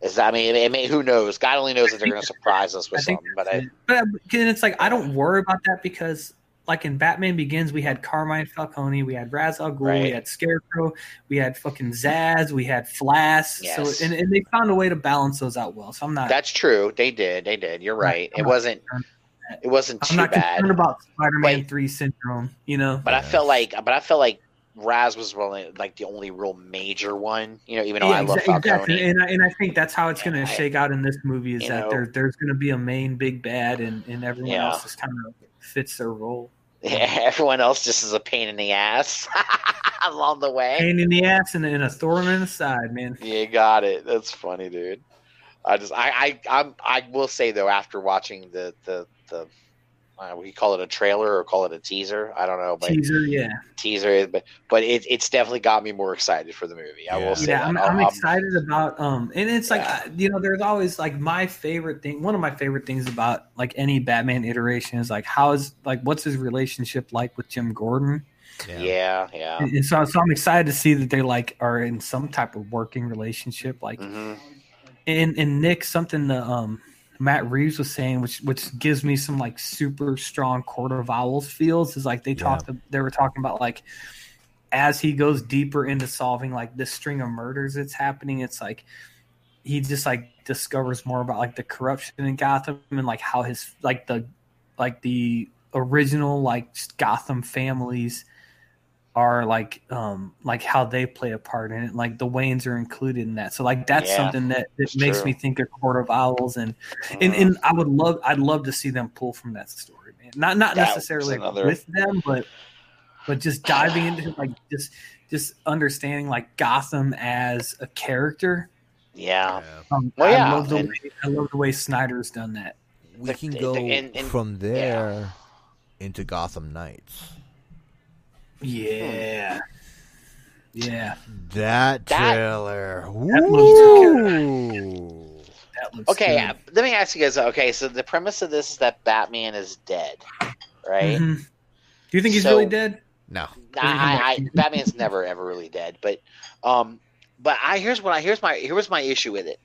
is that? I mean, I mean, who knows? God only knows that they're going to surprise us with something. But I, But and it's like I don't worry about that because like in Batman Begins, we had Carmine Falcone, we had Ra's al Ghul, we had Scarecrow, we had fucking Zsasz, we had Flass. Yes. So and, and they found a way to balance those out well. So I'm not that's true. They did. They did. You're right. I'm It wasn't. It wasn't I'm too not bad. concerned about Spider-Man Wait. Three syndrome. You know, But I felt like. But I felt like Ra's was really like the only real major one. You know, even though yeah, I love exa- Falcone. exactly. And I, and I think that's how it's going to shake out in this movie is that know- there there's going to be a main big bad, and and everyone Yeah. else is kind of fits their role. Yeah, everyone else just is a pain in the ass along the way. Pain in the ass and, and a thorn in the side, man. You got it. That's funny, dude. I just I I I'm, I will say though after watching the the the uh, we call it a trailer or call it a teaser. I don't know, but Teaser, yeah. teaser. But but it, it's definitely got me more excited for the movie. I will say yeah. I'm, I'll- I'm excited about um and it's like Yeah. uh, you know there's always like my favorite thing one of my favorite things about like any batman iteration is like how is like what's his relationship like with jim gordon Yeah, yeah. and, and so, so i'm excited to see that they like are in some type of working relationship like hmm and and nick something that um matt reeves was saying which which gives me some like super strong court of owls feels is like they Yeah. talked they were talking about like as he goes deeper into solving like this string of murders that's happening it's like he just like discovers more about like the corruption in gotham and like how his like the like the original like gotham families are like um like how they play a part in it like the waynes are included in that so like that's Yeah, something that, that makes true. me think of court of owls and and, Mhm. and i would love i'd love to see them pull from that story man not not That necessarily another- with them but but just diving into like just just understanding like gotham as a character yeah. um, Well, I yeah, love the and- way, I love the way Snyder's done that. we The- can the- go and- and- from there into Gotham Knights. Yeah. Yeah. That That- trailer. That Woo! That looks Okay, good. uh, let me ask you guys. Okay, so the premise of this is that Batman is dead, right? Mhm. Do you think he's So- really dead? No. I, I, I, Batman's never ever really dead, but um, but I here's what I here's my here's my issue with it.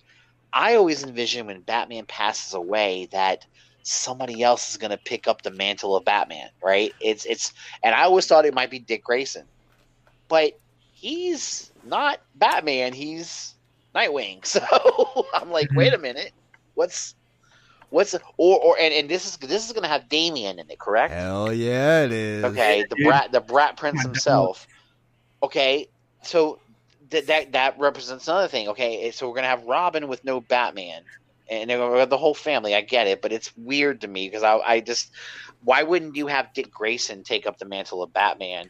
I always envision when Batman passes away that somebody else is going to pick up the mantle of Batman, right? It's it's, and I always thought it might be Dick Grayson, but he's not Batman. He's Nightwing. So I'm like, wait a mm-hmm. minute, what's what's or or and, and this is this is going to have Damian in it, correct? Hell yeah, it is. Okay, the dude. brat, the brat prince himself. Okay, so th- that that represents another thing. Okay, so we're gonna have Robin with no Batman, and they're gonna have the whole family. I get it, but it's weird to me because I, I just, why wouldn't you have Dick Grayson take up the mantle of Batman,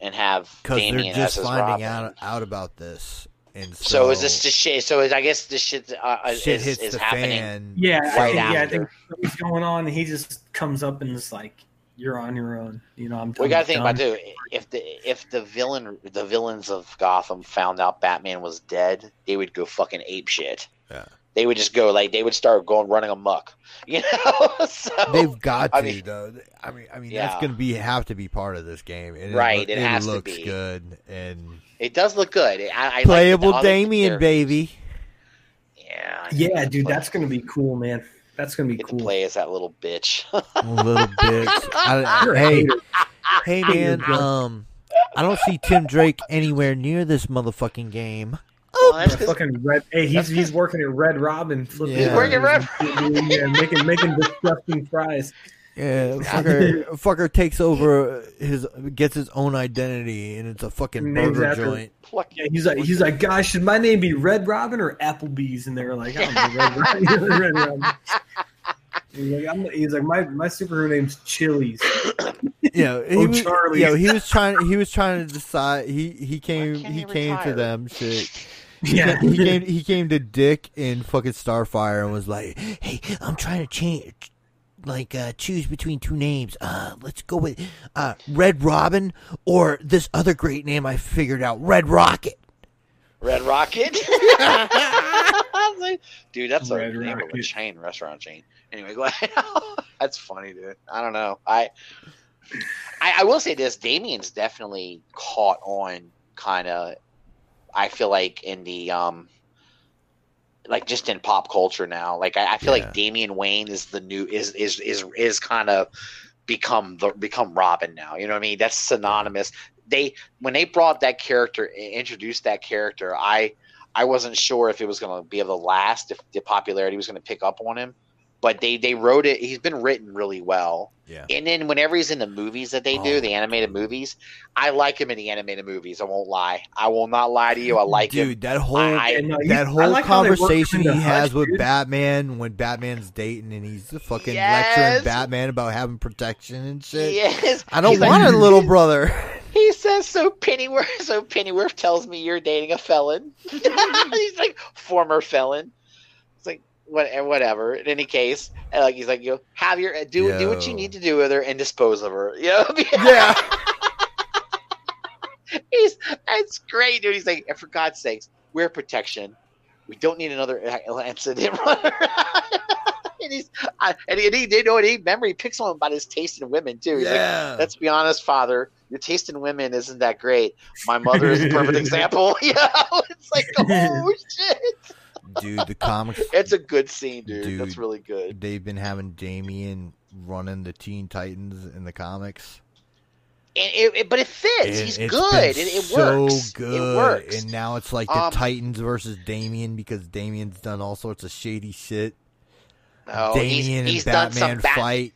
and have Because they're just as finding Robin? out out about this, and so, So, is this the shit? So is, I guess this shit, uh, uh, shit is, hits is the happening. fan? Yeah, I Right think, yeah, I think something's going on. He just comes up and is like, "You're on your own." You know, I'm. We got to think done. about too. If the if the villain the villains of Gotham found out Batman was dead, they would go fucking ape shit. Yeah. They would just go like they would start going running amok. You know. so They've got I to mean- though. I mean, I mean Yeah. that's gonna be have to be part of this game. And Right, It, it has to looks be. good and it does look good. I, I like playable the- like Damian, baby. Yeah. Yeah, dude, play- that's gonna be cool, man. That's gonna be get cool. to play as that little bitch. Little bit. I, hey, hey, man. Um, I don't see Tim Drake anywhere near this motherfucking game. Well, oh, that's 'cause- Fucking red. Hey, he's he's working at Red Robin. flipping He's working at Red burgers. Yeah, making making disgusting fries. Yeah, fucker, fucker takes over his gets his own identity, and it's a fucking Names burger after- joint. Fuck Yeah, he's like he's like, guys, should my name be Red Robin or Applebee's? And they're like, I don't know, Red Robin. Red Robin. He's like, I'm, he's like, my my superhero name's Chili's. Yeah, he Oh, was, Charlie. yo, he was trying. He was trying to decide. He he came. He he came to them. Shit. Yeah, he came. He came to Dick in fucking Starfire and was like, "Hey, I'm trying to change, like, uh, choose between two names. Uh, let's go with uh, Red Robin or this other great name I figured out, Red Rocket." Red Rocket. I was like, dude, that's a Red name of a chain, restaurant chain. Anyway, go ahead. that's funny, dude. I don't know. I, I, I will say this: Damian's definitely caught on, kind of. I feel like in the um, like just in pop culture now. Like I, I feel Yeah. like Damian Wayne is the new is is is is kind of become the become Robin now. You know what I mean? That's synonymous. They when they brought that character introduced that character, I I wasn't sure if it was going to be able to last, if the popularity was going to pick up on him. But they they wrote it. He's been written really well. Yeah. And then whenever he's in the movies that they do, Oh. the animated movies, I like him in the animated movies. I won't lie. I will not lie to you. I like him. Dude, that whole I- Yeah, uh, you- that whole like how they work conversation he has Hush, with dude. Batman when Batman's dating and he's fucking Yes. lecturing Batman about having protection and shit. Yes, I don't He's like- want a little brother. He says so. Pennyworth. So Pennyworth tells me you're dating a felon. he's like former felon. Like what, whatever. In any case, and like he's like you have your do do what you need to do with her and dispose of her. You know? yeah. he's it's great, dude. He's like, and for God's sakes, wear protection. We don't need another incident runner. and he's I, and he, and he, you know what he he picks on about his taste in women too. He's like, Yeah. let's be honest, father, your taste in women isn't that great. My mother is a perfect example. you know, it's like, oh shit. Dude, the comics It's a good scene, dude. Dude. That's really good. they've been having Damian running the Teen Titans in the comics. And it, it- but it fits. He's good. It, it so works. good. It works. And now it's like the Um, Titans versus Damian because Damian's done all sorts of shady shit. No, Damian he's, he's and done Batman some Bat- fight.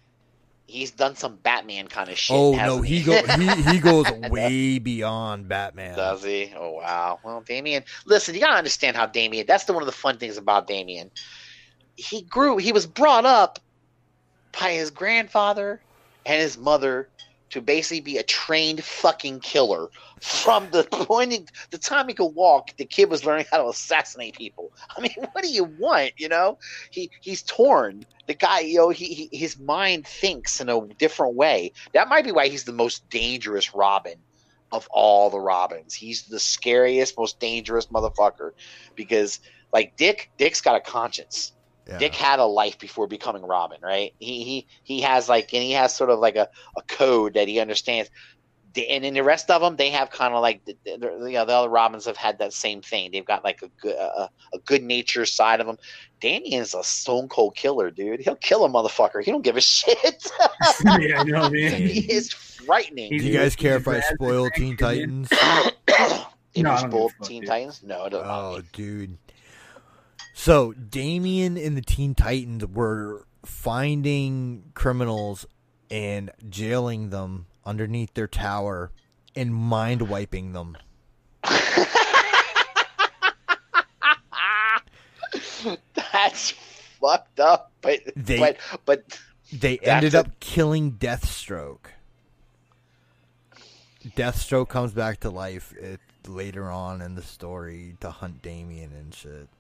He's done some Batman kind of shit. Oh no, hasn't he go he, he goes way beyond Batman. Does he? Oh wow. Well, Damian, listen, you gotta understand how Damian. That's the one of the fun things about Damian. He grew. He was brought up by his grandfather and his mother to basically be a trained fucking killer from the point in, the time he could walk. The kid was learning how to assassinate people. I mean, what do you want? You know, he he's torn. The guy, you know, he, he his mind thinks in a different way. That might be why he's the most dangerous Robin of all the Robins. He's the scariest, most dangerous motherfucker because like Dick, Dick's got a conscience. Yeah. Dick had a life before becoming Robin, right? He he he has like and he has sort of like a, a code that he understands. And in the rest of them, they have kind of like the, the, the- you know the other Robins have had that same thing. They've got like a good a, a good nature side of them. Damian's a stone cold killer, dude. He'll kill a motherfucker. He don't give a shit. yeah, I know, man. he is frightening. Do He's- you guys care if I spoil Teen. Titans? No, you I don't spoil give a fuck, Teen. Titans? No, I don't. Oh, dude. So Damian and the Teen Titans were finding criminals and jailing them underneath their tower and mind wiping them. That's fucked up. But They- but but They ended a- up killing Deathstroke. Deathstroke comes back to life it, later on in the story to hunt Damian and shit.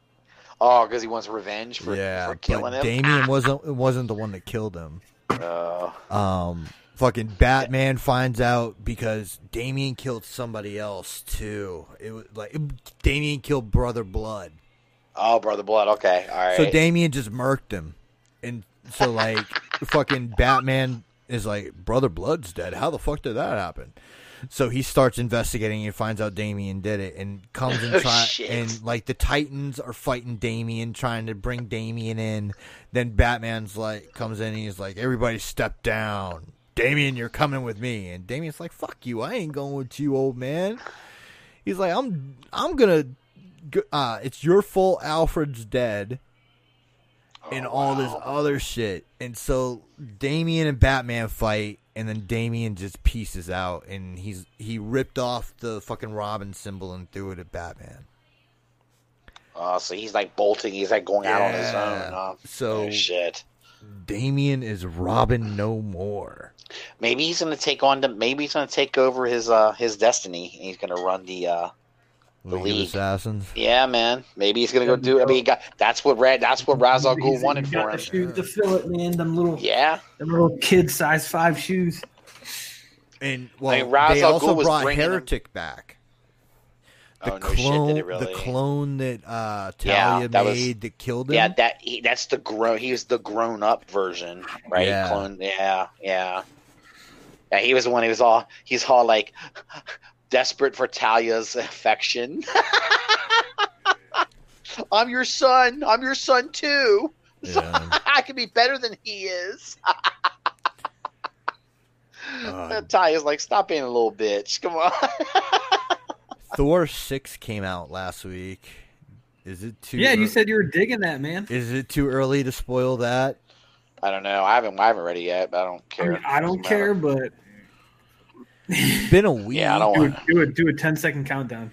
Oh, because he wants revenge for, yeah, for killing but him. Damian wasn't wasn't the one that killed him. Uh, Um, fucking Batman finds out because Damian killed somebody else too. It was like Damian killed Brother Blood, oh, brother blood. Okay, all right. so Damian just murked him, and so like fucking Batman is like Brother Blood's dead. How the fuck did that happen? So he starts investigating and finds out Damian did it, and comes and Oh, try and like the Titans are fighting Damian, trying to bring Damian in. Then Batman's like comes in, and he's like, "Everybody step down." Damian, you're coming with me, and Damian's like, "Fuck you, I ain't going with you, old man." He's like, "I'm, I'm gonna, go- uh, it's your fault. Alfred's dead." and Oh, all this other shit. And so Damian and Batman fight, and then Damian just pieces out, and he's he ripped off the fucking Robin symbol and threw it at Batman. Oh, so he's like bolting. He's like going out on his own. Huh? So oh, shit. Damian is Robin no more. Maybe he's gonna take on the. Maybe he's gonna take over his uh his destiny. and He's gonna run the. uh The League, League. of Assassins. Yeah, man. Maybe he's gonna go do. I mean, got that's what Red. That's what Ra's al Ghul wanted he's got for the him. shoes to fill it, man. Them little, Yeah. them little kid size five shoes. And well, mean, Ra's they also was brought bringing him- Heretic back. The oh no clone, Did it really? the clone that uh, Yeah, Talia that was- made that killed him. Yeah, that he, that's the grown. He was the grown up version, right? Yeah. Clone. Yeah, yeah. Yeah, he was the one. He was all. He's all like desperate for Talia's affection. I'm your son. I'm your son too. Yeah. I can be better than he is. Uh, Talia's like, stop being a little bitch. Come on. Thor six came out last week. Is it too? Yeah, you ear- said you were digging that, man. Is it too early to spoil that? I don't know. I haven't. I haven't read it yet, but I don't I, care. mean, I don't Doesn't care, matter. but It's been a week. Yeah, I don't do want. it, do it, do a 10 second countdown.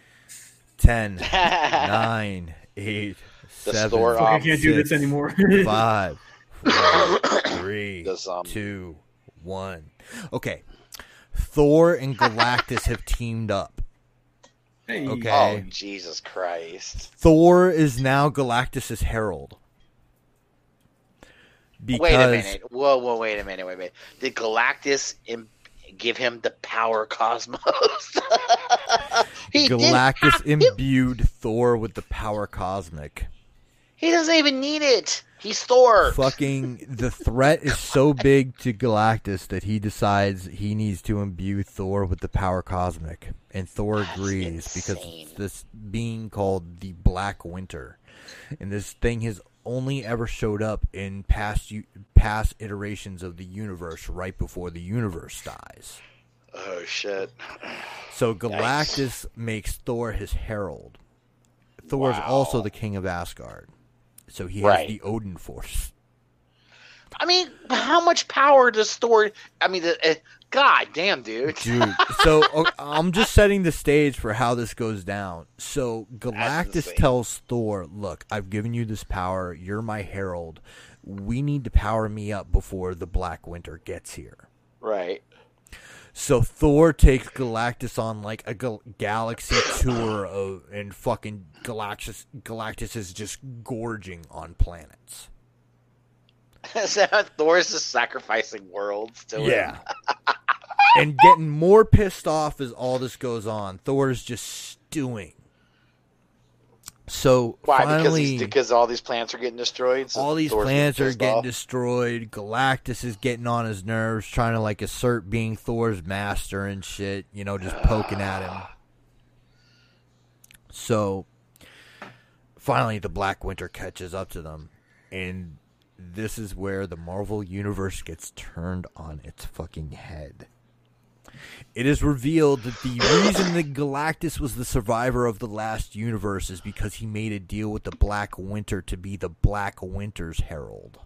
Ten, nine, eight, The seven, store- Fuck, I can't do this six, anymore. five, four, three, Does, um, two, one. Okay. Thor and Galactus have teamed up. hey, Okay. Oh Jesus Christ! Thor is now Galactus's herald. Because Wait a minute. Whoa, whoa, wait a minute. Wait a minute. Did Galactus Im- give him the power cosmos? Galactus imbued Thor with the power cosmic. He doesn't even need it. He's Thor. Fucking the threat is so big to Galactus that he decides he needs to imbue Thor with the power cosmic. And Thor That's agrees because insane. it's this being called the Black Winter. And this thing has only ever showed up in past past iterations of the universe right before the universe dies. Oh shit! So Galactus makes Thor his herald. Thor is Wow. also the king of Asgard. So he has Right. the Odin force. I mean, how much power does Thor? I mean, uh, God damn, dude. Dude, so I'm just setting the stage for how this goes down. So Galactus tells Thor, "Look, I've given you this power. You're my herald. We need to power me up before the Black Winter gets here." Right. So Thor takes Galactus on like a gal- galaxy tour of, and fucking Galactus Galactus is just gorging on planets. so Thor's just sacrificing worlds to him. Yeah. and getting more pissed off as all this goes on. Thor's just stewing. So Why? Because finally, he's, because all these plants are getting destroyed. So all these Thor's planets are getting off? destroyed. Galactus is getting on his nerves, trying to like assert being Thor's master and shit. You know, just poking at him. So finally, the Black Winter catches up to them, and this is where the Marvel universe gets turned on its fucking head. It is revealed that the reason that Galactus was the survivor of the last universe is because he made a deal with the Black Winter to be the Black Winter's herald.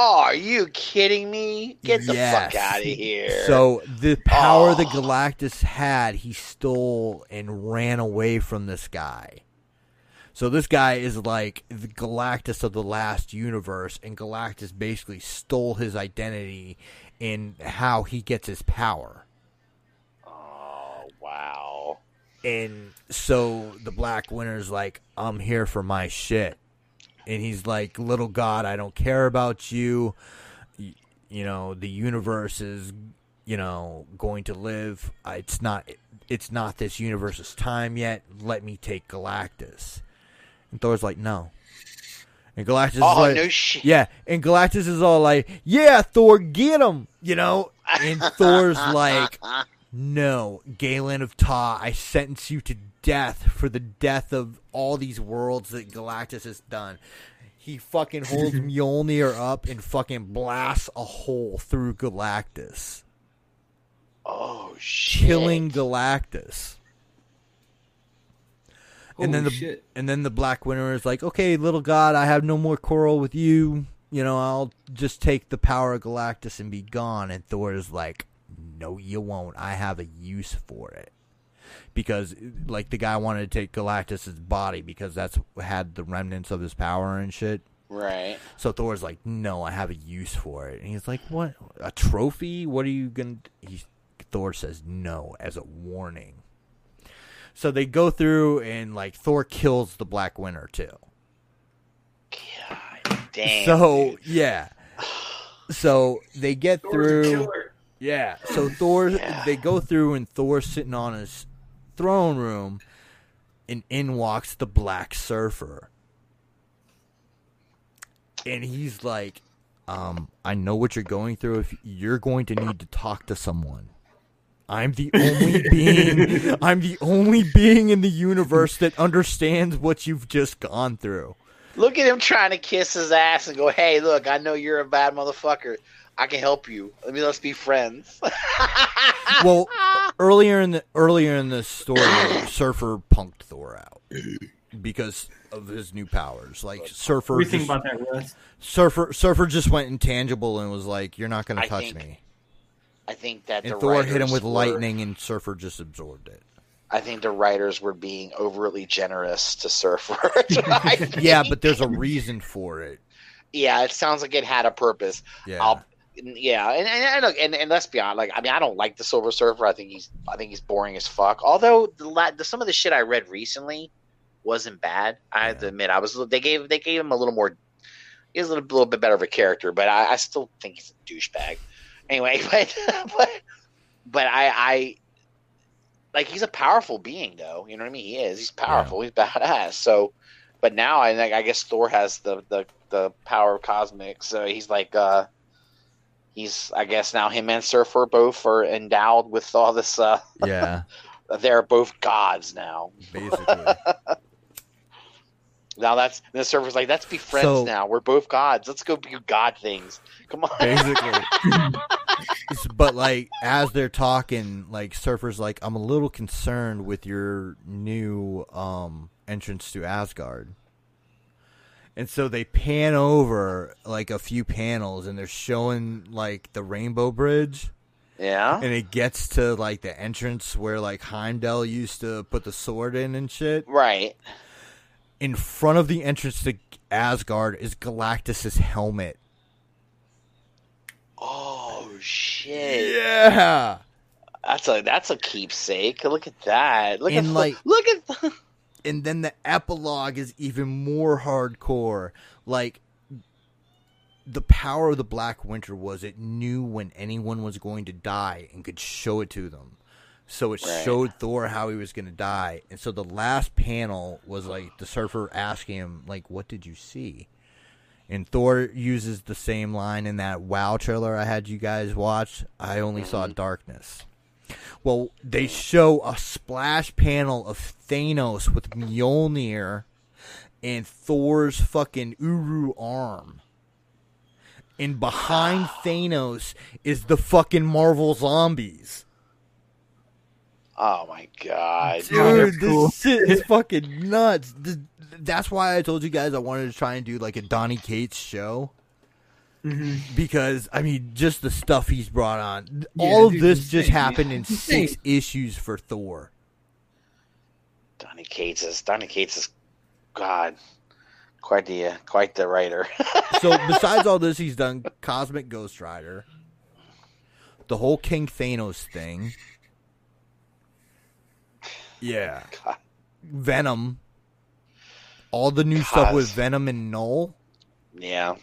Oh, are you kidding me? Get the Yes. fuck out of here. So the power that Oh. Galactus had, he stole and ran away from this guy. So this guy is like the Galactus of the last universe, and Galactus basically stole his identity in how he gets his power. oh wow. And so the Black Winter's like, I'm here for my shit. And he's like, Little God, I don't care about you. Y- You know, the universe is, you know, going to live. It's not it's not this universe's time yet. Let me take Galactus. And Thor's like, No. And Galactus is Oh like, no shit. yeah, and Galactus is all like, "Yeah, Thor, get him," you know. And Thor's like, "No, Galan of Taa, I sentence you to death for the death of all these worlds that Galactus has done." He fucking holds Mjolnir up and fucking blasts a hole through Galactus, Oh shit. killing Galactus. And then the shit. and then the Black Winter is like, "Okay, little god, I have no more quarrel with you. You know, I'll just take the power of Galactus and be gone." And Thor is like, "No, you won't. I have a use for it." Because like the guy wanted to take Galactus's body because that's had the remnants of his power and shit. Right. So Thor's like, "No, I have a use for it." And he's like, "What? A trophy? What are you going to He Thor says no as a warning. So they go through and like Thor kills the Black Winter too. God damn. so, dude. yeah. So they get Thor's through. Yeah. So Thor Yeah. they go through and Thor's sitting on his throne room and in walks the black surfer. And he's like, um, I know what you're going through. If you're going to need to talk to someone. I'm the only being I'm the only being in the universe that understands what you've just gone through. Look at him trying to kiss his ass and go, "Hey, look, I know you're a bad motherfucker. I can help you. Let me let's be friends." Well, earlier in the earlier in the story, Surfer punked Thor out because of his new powers. Like Surfer, What do you think just- about that, Russ? Surfer Surfer just went intangible and was like, "You're not going to touch think me." I think that And the Thor hit him with were- lightning, and Surfer just absorbed it. I think the writers were being overly generous to Surfer. Yeah, but there's a reason for it. yeah, it sounds like it had a purpose. Yeah, I'll, yeah, and and, and, look, and and let's be honest. Like, I mean, I don't like the Silver Surfer. I think he's I think he's boring as fuck. Although the, the some of the shit I read recently wasn't bad. I have to admit, I was they gave they gave him a little more. He's a little, little bit better of a character, but I, I still think he's a douchebag. Anyway, but but but I I like he's a powerful being though. You know what I mean? He is. He's powerful. He's badass. So, but now I think I guess Thor has the the the power of cosmic. So he's like uh he's I guess now him and Surfer both are endowed with all this. uh yeah, They're both gods now. basically. Now that's the Surfer's like let's be friends So- now. We're both gods. Let's go do god things. Come on. basically. But like as they're talking, like Surfer's like, I'm a little concerned with your new um entrance to Asgard. And so they pan over like a few panels and they're showing like the Rainbow Bridge Yeah. and it gets to like the entrance where like Heimdall used to put the sword in and shit. Right. In front of the entrance to Asgard is Galactus's helmet. Oh shit. Yeah. That's a that's a keepsake. Look at that. Look And, at like- look at and then the epilogue is even more hardcore. Like the power of the Black Winter was it knew when anyone was going to die and could show it to them. So it Right. showed Thor how he was going to die. And so the last panel was like the surfer asking him like what did you see? And Thor uses the same line in that WoW trailer I had you guys watch. I only saw mm-hmm. darkness. Well, they show a splash panel of Thanos with Mjolnir and Thor's fucking Uru arm. And behind Thanos is the fucking Marvel zombies. Oh my god. Dude, Oh, this cool. shit is fucking nuts. Th- That's why I told you guys I wanted to try and do like a Donny Cates show. Mhm. Because I mean, just the stuff he's brought on. Yeah, All of dude, this just insane, happened man. in six issues for Thor. Donny Cates is Donny Cates is God. Quite the quite the writer. So besides all this, he's done Cosmic Ghost Rider, the whole King Thanos thing. Yeah, God. Venom. All the new stuff with Venom and Knull. Yeah.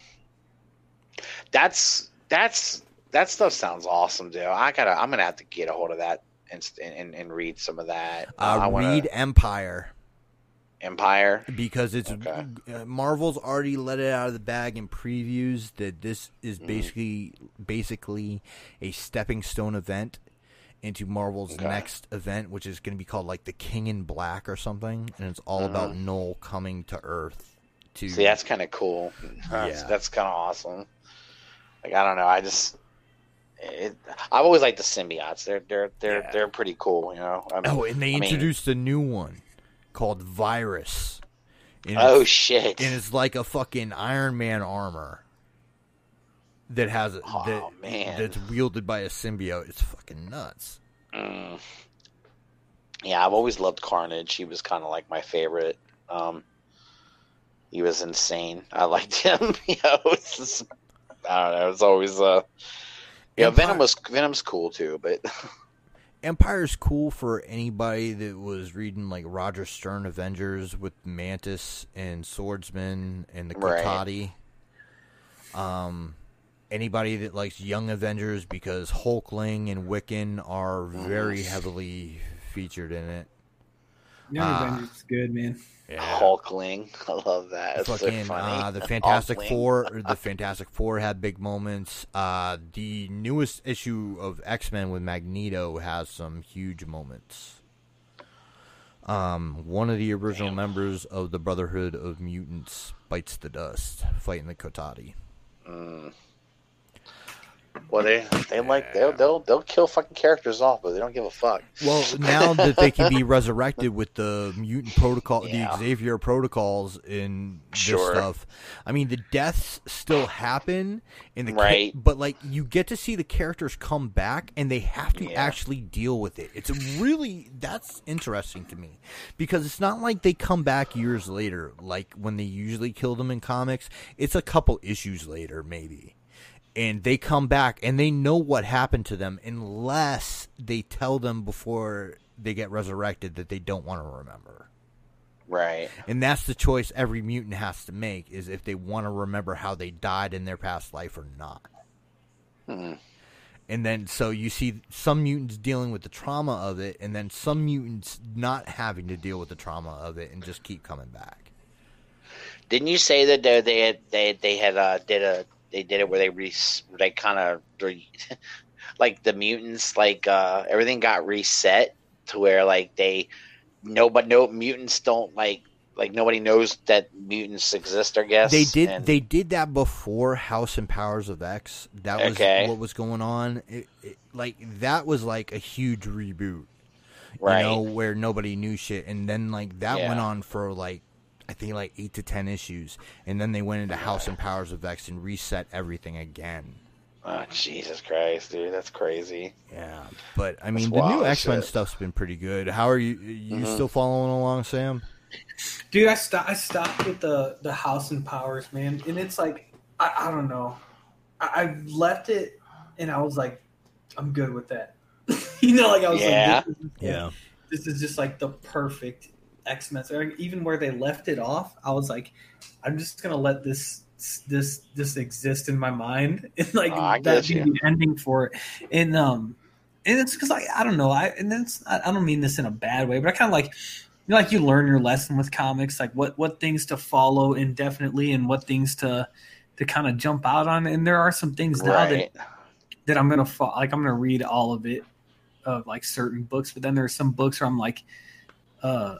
That's that's that stuff sounds awesome, dude. I gotta I'm gonna have to get a hold of that and and, and read some of that. Uh, I wanna, read Empyre Empyre. because it's Okay. uh, Marvel's already let it out of the bag in previews that this is Mm-hmm. basically basically a stepping stone event into Marvel's Okay. next event, which is going to be called like the King in Black or something, and it's all about Mhm. Knull coming to Earth. To See, that's kind of cool. That's, Yeah. that's kind of awesome. Like I don't know, I just it, I've always liked the symbiotes. They're they're they're Yeah. they're pretty cool, you know. I mean- oh, and they I mean- introduced a new one called Virus. And oh shit! and it's like a fucking Iron Man armor that has a Oh, that, man. that's wielded by a symbiote. It's fucking nuts. Mm. Yeah, I've always loved Carnage. He was kind of like my favorite. Um, he was insane. I liked him. you know, just, I don't know. It's always uh, yeah. Empyre- Venom was Venom's cool too, but Empyre's cool for anybody that was reading like Roger Stern Avengers with Mantis and Swordsman and the Right. Um, anybody that likes Young Avengers because Hulkling and Wiccan are very heavily featured in it. Young Ah. Avengers is good, man. Hulkling. I love that. It's so fucking funny. uh, the Fantastic Hulkling. Four. The Fantastic Four had big moments. Uh, the newest issue of X Men with Magneto has some huge moments. Um, one of the original Damn. members of the Brotherhood of Mutants bites the dust, fighting the Kotati. Mm. Well, they they like they'll they'll they'll kill fucking characters off, but they don't give a fuck. Well, now that they can be resurrected with the mutant protocol, Yeah. the Xavier protocols in this Sure. stuff, I mean, the deaths still happen in the ca- Right. but like you get to see the characters come back and they have to Yeah. actually deal with it. It's really that's interesting to me because it's not like they come back years later, like when they usually kill them in comics. It's a couple issues later, maybe and they come back and they know what happened to them unless they tell them before they get resurrected that they don't want to remember. Right. And that's the choice every mutant has to make is if they want to remember how they died in their past life or not. Hmm. And then so you see some mutants dealing with the trauma of it and then some mutants not having to deal with the trauma of it and just keep coming back. Didn't you say that they they had they they had uh did a they did it where they re they kind of like the mutants like uh everything got reset to where like they no but no mutants don't like like nobody knows that mutants exist. I guess They did. And- They did that before House and Powers of X. That was Okay. what was going on. It, it, like that was like a huge reboot, right. you know, where nobody knew shit, and then like that Yeah. went on for like I think like eight to ten issues, and then they went into House and Powers of X and reset everything again. Oh Jesus Christ, dude, that's crazy. Yeah, but I mean, That's the new X Men stuff's been pretty good. How are you? You Mhm. still following along, Sam? Dude, I stopped. I stopped with the the House and Powers, man, and it's like I, I don't know. I, I left it, and I was like, I'm good with that. you know, like I was Yeah. like, this is, Yeah. this is just like the perfect X Men. Even where they left it off, I was like, I'm just gonna let this this this exist in my mind and like Oh, I that get be you. the ending for it. And um, and it's because like I don't know, I and that's I, I don't mean this in a bad way, but I kind of like. You know, like you learn your lesson with comics, like what what things to follow indefinitely and what things to to kind of jump out on. And there are some things now that Right. that I'm gonna like I'm gonna read all of it of like certain books, but then there's some books where I'm like, uh,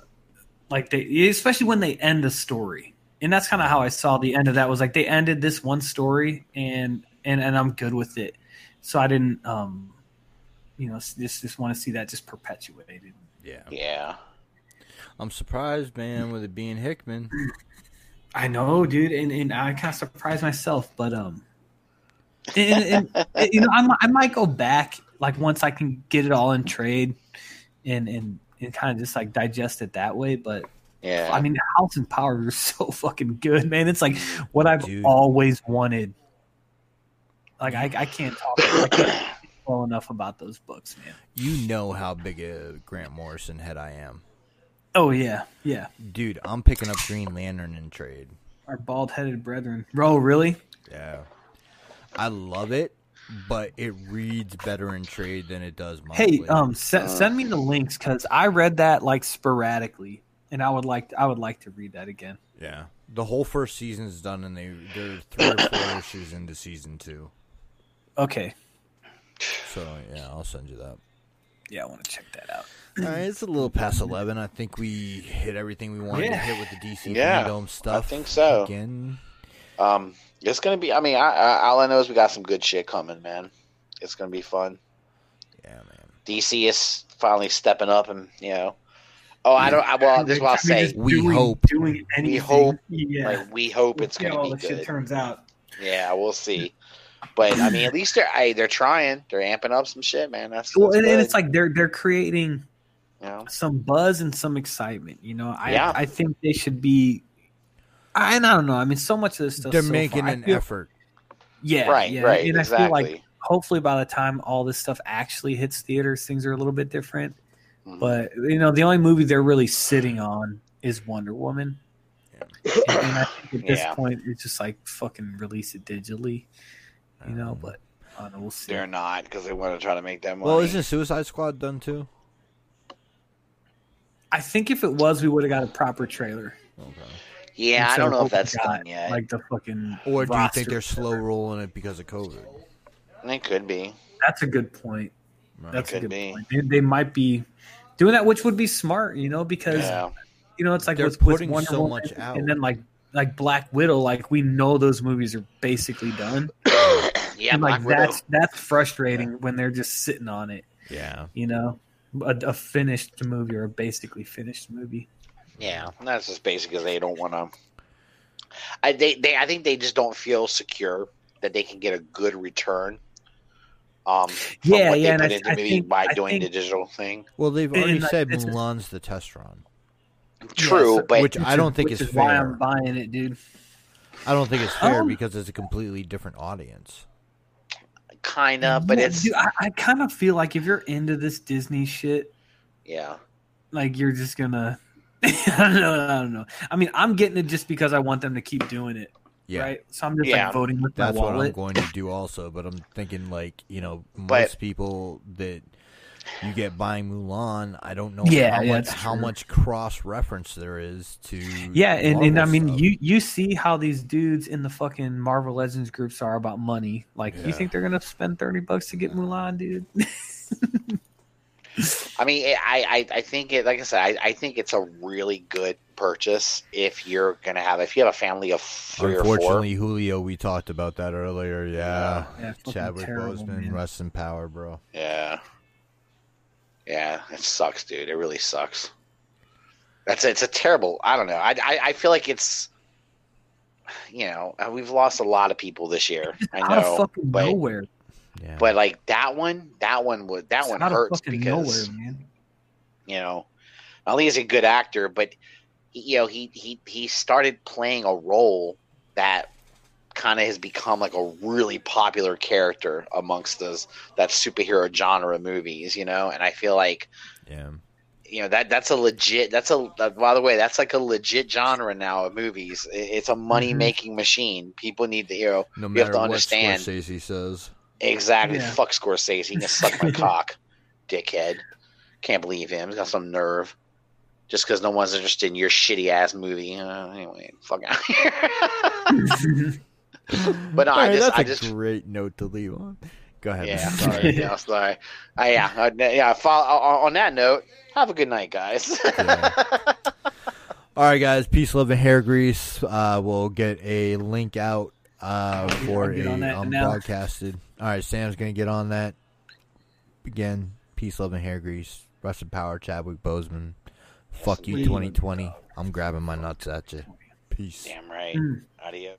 like they especially when they end a story, and that's kind of how I saw the end of that was like they ended this one story and and and I'm good with it, so I didn't um, you know, just just want to see that just perpetuated. Yeah. Yeah. I'm surprised, man, with it being Hickman. I know, dude, and, and I kind of surprised myself, but um, and, and, and, you know, I might, I might go back like once I can get it all in trade, and and and kind of just like digest it that way. But Yeah. I mean, House and Power is so fucking good, man. It's like what I've Dude. always wanted. Like I, I can't talk I can't well enough about those books, man. You know how big a Grant Morrison head I am. Oh yeah, yeah. Dude, I'm picking up Green Lantern in trade. Our bald headed brethren. Bro, really? Yeah. I love it, but it reads better in trade than it does Hey, monthly. um, se- send me the links because I read that like sporadically, and I would like I would like to read that again. Yeah. The whole first season is done, and they they're three or four issues into season two. Okay, So yeah, I'll send you that. yeah, I want to check that out. All right, it's a little past eleven. I think we hit everything we wanted to hit with the DC Yeah, fandom stuff. I think so. Again, Um, it's gonna be. I mean, I, I, all I know is we got some good shit coming, man. It's gonna be fun. yeah, man. DC is finally stepping up, and you know. Oh, I don't. I, well, this is what I'll say. We doing, hope. doing anything. We hope, yeah. Like we hope We'll it's gonna how be the shit good. turns out. Yeah, we'll see. But I mean, at least they're I, they're trying. They're amping up some shit, man. That's, Well, that's and, and it's like they're they're creating you know. some buzz and some excitement. You know, I Yeah. I think they should be. I, and I don't know. I mean, so much of this stuff. They're so making far, an feel- effort. Yeah, right, yeah. right, And I exactly. feel like hopefully by the time all this stuff actually hits theaters, things are a little bit different. Mhm. But you know, the only movie they're really sitting on is Wonder Woman. And, and I think at this Yeah. point, it's just like fucking release it digitally, you know. But I don't know, we'll see. they're not because they want to try to make that money. Well, isn't Suicide Squad done too? I think if it was, we would have got a proper trailer. Okay. Yeah, I don't know if we that's got, done yet. Like the fucking. Or do you think they're slow rolling it because of COVID? it could be. That's a good point. Right. That's a Could good be. point. They, they might be doing that, which would be smart, you know, because Yeah, you know it's like They're with, with putting Wonder so Woman much out. and then like like Black Widow, like we know those movies are basically done. yeah. and like Black Widow. that's that's frustrating when they're just sitting on it, Yeah. you know, a, a finished movie or a basically finished movie. Yeah, that's just basically they don't want to. I they, they I think they just don't feel secure that they can get a good return. Um, from Yeah, what yeah, they and put I- into I the movie think- by I doing think- the digital thing. Well, they've already like, said it's- Mulan's the test run. True, so- but Which I don't think which is is why fair. I'm buying it, dude. I don't think it's fair Um, because it's a completely different audience. kind of, but Yeah, it's dude, I, I kind of feel like if you're into this Disney shit, yeah, like you're just gonna. I don't know. I don't know. I mean, I'm getting it just because I want them to keep doing it, Yeah. right? So I'm just Yeah. like voting with That's my what I'm going to do also, but I'm thinking like, you know, most But- people that you get buying Mulan, I don't know Yeah, how yeah, much how much cross reference there is to Yeah, and, and I mean, stuff. you you see how these dudes in the fucking Marvel Legends groups are about money. Like, Yeah. you think they're gonna spend thirty bucks to get Mulan, dude? I mean, I, I, I think it. Like I said, I, I think it's a really good purchase if you're gonna have if you have a family of three or four. Unfortunately, Julio, we talked about that earlier. Yeah. Yeah, fucking Chadwick Boseman, man. rest in power, bro. Yeah, yeah, it sucks, dude. It really sucks. That's it's a terrible. I don't know. I, I, I feel like it's. You know, uh, we've lost a lot of people this year. I out of know, fucking but nowhere. Yeah. but like that one, that one would that It's one hurts because nowhere, you know, not only is he a good actor, but he, you know he he he started playing a role that kind of has become like a really popular character amongst those that superhero genre movies, you know. And I feel like Yeah. you know that that's a legit that's a by the way that's like a legit genre now of movies. It's a mm-hmm. money making machine. People need to you know No you have to what understand Scorsese says. Exactly. Yeah. Fuck Scorsese. He can suck my cock, dickhead. Can't believe him. He's got some nerve. Just because no one's interested in your shitty ass movie. Uh, anyway, fuck out here. but no, I right, just, that's I a just, great note to leave on. Go ahead. yeah, man. Sorry. yeah, sorry. Uh, yeah, uh, yeah. Follow, on that note, have a good night, guys. All right, guys. Peace, love, and hair grease. Uh, we'll get a link out uh, for I'll get a on that um, broadcasted. All right, Sam's gonna get on that. Again, peace, love, and hair grease. Rest in power, Chadwick Boseman. Fuck you, 2020. I'm grabbing my nuts at you. Peace. Damn right. Mm. Adios.